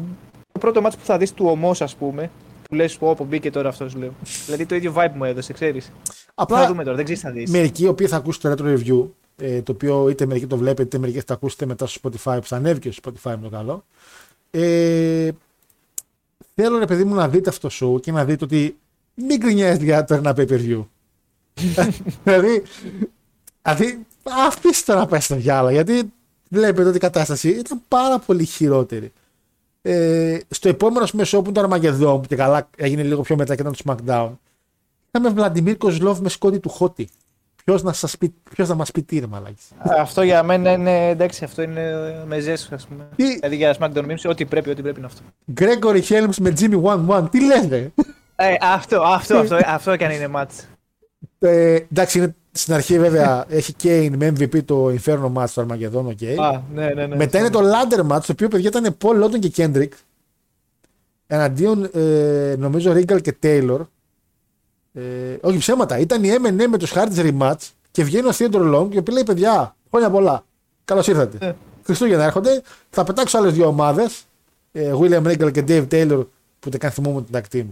Speaker 4: το πρώτο μάτσο που θα δεις του ομός, ας πούμε. Που λες, πω, πω, μπήκε τώρα αυτός, λέω. δηλαδή το ίδιο vibe μου έδωσε, ξέρεις. Θα
Speaker 3: Απλά
Speaker 4: δούμε τώρα, δεν ξέρεις τι θα δεις.
Speaker 3: μερικοί οι οποίοι θα ακούσουν το retro review, ε, το οποίο είτε μερικοί το βλέπετε, είτε μερικοί θα το ακούσετε μετά στο Spotify, που θα ανέβηκε στο Spotify με το καλό. Ε, θέλω ρε παιδί μου να δείτε αυτό το show και να δείτε ότι μην γκρινιάζετε για το ένα pay per view. Δηλαδή, δηλαδή, αφήστε να πάει στα διάλα, γιατί βλέπετε ότι η κατάσταση ήταν πάρα πολύ χειρότερη. Ε, στο επόμενο πούμε, show που ήταν το Armageddon, που και καλά έγινε λίγο πιο μετά και ήταν το SmackDown, είχαμε Βλαντιμίρ Κοσλόβ με σκόνη του Χότι. Ποιος να, σας πει, ποιος να μας πει τι ρε μαλάκης.
Speaker 4: Αυτό για μένα είναι εντάξει, αυτό είναι με ζέσου, ας πούμε.
Speaker 3: Τι-
Speaker 4: Δηλαδή για SmackDown Memes, ό,τι πρέπει, ό,τι πρέπει είναι αυτό.
Speaker 3: Γκρέγκορι Χέλμς με Jimmy One One. Τι λες ρε;
Speaker 4: Ε, αυτό, αυτό, αυτό, αυτό και αν είναι match.
Speaker 3: Ε, εντάξει, είναι, στην αρχή βέβαια έχει Kane με MVP το Inferno Match στο Armageddon, ok.
Speaker 4: Α, ναι, ναι, ναι.
Speaker 3: Μετά είναι το Ladder Match, το οποίο παιδιά ήταν Paul London και Kendrick. Εναντίον ε, νομίζω Regal και Taylor. Ε, όχι ψέματα, ήταν η M&M με τους Hardys rematch και βγαίνει ο Theodore Long και πει λέει παιδιά, χρόνια πολλά. Καλώς ήρθατε.
Speaker 4: Ε.
Speaker 3: Χριστούγεννα έρχονται. Θα πετάξω άλλες δύο ομάδες. Ε, William Regal και Dave Taylor που δεν καν θυμόμουν την tag team.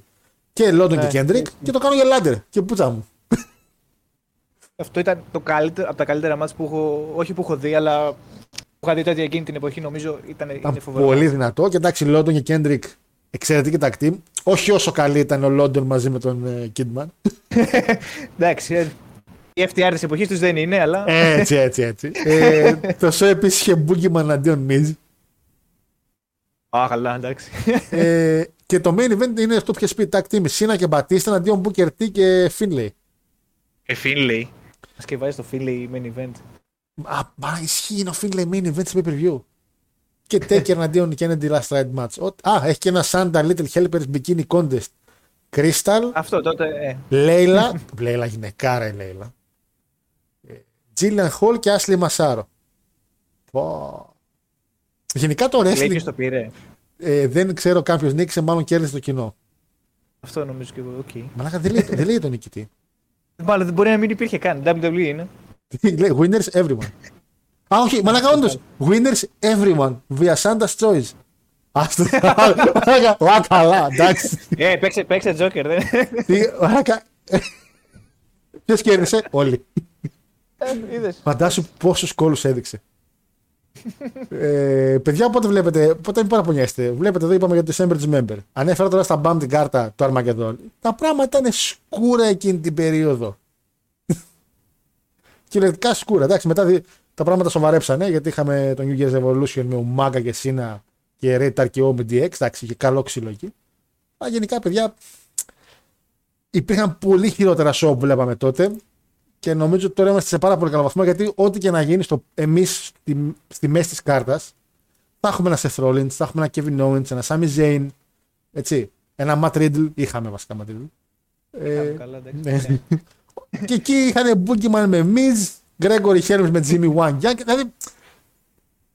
Speaker 3: Και London
Speaker 4: Ναι.
Speaker 3: και Kendrick και το κάνω για Ladder. Και πουτσα μου.
Speaker 4: Αυτό ήταν το καλύτερο, από τα καλύτερα μάτς που έχω, όχι που έχω δει, αλλά που είχα δει τότε εκείνη την εποχή, νομίζω ήταν,
Speaker 3: Ήταν
Speaker 4: είναι φοβερό.
Speaker 3: πολύ δυνατό. Και εντάξει, London και Kendrick εξαιρετική tag team. Όχι όσο καλή ήταν ο London μαζί με τον ε, Kidman.
Speaker 4: Εντάξει, ε, η FTR της εποχής τους δεν είναι, αλλά
Speaker 3: έτσι, έτσι, έτσι. ε, το show επίσης είχε Boogeyman αντίον Miz.
Speaker 4: Α, καλά, εντάξει.
Speaker 3: ε, και το main event είναι αυτό που είχες πει tag team. Σίνα και Μπατίστα αντίον Booker T και Finlay.
Speaker 4: Ε, Finlay. Ας και βάζει το Finlay main event.
Speaker 3: Α, μα ισχύει είναι ο Finlay main event σε pay per view. Και Taker εναντίον Kennedy last ride match. Ο- Α, έχει και ένα Santa Little Helpers Bikini Contest. Crystal,
Speaker 4: Αυτό τότε, ε,
Speaker 3: Layla. Layla γυναικάρα η Λέιλα. Jillian Hall και Ashley Massaro. Πω. Γενικά το
Speaker 4: λέει
Speaker 3: wrestling
Speaker 4: ποιος το πήρε.
Speaker 3: ε, δεν ξέρω κάποιος νίκησε, μάλλον κέρδισε το κοινό.
Speaker 4: Αυτό νομίζω και εγώ, οκ.
Speaker 3: Μαλάκα δεν λέει, δεν λέει τον νικητή.
Speaker 4: Μάλλον δεν μπορεί να μην υπήρχε καν. WWE είναι.
Speaker 3: λέει winners everyone. Α, όχι, μαλάκα όντως. Winners everyone via Santa's choice. Αυτό. Μαλάκα, Ω, καλά, εντάξει.
Speaker 4: Ε, παίξε, παίξε Joker, δεν.
Speaker 3: Τι, Μαλάκα. Ποιος κέρδισε, Όλοι.
Speaker 4: Ε, Είδες.
Speaker 3: Φαντάσου πόσους κόλους έδειξε. Ε, παιδιά, πότε βλέπετε, πότε μην παραπονιέστε. Βλέπετε εδώ, είπαμε για το December Member. Ανέφερα τώρα στα BAM την κάρτα του Armageddon. Τα πράγματα ήταν σκούρα εκείνη την περίοδο. Κυριολεκτικά σκούρα. Εντάξει, μετά δι- τα πράγματα σοβαρέψανε γιατί είχαμε το New Year's Revolution με Umaga και Σίνα και Ray και με DX. Εντάξει, είχε καλό ξύλο εκεί. Αλλά γενικά, παιδιά, υπήρχαν πολύ χειρότερα show που βλέπαμε τότε και νομίζω ότι τώρα είμαστε σε πάρα πολύ καλό βαθμό γιατί ό,τι και να γίνει στο, εμείς στη, στη μέση της κάρτας θα έχουμε ένα Seth Rollins, θα έχουμε ένα Kevin Owens, ένα Sami Zayn, έτσι, ένα Matt Riddle, είχαμε βασικά Matt Riddle. Ε,
Speaker 4: Καλά, εντάξει.
Speaker 3: ναι. και εκεί είχαν Boogeyman με Miz, Gregory Helms με Jimmy Wang. Young, δηλαδή,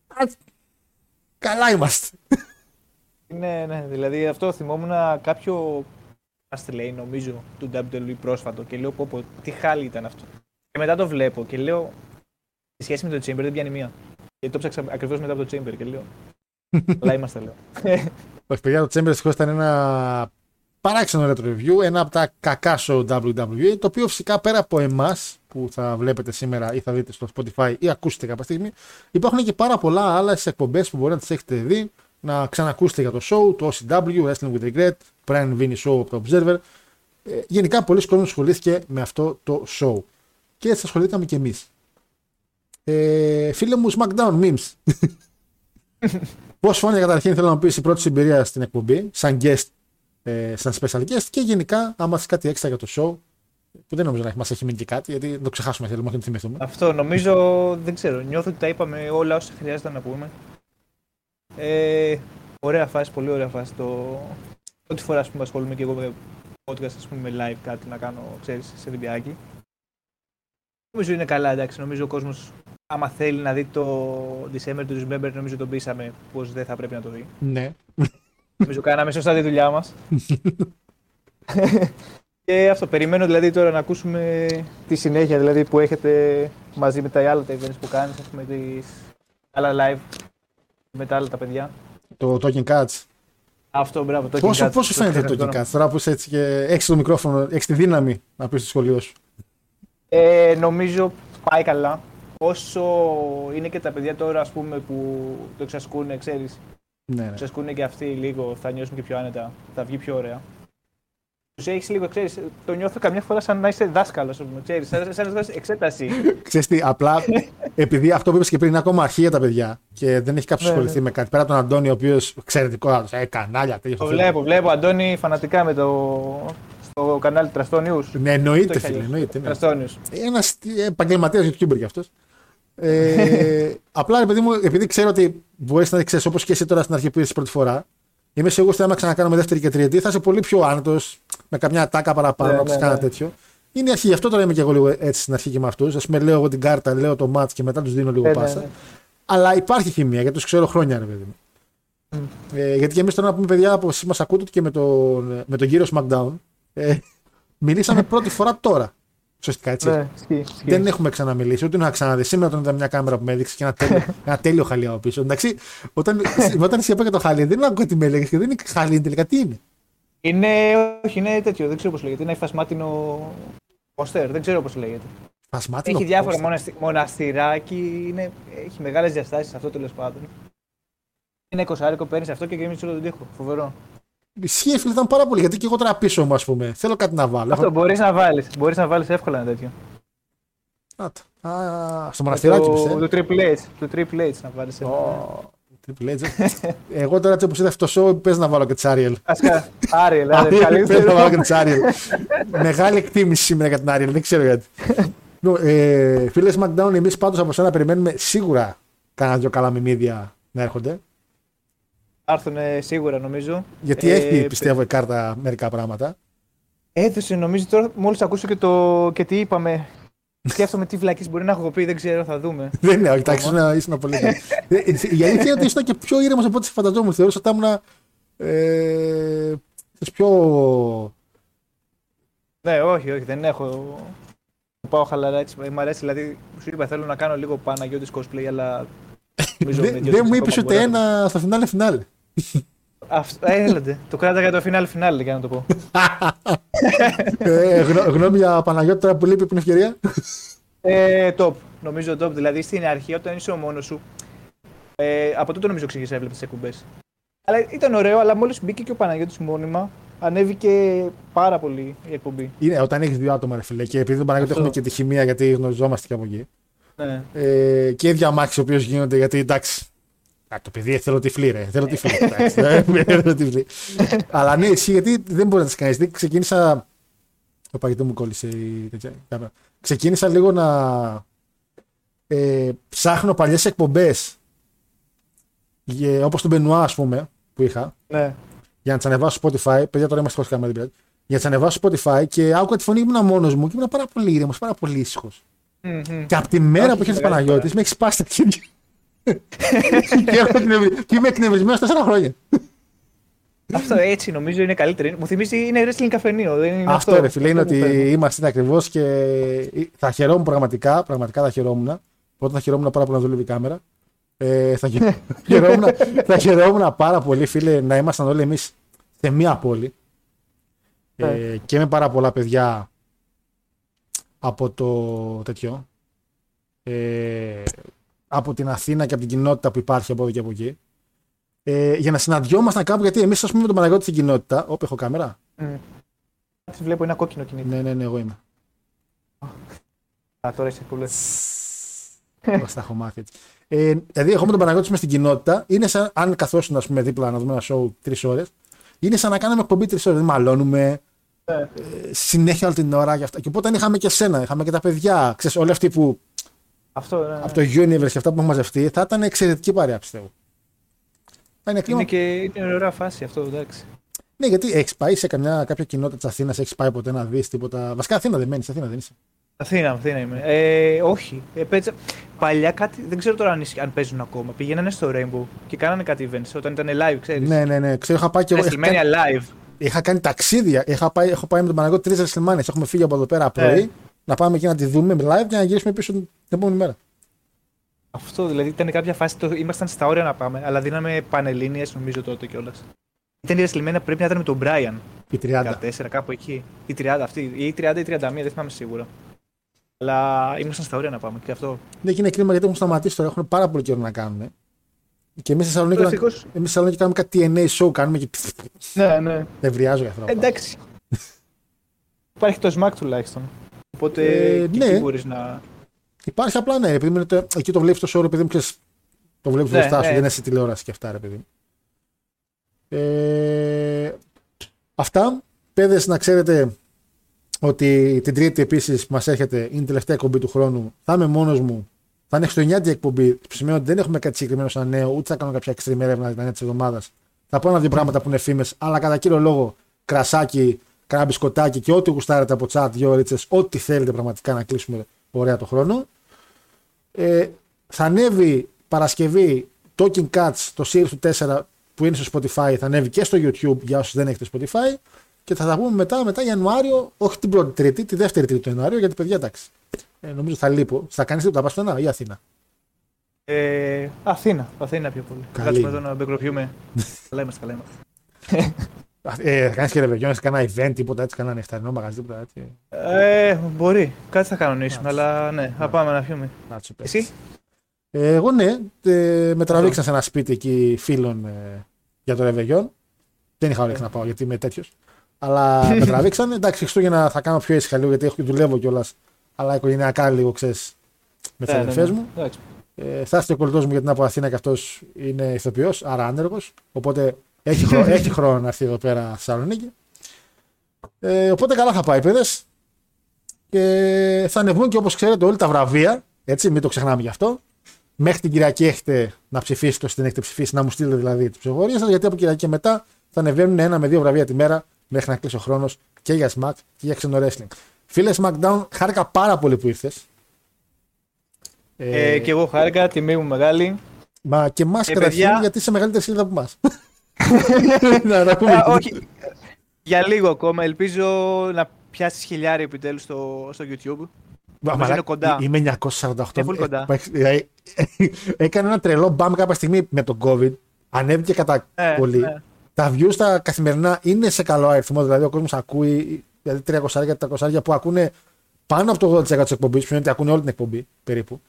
Speaker 3: ας, καλά είμαστε.
Speaker 4: Ναι, ναι, δηλαδή αυτό θυμόμουν κάποιο Fast Lane νομίζω του WWE πρόσφατο και λέω πω, πω τι χάλι ήταν αυτό. Και μετά το βλέπω και λέω η σχέση με το Chamber δεν πιάνει μία. Και το ψάξα ακριβώς μετά από το Chamber και λέω καλά είμαστε λέω.
Speaker 3: Όχι, παιδιά, το Chamber δυστυχώς ήταν ένα παράξενο retro review, ένα από τα κακά show WWE, το οποίο φυσικά πέρα από εμάς που θα βλέπετε σήμερα ή θα δείτε στο Spotify ή ακούσετε κάποια στιγμή, υπάρχουν και πάρα πολλά άλλες εκπομπές που μπορεί να τις έχετε δει, να ξανακούσετε για το show, το OCW, Wrestling with Regret, Brian Vinny Show από το Observer. Ε, γενικά, πολλοί κόσμοι ασχολήθηκε με αυτό το show. Και έτσι ασχολήθηκαμε και εμείς. Ε, φίλε μου, SmackDown memes. Πώς φάνηκε καταρχήν, θέλω να πεις η πρώτη σου εμπειρία στην εκπομπή, σαν guest, ε, σαν special guest και γενικά, άμα έχει κάτι έξτρα για το show, που δεν νομίζω να μας έχει μείνει και κάτι, γιατί δεν το ξεχάσουμε, θέλουμε να το θυμηθούμε.
Speaker 4: Αυτό νομίζω δεν ξέρω. Νιώθω ότι τα είπαμε όλα όσα χρειάζεται να πούμε. Ε, ωραία φάση, πολύ ωραία φάση. Το... Πρώτη φορά ας πούμε, ασχολούμαι και εγώ με podcast, ας πούμε, με live κάτι να κάνω, ξέρεις, σε βιντεάκι. Νομίζω είναι καλά, εντάξει. Νομίζω ο κόσμος, άμα θέλει να δει το December του Remember, νομίζω τον πείσαμε πως δεν θα πρέπει να το δει.
Speaker 3: Ναι.
Speaker 4: νομίζω κάναμε σωστά τη δουλειά μας. Και αυτό, περιμένω δηλαδή τώρα να ακούσουμε τη συνέχεια δηλαδή, που έχετε μαζί με τα άλλα τα events που κάνεις, ας πούμε, τις άλλα live με τα άλλα τα παιδιά.
Speaker 3: Το Talking Cats.
Speaker 4: Αυτό, μπράβο. Το
Speaker 3: Πόσο,
Speaker 4: King Cats,
Speaker 3: πόσο
Speaker 4: το
Speaker 3: φαίνεται
Speaker 4: ξέρω
Speaker 3: το Talking
Speaker 4: τώρα.
Speaker 3: Cats τώρα που είσαι έτσι και έχεις το μικρόφωνο, έχεις τη δύναμη να πεις στο σχολείο σου;
Speaker 4: Ε, νομίζω πάει καλά. Όσο είναι και τα παιδιά τώρα ας πούμε, που το εξασκούν, ξέρεις,
Speaker 3: Ναι, ναι.
Speaker 4: εξασκούν και αυτοί λίγο, θα νιώσουν και πιο άνετα, θα βγει πιο ωραία. Τους έχεις λίγο, ξέρεις, το νιώθω καμιά φορά σαν να είσαι δάσκαλος, ας πούμε. Ξέρεις, σαν, σαν να δώσεις εξέταση.
Speaker 3: Ξέρεις τι, απλά επειδή αυτό που είπες και πριν είναι ακόμα αρχεία τα παιδιά και δεν έχει κάποιο
Speaker 4: Ναι,
Speaker 3: ασχοληθεί με κάτι. Πέρα από τον Αντώνη, ο οποίος εξαιρετικό άνθρωπο, ε, κανάλια, τέτοιο.
Speaker 4: το βλέπω, βλέπω, Αντώνη, φανατικά με το. στο κανάλι Τραστόνιους.
Speaker 3: Ναι, εννοείται,
Speaker 4: Το έχει
Speaker 3: φίλε,
Speaker 4: ανοίξει.
Speaker 3: εννοείται. Ναι.
Speaker 4: Τραστόνιους.
Speaker 3: Ένας επαγγελματίας YouTuber κι αυτός. Ε, απλά επειδή, μου, επειδή ξέρω ότι μπορείς να ξέρεις όπως και εσύ τώρα στην αρχή που είσαι πρώτη φορά, είμαι σίγουρος ότι άμα ξανακάνουμε δεύτερη και τριετή θα είσαι πολύ πιο άνετος, με καμιά τάκα παραπάνω,
Speaker 4: Ναι,
Speaker 3: να
Speaker 4: ναι,
Speaker 3: ναι, κάνα
Speaker 4: ναι.
Speaker 3: τέτοιο. Είναι η αρχή, γι' αυτό τώρα είμαι και εγώ λίγο έτσι στην αρχή και με αυτούς. Α πούμε, λέω εγώ την κάρτα, λέω το match και μετά τους δίνω λίγο
Speaker 4: Ε, ναι,
Speaker 3: πάσα.
Speaker 4: ναι.
Speaker 3: Αλλά υπάρχει χημεία γιατί τους ξέρω χρόνια, ρε παιδί μου. Ε, γιατί και εμείς τώρα να πούμε, παιδιά, όπως μας ακούτε και με τον, με τον κύριο SmackDown, ε, μιλήσαμε πρώτη φορά τώρα. Ουσιαστικά έτσι.
Speaker 4: Ναι, ισχύει, ισχύει.
Speaker 3: Δεν έχουμε ξαναμιλήσει, ούτε να ξαναδείς. Σήμερα τον είδα μια κάμερα που με έδειξε και ένα τέλειο, ένα τέλειο χαλί από πίσω. Εντάξει, όταν, όταν εσύ είπα το χαλί, δεν άκουγα τι με έλεγες και δεν είναι χαλί τελικά. Τι είναι.
Speaker 4: Είναι, όχι, είναι τέτοιο, δεν ξέρω πώς λέγεται. Είναι υφασμάτινο πόστερ, δεν ξέρω πώς λέγεται.
Speaker 3: Φασμάτινο.
Speaker 4: Έχει διάφορα
Speaker 3: poster.
Speaker 4: μοναστι... μοναστηράκι, είναι... έχει μεγάλες διαστάσεις αυτό τέλος πάντων. Είναι εικοσάρικο, παίρνεις αυτό και γεμίζει όλο τον τοίχο. Φοβερό.
Speaker 3: Ισχύει, φίλε, ήταν πάρα πολύ. Γιατί και εγώ τώρα πίσω μου, ας πούμε. Θέλω κάτι να βάλω.
Speaker 4: Αυτό μπορείς να βάλεις. Μπορείς να βάλεις εύκολα ένα τέτοιο.
Speaker 3: Να το. Α, στο μοναστηράκι
Speaker 4: το,
Speaker 3: πιστεύω.
Speaker 4: το Triple H. Το Triple H να βάλει.
Speaker 3: Triple H. Εγώ τώρα έτσι όπως είδα αυτό το show, πες να βάλω και Τσάριελ.
Speaker 4: Ασκα. Άριελ,
Speaker 3: Άριελ, πες να
Speaker 4: καλύτερο.
Speaker 3: βάλω και Τσάριελ. Μεγάλη εκτίμηση σήμερα για την Άριελ, δεν ξέρω γιατί. Ну, ε, φίλε SmackDown, εμείς πάντως από σένα περιμένουμε σίγουρα κάνα δυο καλά μιμίδια να έρχονται.
Speaker 4: Άρθουν σίγουρα νομίζω.
Speaker 3: Γιατί
Speaker 4: Ε,
Speaker 3: έχει πιστεύω η κάρτα μερικά πράγματα.
Speaker 4: Έδωσε νομίζω τώρα, μόλις ακούσω και, το, και τι είπαμε. Σκέφτομαι τι βλακή μπορεί να έχω πει, δεν ξέρω, θα δούμε.
Speaker 3: Δεν είναι, όχι, εντάξει, ήσουν- ήσουν πολύ. Ε, ε, Η αλήθεια είναι ότι ήσουν και πιο ήρεμος από ό,τι φανταζόμουν. Θεωρούσα ότι ήμουν. Ε, πιο.
Speaker 4: Ναι, όχι, όχι, δεν έχω. Πάω χαλαρά έτσι. Μ' αρέσει, δηλαδή, σου είπα θέλω να κάνω λίγο Παναγιώτης cosplay, αλλά. νομίζω με
Speaker 3: Δεν
Speaker 4: δύο
Speaker 3: δεν μου
Speaker 4: ακόμα
Speaker 3: είπες ούτε
Speaker 4: μπορώ να το-
Speaker 3: ένα στο φινάλε φινάλε.
Speaker 4: Αυτό, ε, έλατε. Το κράτα για το φινάλ φινάλ, για να το πω.
Speaker 3: ε, γνω- γνώμη για Παναγιώτη τώρα που λείπει από την ευκαιρία.
Speaker 4: ε, top. Νομίζω top. Δηλαδή στην αρχή, όταν είσαι ο μόνος σου. Ε, από τότε νομίζω ξεκίνησα να έβλεπε τις εκπομπές. Αλλά ήταν ωραίο, αλλά μόλις μπήκε και ο Παναγιώτης μόνιμα, ανέβηκε πάρα πολύ η εκπομπή.
Speaker 3: Είναι όταν έχεις δύο άτομα, ρε φίλε. Και επειδή τον Παναγιώτη
Speaker 4: Αυτό.
Speaker 3: έχουμε και τη χημεία γιατί γνωριζόμαστε και από εκεί.
Speaker 4: Ναι.
Speaker 3: Ε, και οι διαμάχε οι οποίε γίνονται γιατί εντάξει. Α, το παιδί θέλω τυφλή, ρε. Θέλω τυφλή. εντάξει, ε, θέλω τυφλή. Αλλά ναι, ισχύει γιατί δεν μπορεί να τις κάνεις. Δηλαδή, ξεκίνησα. Το παγιτό μου κόλλησε η τέτοια κάμερα. Ξεκίνησα λίγο να ε, ψάχνω παλιές εκπομπές. Όπως τον Μπενουά, ας πούμε, που είχα.
Speaker 4: ναι.
Speaker 3: Για να τις ανεβάσω στο Spotify. Παιδιά, τώρα είμαστε χωρίς κάμερα, δεν πειράζει. Για να τις ανεβάσω στο Spotify και άκουγα τη φωνή ήμουν μόνος μου και ήμουν πάρα πολύ ήρεμος, πάρα πολύ ήσυχος.
Speaker 4: Μμμ.
Speaker 3: Και από τη μέρα
Speaker 4: Όχι,
Speaker 3: που είχε έρθει ο
Speaker 4: μεγάλη
Speaker 3: Παναγιώτη, με έχει σπάσει τα χέρια. Και, έχω εκνευρι- και είμαι εκνευρισμένος τέσσερα χρόνια.
Speaker 4: Αυτό έτσι νομίζω είναι καλύτερο. Μου θυμίζει είναι wrestling καφενείο. Δεν είναι αυτό,
Speaker 3: αυτό ρε φίλε είναι
Speaker 4: Αυτό μου
Speaker 3: ότι
Speaker 4: φέρνει.
Speaker 3: είμαστε ακριβώς και θα χαιρόμουν πραγματικά, πραγματικά θα χαιρόμουν. Πρώτα θα χαιρόμουν πάρα πολύ να δουλεύει η κάμερα. Ε, θα, χαι- χαιρόμουν, θα χαιρόμουν πάρα πολύ, φίλε, να ήμασταν όλοι εμείς σε μία πόλη. Ε,
Speaker 4: Ναι.
Speaker 3: και με πάρα πολλά παιδιά από το τέτοιο. Ε, από την Αθήνα και από την κοινότητα που υπάρχει από εδώ και από εκεί. Ε, για να συναντιόμασταν κάπου, γιατί εμείς, ας πούμε, με τον Παναγιώτη στην κοινότητα. Όπου έχω κάμερα.
Speaker 4: Μμ. Τι βλέπω ένα κόκκινο κινητό.
Speaker 3: Ναι, ναι, ναι, εγώ είμαι.
Speaker 4: Α, τώρα είσαι πολύ.
Speaker 3: Πώς τα έχω μάθει έτσι. Ε, δηλαδή, εγώ με τον Παναγιώτη είμαι στην κοινότητα. Είναι σαν αν καθόσουν, ας πούμε, δίπλα να δούμε ένα show τρεις ώρες. Είναι σαν να κάνουμε εκπομπή τρεις ώρες. Δηλαδή, μαλώνουμε
Speaker 4: Ναι.
Speaker 3: ε, συνέχεια όλη την ώρα και αυτά. Και οπότε είχαμε και σένα, είχαμε και τα παιδιά. Ξέρεις, όλοι αυτοί που
Speaker 4: Αυτό ναι.
Speaker 3: από το Universe και αυτά που έχουμε μαζευτεί, θα ήταν εξαιρετική παρέα, πιστεύω. Θα είναι κλίμα.
Speaker 4: Είναι και είναι ωραία φάση αυτό, εντάξει.
Speaker 3: Ναι, γιατί έχεις πάει σε καμιά, κάποια κοινότητα της Αθήνας, έχεις πάει ποτέ να δεις τίποτα; Βασικά Αθήνα δεν μένεις, Αθήνα δεν είσαι.
Speaker 4: Αθήνα, Αθήνα είμαι. Ε, όχι. Ε, πέτσα... Παλιά κάτι, δεν ξέρω τώρα αν, ισχύει- αν παίζουν ακόμα. Πηγαίνανε στο Rainbow και κάνανε κάτι events όταν ήταν live, ξέρεις.
Speaker 3: Ναι, ναι, ναι. Ξέρω, είχα πάει και εγώ. είχα
Speaker 4: Στημένη
Speaker 3: κάνει-
Speaker 4: live.
Speaker 3: είχα κάνει ταξίδια. Είχα πάει, έχω πάει με τον Παναγό τρεις WrestleMania. Έχουμε φύγει από εδώ πέρα πρωί.
Speaker 4: Ε.
Speaker 3: Να πάμε εκεί να τη δούμε live και να γυρίσουμε πίσω την επόμενη μέρα.
Speaker 4: Αυτό δηλαδή ήταν κάποια φάση. Το, ήμασταν στα όρια να πάμε, αλλά δίναμε πανελλήνιες νομίζω τότε κιόλας. Ήταν η WrestleMania πρέπει να ήταν με τον Brian.
Speaker 3: Η 30.
Speaker 4: 14, κάπου εκεί. Η 30 αυτή. Ή η 30 ή η 31, δεν θυμάμαι σίγουρα. Αλλά ήμασταν στα όρια να πάμε και αυτό.
Speaker 3: Ναι, και είναι κρίμα γιατί έχουν σταματήσει τώρα. Έχουν πάρα πολύ καιρό να κάνουν. Και εμείς στη Θεσσαλονίκη,
Speaker 4: Τώρα,
Speaker 3: να-
Speaker 4: ευτυχώς.
Speaker 3: εμείς στη Θεσσαλονίκη κάνουμε κάτι TNA show. Κάνουμε και.
Speaker 4: Ναι, ναι.
Speaker 3: Ευριάζω για αυτό.
Speaker 4: Εντάξει. Υπάρχει το SMAC τουλάχιστον. Οπότε
Speaker 3: Ε,
Speaker 4: και
Speaker 3: ναι.
Speaker 4: εκεί μπορείς να.
Speaker 3: Υπάρχει απλά ναι, επειδή είναι το, εκεί το βλέπεις το show, επειδή μου ξέρεις, το βλέπεις
Speaker 4: Ναι,
Speaker 3: μπροστά σου,
Speaker 4: ναι.
Speaker 3: δεν είναι σε τηλεόραση και αυτά, ρε παιδί. μου. Ε, αυτά. Παιδες, να ξέρετε ότι την Τρίτη επίσης που μας έρχεται είναι η τελευταία εκπομπή του χρόνου. Θα είμαι μόνος μου. Θα είναι χριστουγεννιάτικη εκπομπή. Που σημαίνει ότι δεν έχουμε κάτι συγκεκριμένο σαν νέο, ούτε θα κάνω κάποια extreme έρευνα την της εβδομάδας. Θα πω ένα-δύο πράγματα που είναι φήμες, αλλά κατά κύριο λόγο κρασάκι, κάνα μπισκοτάκι και ό,τι γουστάρετε από chat, δύο ρίτσες, ό,τι θέλετε πραγματικά να κλείσουμε ωραία το χρόνο. Ε, θα ανέβει Παρασκευή Talking Cats, το series του 4 που είναι στο Spotify, θα ανέβει και στο YouTube για όσους δεν έχετε Spotify και θα τα πούμε μετά, μετά Ιανουάριο, όχι την πρώτη Τρίτη, τη δεύτερη Τρίτη του Ιανουάριο, γιατί παιδιά εντάξει. Ε, νομίζω θα λείπω. Θα κάνεις τίποτα, πας πουθενά ή Αθήνα.
Speaker 4: Ε, Αθήνα. Αθήνα πιο πολύ.
Speaker 3: Καλή.
Speaker 4: Κάτσουμε εδώ να μπεκροπιούμε. καλά είμαστε, καλά είμαστε.
Speaker 3: Ε, θα κάνεις και ρεβεγιόν, σε κανένα event, τίποτα έτσι, κανένα νυχταρινό μαγαζί, τίποτα έτσι.
Speaker 4: Ε, μπορεί. Κάτι θα κανονίσουμε, αλλά ναι, θα πάμε να πιούμε.
Speaker 3: Να τους παίξει.
Speaker 4: Εσύ.
Speaker 3: Ε, εγώ ναι, ε, με τραβήξαν σε ένα σπίτι εκεί φίλων ε, για το ρεβεγιόν. Δεν είχα όρεξη να πάω γιατί είμαι τέτοιος. Αλλά με τραβήξαν. Εντάξει, Χριστούγεννα θα κάνω πιο ήσυχα λίγο γιατί έχω, δουλεύω κιόλας. Αλλά οικογενειακά λίγο ξέρεις με τις
Speaker 4: Ναι, ναι,
Speaker 3: αδερφές
Speaker 4: ναι.
Speaker 3: μου.
Speaker 4: Εντάξει.
Speaker 3: Ε, θα έρθει ο κολλητός μου γιατί είναι από Αθήνα και αυτός είναι ηθοποιός, άρα άνεργος. Οπότε έχει, χρόνο, έχει χρόνο να έρθει εδώ πέρα στη Θεσσαλονίκη. Ε, οπότε καλά θα πάει, παιδες. Και θα ανεβούν και όπως ξέρετε όλοι τα βραβεία. Έτσι, μην το ξεχνάμε γι' αυτό. Μέχρι την Κυριακή έχετε να ψηφίσετε όσοι δεν έχετε ψηφίσει, να μου στείλετε δηλαδή τις ψηφοφορίες σας. Γιατί από Κυριακή και μετά θα ανεβαίνουν ένα με δύο βραβεία τη μέρα μέχρι να κλείσει ο χρόνος και για SmackDown και για ξένο wrestling. Φίλε SmackDown, χάρηκα πάρα πολύ που ήρθες.
Speaker 4: Ε, και εγώ χάρηκα, τιμή μου μεγάλη.
Speaker 3: Μα και εμάς
Speaker 4: Ε,
Speaker 3: καταρχήν
Speaker 4: παιδιά-
Speaker 3: γιατί είσαι μεγαλύτερη σελίδα από εμάς. να τα πούμε.
Speaker 4: Α, όχι. Για λίγο ακόμα. Ελπίζω να πιάσεις χιλιάρι επιτέλους στο, στο YouTube.
Speaker 3: Μα,
Speaker 4: Νομίζω
Speaker 3: μαλάκα,
Speaker 4: είναι κοντά.
Speaker 3: Είμαι 948.
Speaker 4: Είναι πολύ κοντά.
Speaker 3: Ε, δηλαδή, Έκανε ένα τρελό μπαμ κάποια στιγμή με τον COVID. Ανέβηκε κατά
Speaker 4: Ε,
Speaker 3: πολύ.
Speaker 4: ναι.
Speaker 3: Τα views τα καθημερινά είναι σε καλό αριθμό. Δηλαδή ο κόσμος ακούει. Δηλαδή 300-400 που ακούνε πάνω από το 80% της εκπομπής. Που σημαίνει ότι ακούνε όλη την εκπομπή περίπου.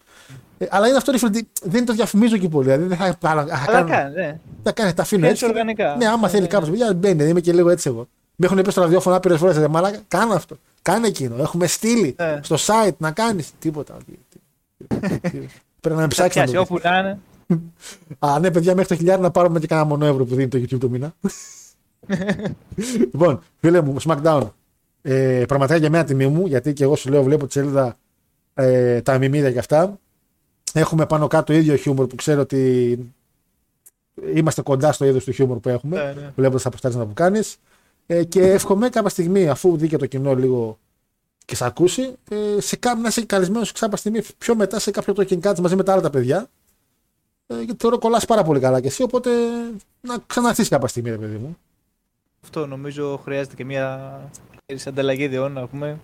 Speaker 3: Ε, αλλά είναι αυτό ρε φίλε, ότι δεν το διαφημίζω και πολύ. Δηλαδή δεν θα, θα, θα,
Speaker 4: Αλλά
Speaker 3: κάνω-
Speaker 4: κάνει, ναι.
Speaker 3: θα κάνει, τα αφήνω
Speaker 4: Κάνεις
Speaker 3: έτσι.
Speaker 4: οργανικά.
Speaker 3: Ναι, άμα
Speaker 4: Ναι,
Speaker 3: θέλει
Speaker 4: ναι.
Speaker 3: κάποιος παιδιά, μπαίνει. Είμαι και λίγο έτσι εγώ. Με έχουν πει στο ραδιόφωνο άπειρες φορές. Μαλάκα, κάνε αυτό. Κάνε εκείνο. Έχουμε στείλει
Speaker 4: Ναι.
Speaker 3: στο site να κάνεις τίποτα. Τι- τι- τι- Πρέπει να με
Speaker 4: Θα
Speaker 3: ψάξεις να
Speaker 4: πιάσει
Speaker 3: το δεις.
Speaker 4: όπου να είναι.
Speaker 3: Α, ναι, παιδιά, μέχρι το χιλιάρι να πάρουμε και κανένα μόνο ευρώ που δίνει το YouTube το μήνα. λοιπόν, φίλε μου, SmackDown. Ε, πραγματικά για μένα τιμή μου, γιατί και εγώ σου λέω, βλέπω τη σελίδα ε, τα μιμίδια και αυτά. Έχουμε πάνω κάτω ίδιο χιούμορ που ξέρω ότι είμαστε κοντά στο είδος του χιούμορ που έχουμε.
Speaker 4: Ναι, ναι.
Speaker 3: Βλέποντας τα αποστάσματα που κάνεις. Ε, και εύχομαι κάποια στιγμή, αφού δει και το κοινό λίγο και σε ακούσει, ε, σε κά- να είσαι καλεσμένος κάποια στιγμή πιο μετά σε κάποιο talking cuts μαζί με τα άλλα τα παιδιά. Ε, γιατί θεωρώ κολλάς πάρα πολύ καλά και εσύ, οπότε να ξαναρθείς κάποια στιγμή, ρε παιδί μου.
Speaker 4: Αυτό νομίζω χρειάζεται και μια ξέρεις, ανταλλαγή ιδεών να πούμε.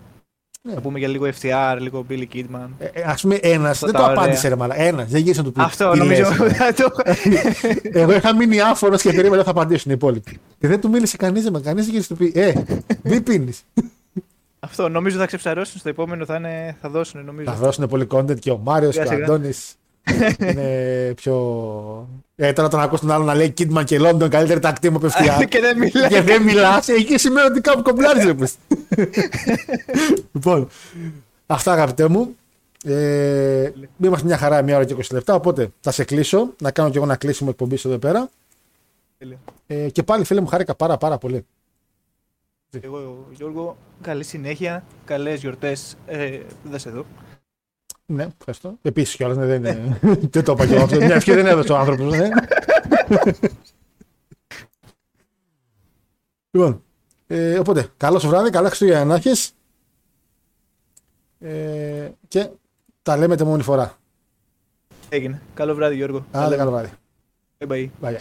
Speaker 3: Ναι.
Speaker 4: Να πούμε για λίγο FTR, λίγο Billy Kidman.
Speaker 3: Ε, ε, Α πούμε, ένας
Speaker 4: Αυτά
Speaker 3: δεν
Speaker 4: τα
Speaker 3: το
Speaker 4: ωραία.
Speaker 3: απάντησε, ρε Μαλά. Ένας, δεν γύρισε να του πει.
Speaker 4: Αυτό
Speaker 3: τι
Speaker 4: νομίζω.
Speaker 3: λες, ρε.
Speaker 4: θα το-
Speaker 3: Εγώ είχα μείνει άφωνος και περίμενα θα απαντήσουν οι υπόλοιποι. Και δεν του μίλησε κανείς, με κανείς δεν γύρισε να του πει, Ε, μην πίνεις.
Speaker 4: Αυτό νομίζω θα ξεψαρώσουν στο επόμενο, θα, είναι, θα δώσουν νομίζω.
Speaker 3: Θα δώσουν πολύ content και ο Μάριος και
Speaker 4: Σιγά
Speaker 3: ο
Speaker 4: σιγά.
Speaker 3: Αντώνης. Είναι πιο. Ε, τώρα τον ακούς τον άλλο να λέει Kidman και London καλύτερη τακτή μου απευθείας.
Speaker 4: και δεν μιλάει.
Speaker 3: και δεν μιλάς, εκεί σημαίνει ότι κάπου κομπλάρει. ρε πες. λοιπόν, αυτά αγαπητέ μου. Ε, είμαστε μια χαρά, μια ώρα και 20 λεπτά. Οπότε θα σε κλείσω, να κάνω κι εγώ ένα κλείσιμο εκπομπή εδώ πέρα.
Speaker 4: Τέλεια.
Speaker 3: Ε, και πάλι φίλε μου, χάρηκα πάρα πάρα πολύ.
Speaker 4: Εγώ, Γιώργο, καλή συνέχεια, καλές γιορτές, ε, δεν σε δω.
Speaker 3: Ναι, ευχαριστώ. Επίσης κιόλας, ναι, δεν, είναι- δεν το είπα κι εγώ αυτό. Μια ευχή δεν έδωσε ο άνθρωπος. Ναι. λοιπόν, ε, οπότε, καλό σου βράδυ, καλά Χριστούγεννα να έχεις. Ε, και τα λέμε την μόνη φορά.
Speaker 4: Έγινε. Καλό βράδυ Γιώργο.
Speaker 3: Άντε, καλό βράδυ.
Speaker 4: Bye bye.
Speaker 3: Bye. bye.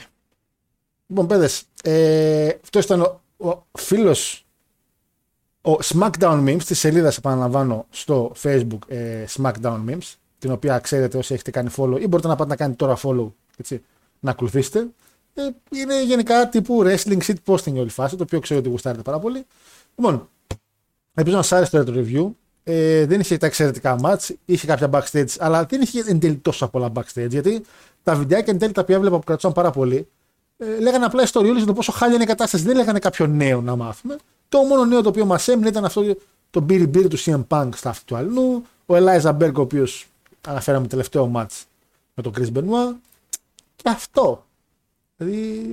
Speaker 3: Λοιπόν, παιδες, ε, αυτό ήταν ο, ο φίλος ο SmackDown Memes τη σελίδα, επαναλαμβάνω, στο Facebook ε, SmackDown Memes, την οποία ξέρετε όσοι έχετε κάνει follow ή μπορείτε να πάτε να κάνετε τώρα follow, έτσι, να ακολουθήσετε. Ε, είναι γενικά τύπου wrestling shit posting όλη φάση, το οποίο ξέρω ότι γουστάρετε πάρα πολύ. Λοιπόν, ελπίζω να σας άρεσε το review. Ε, δεν είχε τα εξαιρετικά match, είχε κάποια backstage, αλλά δεν είχε εν τέλει τόσα πολλά backstage. Γιατί τα βιντεάκια εν τέλει τα οποία έβλεπα που κρατούσαν πάρα πολύ, ε, λέγανε απλά ιστοριούλε για το πόσο χάλια είναι η κατάσταση. Δεν λέγανε κάποιο νέο να μάθουμε. Το μόνο νέο το οποίο μας έμεινε ήταν αυτό το Billy Beer του CM Punk στα αυτή του αλλού. Ο Eliza Berg, ο οποίος αναφέραμε τελευταίο match με τον Chris Benoit. Και αυτό. Δηλαδή,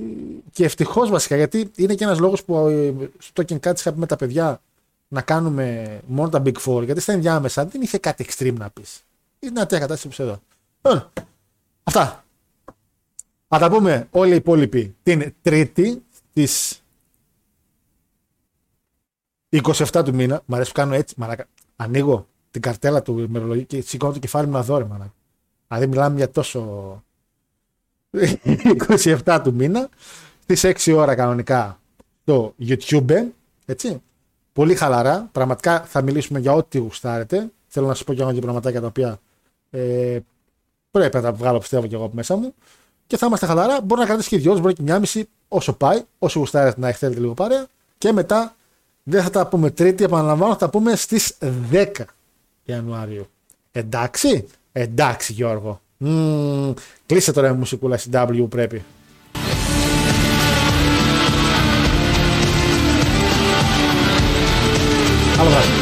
Speaker 3: και ευτυχώς βασικά γιατί είναι και ένας λόγος που ε, στο Token Cuts είχα πει με τα παιδιά να κάνουμε μόνο τα Big Four. Γιατί στα ενδιάμεσα δεν είχε κάτι extreme να πεις. Είναι μια τέτοια κατάσταση που εδώ. Λοιπόν, αυτά. Θα τα πούμε όλοι οι υπόλοιποι την Τρίτη της 27 του μήνα. Μ' αρέσει που κάνω έτσι. Μαρακα... Ανοίγω την καρτέλα του ημερολογίου και σηκώνω το κεφάλι μου να δω, ρε μανα. Δηλαδή μιλάμε για τόσο. 27 του μήνα. Στις 6 ώρα κανονικά στο YouTube. Έτσι. Πολύ χαλαρά. Πραγματικά θα μιλήσουμε για ό,τι γουστάρετε. Θέλω να σας πω και εγώ και πραγματάκια τα οποία ε, πρέπει να τα βγάλω πιστεύω και εγώ από μέσα μου. Και θα είμαστε χαλαρά. Μπορεί να κρατήσει και δυο μπορεί και μια μισή όσο πάει. Όσο γουστάρετε να θέλετε λίγο παρέα. Και μετά δεν θα τα πούμε Τρίτη, επαναλαμβάνω, θα τα πούμε στις 10 Ιανουαρίου. Εντάξει, εντάξει Γιώργο. Mm, κλείσε τώρα η μουσικούλα στην W που πρέπει. Άλλο βράδυ.